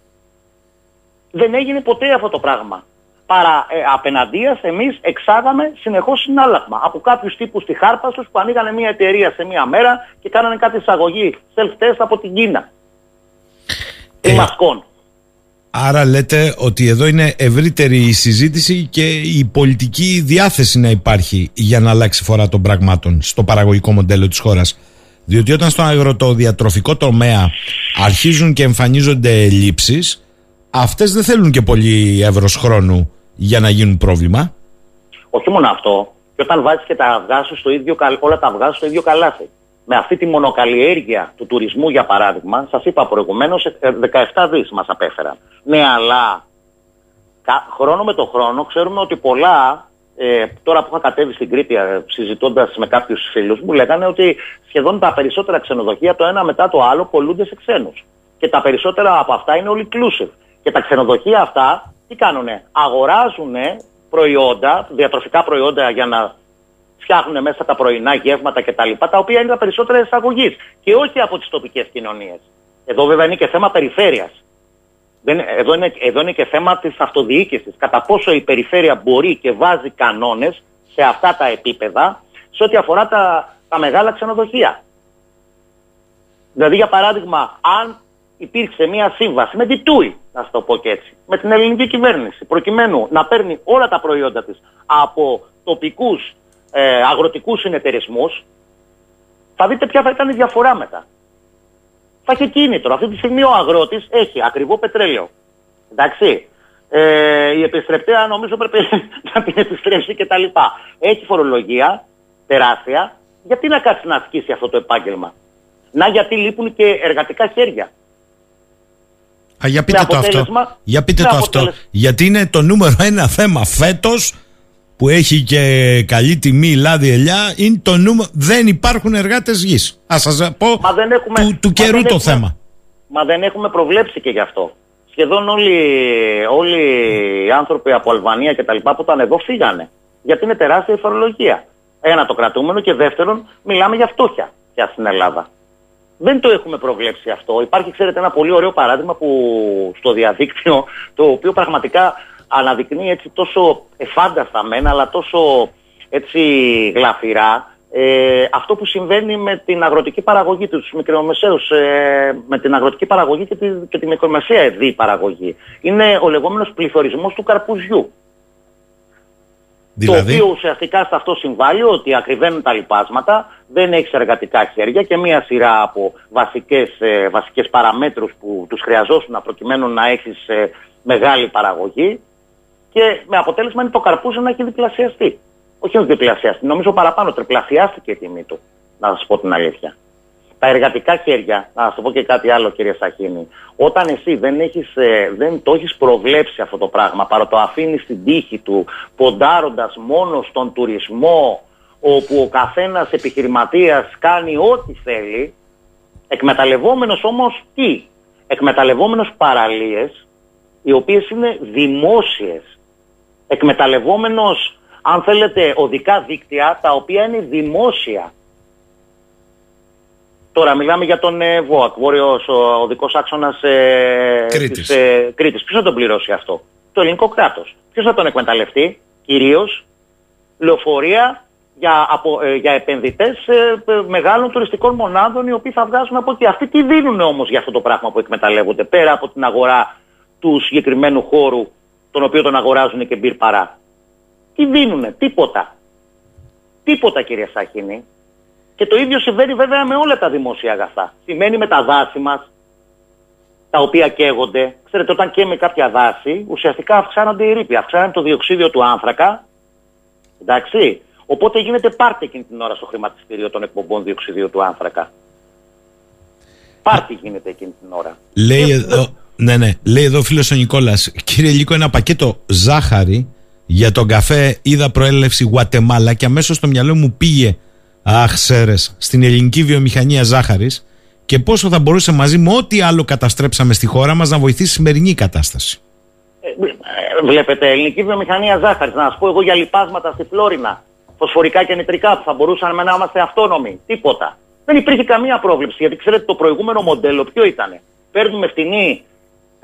Δεν έγινε ποτέ αυτό το πράγμα. Παρά ε, απέναντία, εμείς εξάγαμε συνεχώς συνάλλαγμα από κάποιους τύπους στη χάρπα τους που ανοίγανε μια εταιρεία σε μια μέρα και κάνανε κάτι εισαγωγή self-test από την Κίνα. Ε, μασκών. Άρα λέτε ότι εδώ είναι ευρύτερη η συζήτηση και η πολιτική διάθεση να υπάρχει για να αλλάξει φορά των πραγμάτων στο παραγωγικό μοντέλο της χώρας. Διότι όταν στο αγροτοδιατροφικό τομέα αρχίζουν και εμφανίζονται ελλείψεις, αυτές δεν θέλουν και πολύ εύρος χρόνου για να γίνουν πρόβλημα. Όχι μόνο αυτό, και όταν βάζεις και τα αυγά σου στο ίδιο, όλα τα αυγά σου στο ίδιο καλάθι. Με αυτή τη μονοκαλλιέργεια του τουρισμού, για παράδειγμα, σας είπα προηγουμένως, 17 δις μας απέφεραν. Ναι, αλλά χρόνο με το χρόνο ξέρουμε ότι πολλά ε, τώρα που είχα κατέβει στην Κρήτη ε, συζητώντας με κάποιους φίλους μου, λέγανε ότι σχεδόν τα περισσότερα ξενοδοχεία το ένα μετά το άλλο πολλούνται σε ξένους. Και τα περισσότερα από αυτά είναι all inclusive. Και τα ξενοδοχεία αυτά τι κάνουνε, αγοράζουν προϊόντα, διατροφικά προϊόντα για να φτιάχνουν μέσα τα πρωινά γεύματα κτλ. Τα, τα οποία είναι τα περισσότερα εισαγωγής και όχι από τις τοπικές κοινωνίες. Εδώ βέβαια είναι και θέμα περιφέρειας. Εδώ είναι, εδώ είναι και θέμα της αυτοδιοίκησης. Κατά πόσο η περιφέρεια μπορεί και βάζει κανόνες σε αυτά τα επίπεδα σε ό,τι αφορά τα, τα μεγάλα ξενοδοχεία. Δηλαδή, για παράδειγμα, αν υπήρξε μια σύμβαση με την ΤΟΥΙ, να το πω και έτσι, με την ελληνική κυβέρνηση, προκειμένου να παίρνει όλα τα προϊόντα της από τοπικούς ε, αγροτικούς συνεταιρισμούς, θα δείτε ποια θα ήταν η διαφορά μετά. Θα έχει κίνητρο. Αυτή τη στιγμή ο αγρότης έχει ακριβό πετρέλαιο. Εντάξει. Ε, η επιστρεπτέα νομίζω πρέπει να την επιστρέψει κτλ. Έχει φορολογία τεράστια. Γιατί να κάτσει να ασκήσει αυτό το επάγγελμα; Να γιατί λείπουν και εργατικά χέρια. Α, για πείτε το αυτό. Για πείτε το αυτό. Γιατί είναι το νούμερο ένα θέμα φέτος που έχει και καλή τιμή λάδι ελιά είναι το νούμερο. Δεν υπάρχουν εργάτες γης. Α σας πω δεν έχουμε, του, του καιρού το θέμα. Μα δεν έχουμε προβλέψει και γι' αυτό. Σχεδόν όλοι, όλοι οι άνθρωποι από Αλβανία και τα λοιπά που ήταν εδώ φύγανε. Γιατί είναι τεράστια η φορολογία. Ένα το κρατούμενο και δεύτερον μιλάμε για φτώχεια πια στην Ελλάδα. Δεν το έχουμε προβλέψει αυτό. Υπάρχει, ξέρετε, ένα πολύ ωραίο παράδειγμα που στο διαδίκτυο, το οποίο πραγματικά αναδεικνύει έτσι τόσο εφάνταστα μένα, αλλά τόσο έτσι γλαφυρά, ε, αυτό που συμβαίνει με την αγροτική παραγωγή, τους μικρομεσαίους, ε, με την αγροτική παραγωγή και τη, και τη μικρομεσαία εδή παραγωγή. Είναι ο λεγόμενος πληθωρισμός του καρπουζιού. Δηλαδή... Το οποίο ουσιαστικά σε αυτό συμβάλλει ότι ακριβένουν τα λοιπάσματα, δεν έχεις εργατικά χέρια και μία σειρά από βασικές, ε, βασικές παραμέτρους που τους χρειαζόσουν προκειμένου να έχεις ε, μεγάλη παραγωγή και με αποτέλεσμα είναι το καρπούζι να έχει διπλασιαστεί. Όχι όχι διπλασιαστεί, νομίζω παραπάνω τριπλασιάστηκε η τιμή του, να σας πω την αλήθεια. Τα εργατικά χέρια, να σας πω και κάτι άλλο κύριε Σαχίνη, όταν εσύ δεν, έχεις, ε, δεν το έχεις προβλέψει αυτό το πράγμα, παρά το αφήνεις στην τύχη του, ποντάροντας μόνος στον τουρισμό, όπου ο καθένας επιχειρηματίας κάνει ό,τι θέλει, εκμεταλλευόμενος όμως τι, εκμεταλλευόμενος παραλίες, οι οποίες είναι δημόσιες εκμεταλλευόμενος, αν θέλετε, οδικά δίκτυα τα οποία είναι δημόσια. Τώρα μιλάμε για τον ε, ΒΟΑΚ, βόρειος ο οδικός άξονας ε, Κρήτης. της ε, Κρήτης. Ποιος θα τον πληρώσει αυτό, το ελληνικό κράτος. Ποιος θα τον εκμεταλλευτεί, κυρίως λεωφορεία για, απο, ε, για επενδυτές ε, μεγάλων τουριστικών μονάδων οι οποίοι θα βγάζουν από εκεί. Αυτοί τι δίνουν όμως για αυτό το πράγμα που εκμεταλλεύονται πέρα από την αγορά του συγκεκριμένου χώρου τον οποίο τον αγοράζουν και μπυρ παρά. Τι δίνουνε, τίποτα. Τίποτα κυρία Σάχινη. Και το ίδιο συμβαίνει βέβαια με όλα τα δημόσια αγαθά. Σημαίνει με τα δάση μας, τα οποία καίγονται. Ξέρετε, όταν καίμε κάποια δάση, ουσιαστικά αυξάνονται οι ρήποι, αυξάνεται το διοξίδιο του άνθρακα. Εντάξει. Οπότε γίνεται πάρτι εκείνη την ώρα στο χρηματιστήριο των εκπομπών διοξιδίου του άνθρακα. Πάρτι γίνεται εκείνη την ώρα. Λέει εδώ, ναι, ναι. Λέει εδώ ο φίλος ο Νικόλας, κύριε Λίκο, ένα πακέτο ζάχαρη για τον καφέ είδα προέλευση Γουατεμάλα και αμέσως στο μυαλό μου πήγε Αχ, σέρες, στην ελληνική βιομηχανία ζάχαρης και πόσο θα μπορούσε μαζί με ό,τι άλλο καταστρέψαμε στη χώρα μας να βοηθήσει η σημερινή κατάσταση. Ε, ε, βλέπετε, ελληνική βιομηχανία ζάχαρης. Να σας πω εγώ για λιπάσματα στη Φλόρινα. Φωσφορικά και νητρικά που θα μπορούσαμε να είμαστε αυτόνομοι. Τίποτα. Δεν υπήρχε καμία πρόβλεψη. Γιατί ξέρετε, το προηγούμενο μοντέλο ποιο ήταν. Παίρνουμε φτηνή,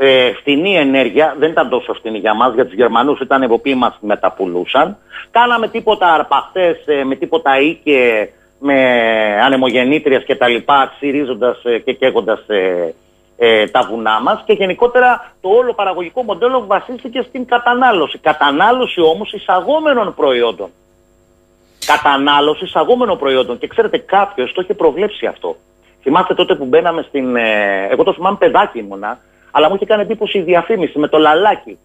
ε, φτηνή ενέργεια. Δεν ήταν τόσο φτηνή για μας. Για τους Γερμανούς ήταν οι οποίοι μας μεταπουλούσαν. Κάναμε τίποτα αρπαχτές ε, με τίποτα οίκε, με ανεμογεννήτριες κτλ. Ξυρίζοντας ε, και καίγοντας ε, ε, τα βουνά μας και γενικότερα το όλο παραγωγικό μοντέλο βασίστηκε στην κατανάλωση. Κατανάλωση όμως εισαγόμενων προϊόντων. Κατανάλωση εισαγόμενων προϊόντων. Και ξέρετε, κάποιος το είχε προβλέψει αυτό. Θυμάστε τότε που μπαίναμε στην. Ε, εγώ το θυμάμαι παιδάκι ήμουνα, αλλά μου είχε κάνει εντύπωση η διαφήμιση με το λαλάκι.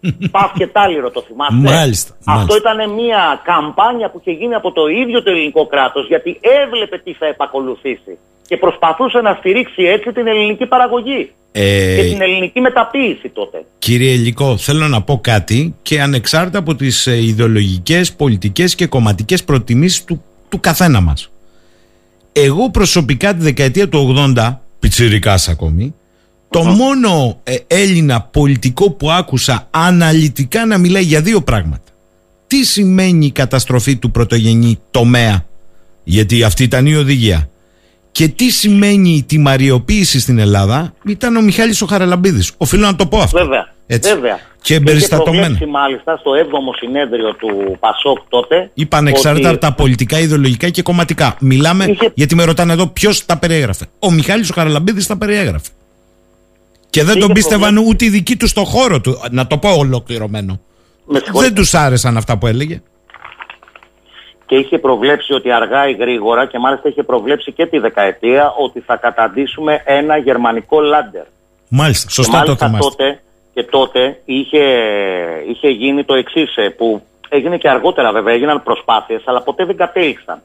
Παφ και τάλιρο το θυμάστε; Μάλιστα, Αυτό μάλιστα. ήταν μια καμπάνια που είχε γίνει από το ίδιο το ελληνικό κράτος γιατί έβλεπε τι θα επακολουθήσει και προσπαθούσε να στηρίξει έτσι την ελληνική παραγωγή Ε, και την ελληνική μεταποίηση τότε. Κύριε Ελικό, θέλω να πω κάτι και ανεξάρτητα από τις ε, ιδεολογικές, πολιτικές και κομματικές προτιμήσεις του, του καθένα μας. Εγώ προσωπικά τη δεκαετία του 80, πιτσιρικάς ακόμη, το μόνο ε, Έλληνα πολιτικό που άκουσα αναλυτικά να μιλάει για δύο πράγματα. Τι σημαίνει η καταστροφή του πρωτογενή τομέα, γιατί αυτή ήταν η οδηγία. Και τι σημαίνει η τιμαριοποίηση στην Ελλάδα, ήταν ο Μιχάλης ο Χαραλαμπίδης. Οφείλω να το πω αυτό. Βέβαια. Έτσι. Βέβαια. Και Είχε εμπεριστατωμένα. προβλέψει μάλιστα στο 7ο συνέδριο του Πασόκ τότε. Είπα ανεξάρτητα ότι- από τα πολιτικά, ιδεολογικά και κομματικά. Μιλάμε Είχε- γιατί με ρωτάνε εδώ ποιος τα περιέγραφε. Ο Μιχάλης ο Χαραλαμπίδης τα περιέγραφε. Και δεν Είχε τον πίστευαν προβλέψει- ούτε οι δικοί τους στο χώρο του. Να το πω ολοκληρωμένο. Με συγχωρείτε. Δεν τους άρεσαν αυτά που έλεγε. και είχε προβλέψει ότι αργά ή γρήγορα και μάλιστα είχε προβλέψει και τη δεκαετία ότι θα καταντήσουμε ένα γερμανικό λάντερ. Μάλιστα, Και σωστά το μάλιστα θυμάστε. τότε, και τότε είχε, είχε γίνει το εξής, που έγινε και αργότερα βέβαια, έγιναν προσπάθειες, αλλά ποτέ δεν κατέληξαν.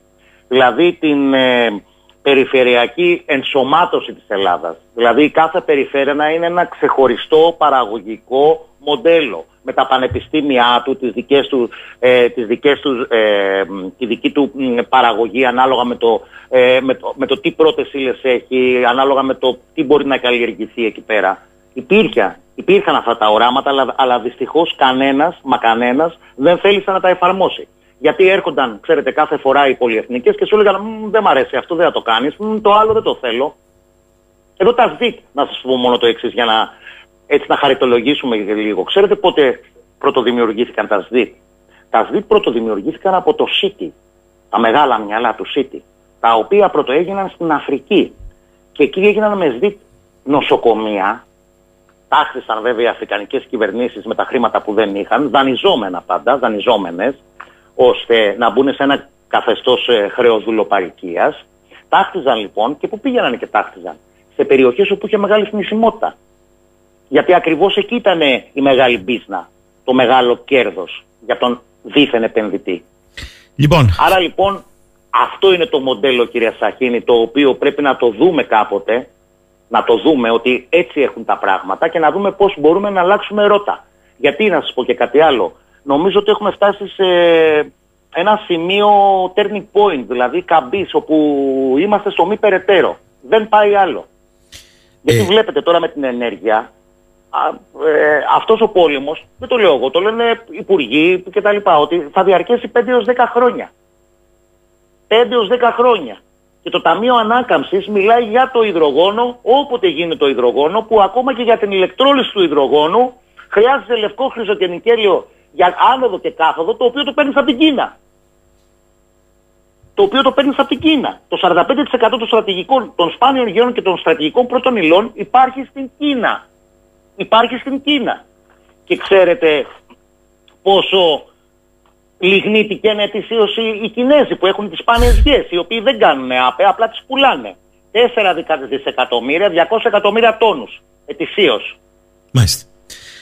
Δηλαδή την ε, περιφερειακή ενσωμάτωση της Ελλάδας. Δηλαδή η κάθε περιφέρεια να είναι ένα ξεχωριστό παραγωγικό μοντέλο με τα πανεπιστήμια του, τις δικές του, ε, τις δικές τους, ε, μ, τη δική του μ, παραγωγή ανάλογα με το, ε, με, το, με το τι πρώτες ύλες έχει, ανάλογα με το τι μπορεί να καλλιεργηθεί εκεί πέρα. Υπήρχε, υπήρχαν αυτά τα οράματα, αλλά, αλλά δυστυχώς κανένας, μα κανένας, δεν θέλησε να τα εφαρμόσει. Γιατί έρχονταν, ξέρετε, κάθε φορά οι πολυεθνικές και σου έλεγαν «Μμ, Δεν μ' αρέσει αυτό, δεν θα το κάνεις. Το άλλο δεν το θέλω. Εδώ τα ΣΔΙΤ, να σας πω μόνο το εξής, για να, έτσι, να χαριτολογήσουμε λίγο. Ξέρετε πότε πρωτοδημιουργήθηκαν τα ΣΔΙΤ. Τα ΣΔΙΤ πρωτοδημιουργήθηκαν από το City, τα μεγάλα μυαλά του City, τα οποία πρωτοέγιναν στην Αφρική. Και εκεί έγιναν με ΣΔΙΤ νοσοκομεία, τάχθησαν βέβαια οι αφρικανικές κυβερνήσεις με τα χρήματα που δεν είχαν, δανειζόμενα πάντα, δανειζόμενες, ώστε να μπουν σε ένα καθεστώς ε, χρεοδουλοπαρικίας. Τάχτιζαν λοιπόν και πού πήγαιναν και τάχτιζαν; Σε περιοχές όπου είχε μεγάλη θνησιμότητα. Γιατί ακριβώς εκεί ήταν η μεγάλη μπίσνα, το μεγάλο κέρδος για τον δίθεν επενδυτή. Λοιπόν, Άρα λοιπόν αυτό είναι το μοντέλο κυρία Σαχίνη το οποίο πρέπει να το δούμε κάποτε να το δούμε ότι έτσι έχουν τα πράγματα και να δούμε πώς μπορούμε να αλλάξουμε ρότα. Γιατί να σας πω και κάτι άλλο. Νομίζω ότι έχουμε φτάσει σε ένα σημείο turning point, δηλαδή καμπής, όπου είμαστε στο μη περαιτέρω. Δεν πάει άλλο. Γιατί Ε. βλέπετε τώρα με την ενέργεια, α, ε, αυτός ο πόλεμος, δεν το λέω εγώ, το λένε υπουργοί και τα λοιπά, ότι θα διαρκέσει 5 έως 10 χρόνια. 5 έως 10 χρόνια. Και το Ταμείο Ανάκαμψης μιλάει για το υδρογόνο, όποτε γίνει το υδρογόνο, που ακόμα και για την ηλεκτρόλυση του υδρογόνου χρειάζεται λευκό χρυσοκενικέλιο για άνοδο και κάθοδο, το οποίο το παίρνεις από την Κίνα. Το οποίο το παίρνεις από την Κίνα. Το 45% των στρατηγικών, των σπάνιων γεών και των στρατηγικών πρώτων υλών υπάρχει στην Κίνα. Υπάρχει στην Κίνα. Και ξέρετε πόσο λιγνίτη και είναι ετησίω οι, οι Κινέζοι που έχουν τις σπάνιες γης, οι οποίοι δεν κάνουν ΑΠΕ, απλά τις πουλάνε. 4 δικα- δισεκατομμύρια, 200 εκατομμύρια τόνους ετησίω. μάλιστα.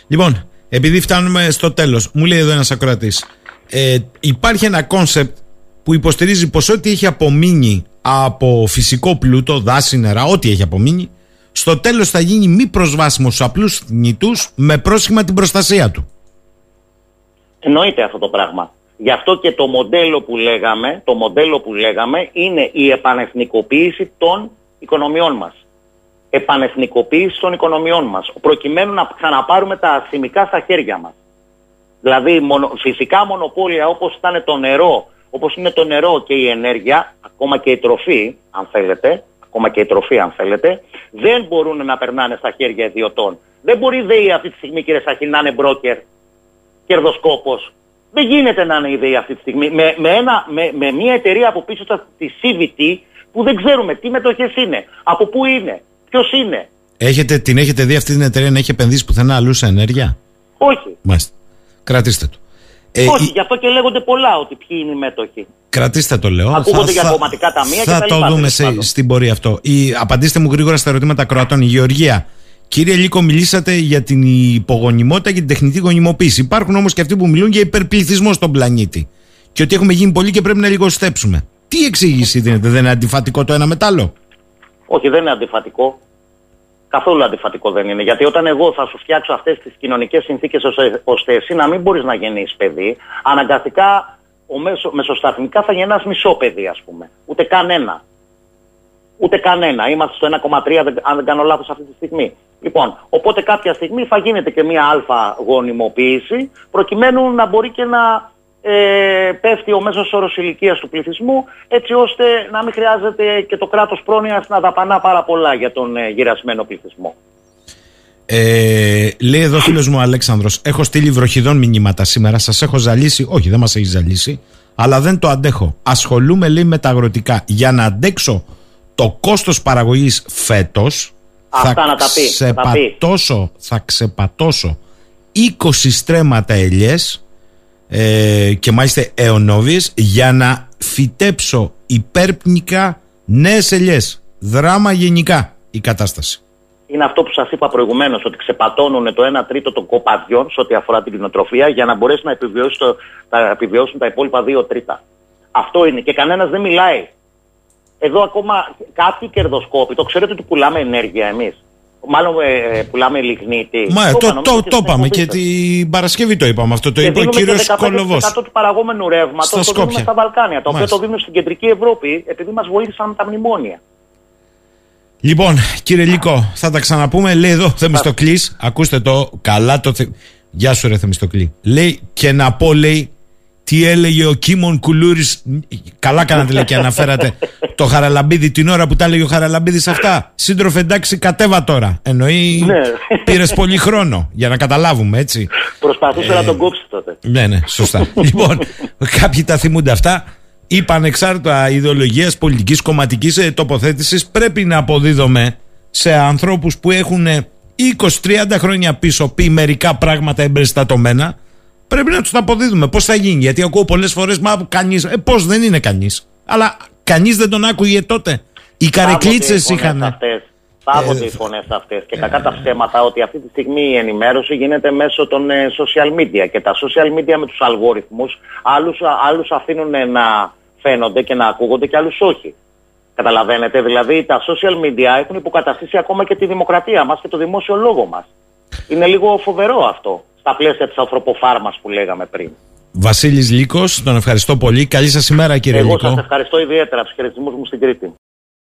Λοιπόν, επειδή φτάνουμε στο τέλος, μου λέει εδώ ένας ακροατής, ε, υπάρχει ένα concept που υποστηρίζει πως ό,τι έχει απομείνει από φυσικό πλούτο, δάση, νερά, ό,τι έχει απομείνει, στο τέλος θα γίνει μη προσβάσιμο στους απλούς θνητούς με πρόσχημα την προστασία του. Εννοείται αυτό το πράγμα. Γι' αυτό και το μοντέλο που λέγαμε, το μοντέλο που λέγαμε είναι η επανεθνικοποίηση των οικονομιών μας. Επανεθνικοποίηση των οικονομιών μας, προκειμένου να ξαναπάρουμε τα ασημικά στα χέρια μας. Δηλαδή μονο, φυσικά μονοπόλια όπως ήταν το νερό, όπως είναι το νερό και η ενέργεια, ακόμα και η τροφή, αν θέλετε, ακόμα και η τροφή αν θέλετε, δεν μπορούν να περνάνε στα χέρια ιδιωτών. Δεν μπορεί η ΔΕΗ αυτή τη στιγμή κύριε Σαχή να είναι μπρόκερ, κερδοσκόπος. Δεν γίνεται να είναι η ΔΕΗ αυτή τη στιγμή. Με, με, ένα, με, με μια εταιρεία από πίσω στα- τη CVT που δεν ξέρουμε τι μετοχές είναι, από πού είναι, ποιος είναι; Έχετε, την έχετε δει αυτή την εταιρεία να έχει επενδύσει πουθενά αλλού σε ενέργεια; Όχι. Μάλιστα. Κρατήστε το. Ε, Όχι, η- γι' αυτό και λέγονται πολλά ότι ποιοι είναι οι μέτοχοι. Κρατήστε το λέω. Ακούγονται για κομματικά ταμεία και Θα τα το λοιπά, δούμε τέλος σε, πάντων. στην πορεία αυτό. Η, απαντήστε μου γρήγορα στα ερωτήματα Κροατών. Η Γεωργία. Κύριε Λίκο, μιλήσατε για την υπογονιμότητα και την τεχνητή γονιμοποίηση. Υπάρχουν όμως και αυτοί που μιλούν για υπερπληθυσμό στον πλανήτη. Και ότι έχουμε γίνει πολύ και πρέπει να λιγοστέψουμε. Τι εξήγηση δίνετε, δεν είναι αντιφατικό το ένα με το άλλο; Όχι, δεν είναι αντιφατικό. Καθόλου αντιφατικό δεν είναι. Γιατί όταν εγώ θα σου φτιάξω αυτές τις κοινωνικές συνθήκες ώστε εσύ να μην μπορείς να γεννήσεις παιδί, αναγκαστικά ο μέσο, μεσοσταθμικά θα γεννάς μισό παιδί, ας πούμε. Ούτε κανένα. Ούτε κανένα. Είμαστε στο 1,3, δεν- αν δεν κάνω λάθος αυτή τη στιγμή. Λοιπόν, οπότε κάποια στιγμή θα γίνεται και μια αλφα γονιμοποίηση, προκειμένου να μπορεί και να ε, πέφτει ο μέσος όρος ηλικίας του πληθυσμού, έτσι ώστε να μην χρειάζεται και το κράτος πρόνοιας να δαπανά πάρα πολλά για τον ε, γυρασμένο πληθυσμό. Ε, λέει εδώ φίλος μου ο Αλέξανδρος Έχω στείλει βροχιδών μηνύματα σήμερα. Σας έχω ζαλίσει. Όχι, δεν μας έχει ζαλίσει. Αλλά δεν το αντέχω. Ασχολούμαι, λέει, με τα αγροτικά. Για να αντέξω το κόστος παραγωγής φέτος. Αυτά να τα πει, να τα πει. ξεπατώσω, θα ξεπατώσω 20 στρέμματα ελιές ε, και μάλιστα αιωνόβιες για να φυτέψω υπέρπνικα νέες ελιές. Δράμα γενικά η κατάσταση. Είναι αυτό που σας είπα προηγουμένως, ότι ξεπατώνουν το 1 τρίτο των κοπαδιών σε ό,τι αφορά την κτηνοτροφία για να μπορέσουν να επιβιώσουν, το, τα, επιβιώσουν τα υπόλοιπα 2 τρίτα. Αυτό είναι και κανένας δεν μιλάει. Εδώ ακόμα κάποιοι κερδοσκόποι, το ξέρετε ότι πουλάμε ενέργεια εμείς. Μάλλον ε, ε, πουλάμε λιγνίτη. Μα το, είπα, το, νομίζω το, στην είπαμε εκπομπή και σας. την Παρασκευή το είπαμε αυτό. Το Και είπε ο δίνουμε κύριος και 15% Κολοβός. του παραγόμενου ρεύματος Στα το δίνουμε Σκόπια. στα Βαλκάνια, τα οποία Μάλιστα. το δίνουν στην κεντρική Ευρώπη επειδή μας βοήθησαν με τα μνημόνια. Λοιπόν, κύριε Λίκο, θα τα ξαναπούμε. Λέει εδώ Θεμιστοκλής, ακούστε το καλά το. Θε... Γεια σου, ρε Θεμιστοκλή. Λέει και να πω, λέει, τι έλεγε ο Κίμων Κουλούρης. Καλά κάνατε, λέει, και αναφέρατε το Χαραλαμπίδη την ώρα που τα έλεγε ο Χαραλαμπίδης αυτά. Σύντροφε, εντάξει, κατέβα τώρα. Εννοεί Ναι. πήρες πολύ χρόνο για να καταλάβουμε, έτσι. Προσπαθούσε να τον κόψει τότε. Ναι, ναι, σωστά. λοιπόν, κάποιοι τα θυμούνται αυτά. Είπα ανεξάρτητα ιδεολογίας, πολιτικής, κομματικής τοποθέτησης, πρέπει να αποδίδουμε σε ανθρώπους που έχουν 20-30 χρόνια πίσω πει μερικά πράγματα εμπεριστατωμένα. Πρέπει να τους τα αποδίδουμε. Πώς θα γίνει, Γιατί ακούω πολλές φορές, μα κανεί. Ε, πώς δεν είναι κανείς. Αλλά κανείς δεν τον άκουγε τότε. Οι καρεκλίτσες είχαν. Αυτές, Θάβονται Ε, οι φωνέ αυτές. Και κακά τα ψέματα ότι αυτή τη στιγμή η ενημέρωση γίνεται μέσω των ε, social media. Και τα social media με τους αλγόριθμους άλλους άλλους αφήνουν ε, να φαίνονται και να ακούγονται και άλλους όχι. Καταλαβαίνετε, δηλαδή τα social media έχουν υποκαταστήσει ακόμα και τη δημοκρατία μας και το δημόσιο λόγο μας. Είναι λίγο φοβερό αυτό στα πλαίσια της ανθρωποφάρμας που λέγαμε πριν. Βασίλης Λίκο, τον ευχαριστώ πολύ. Καλή σας ημέρα, κύριε Εγώ Λίκο. σας ευχαριστώ ιδιαίτερα από τους χαιρετισμούς μου στην Κρήτη.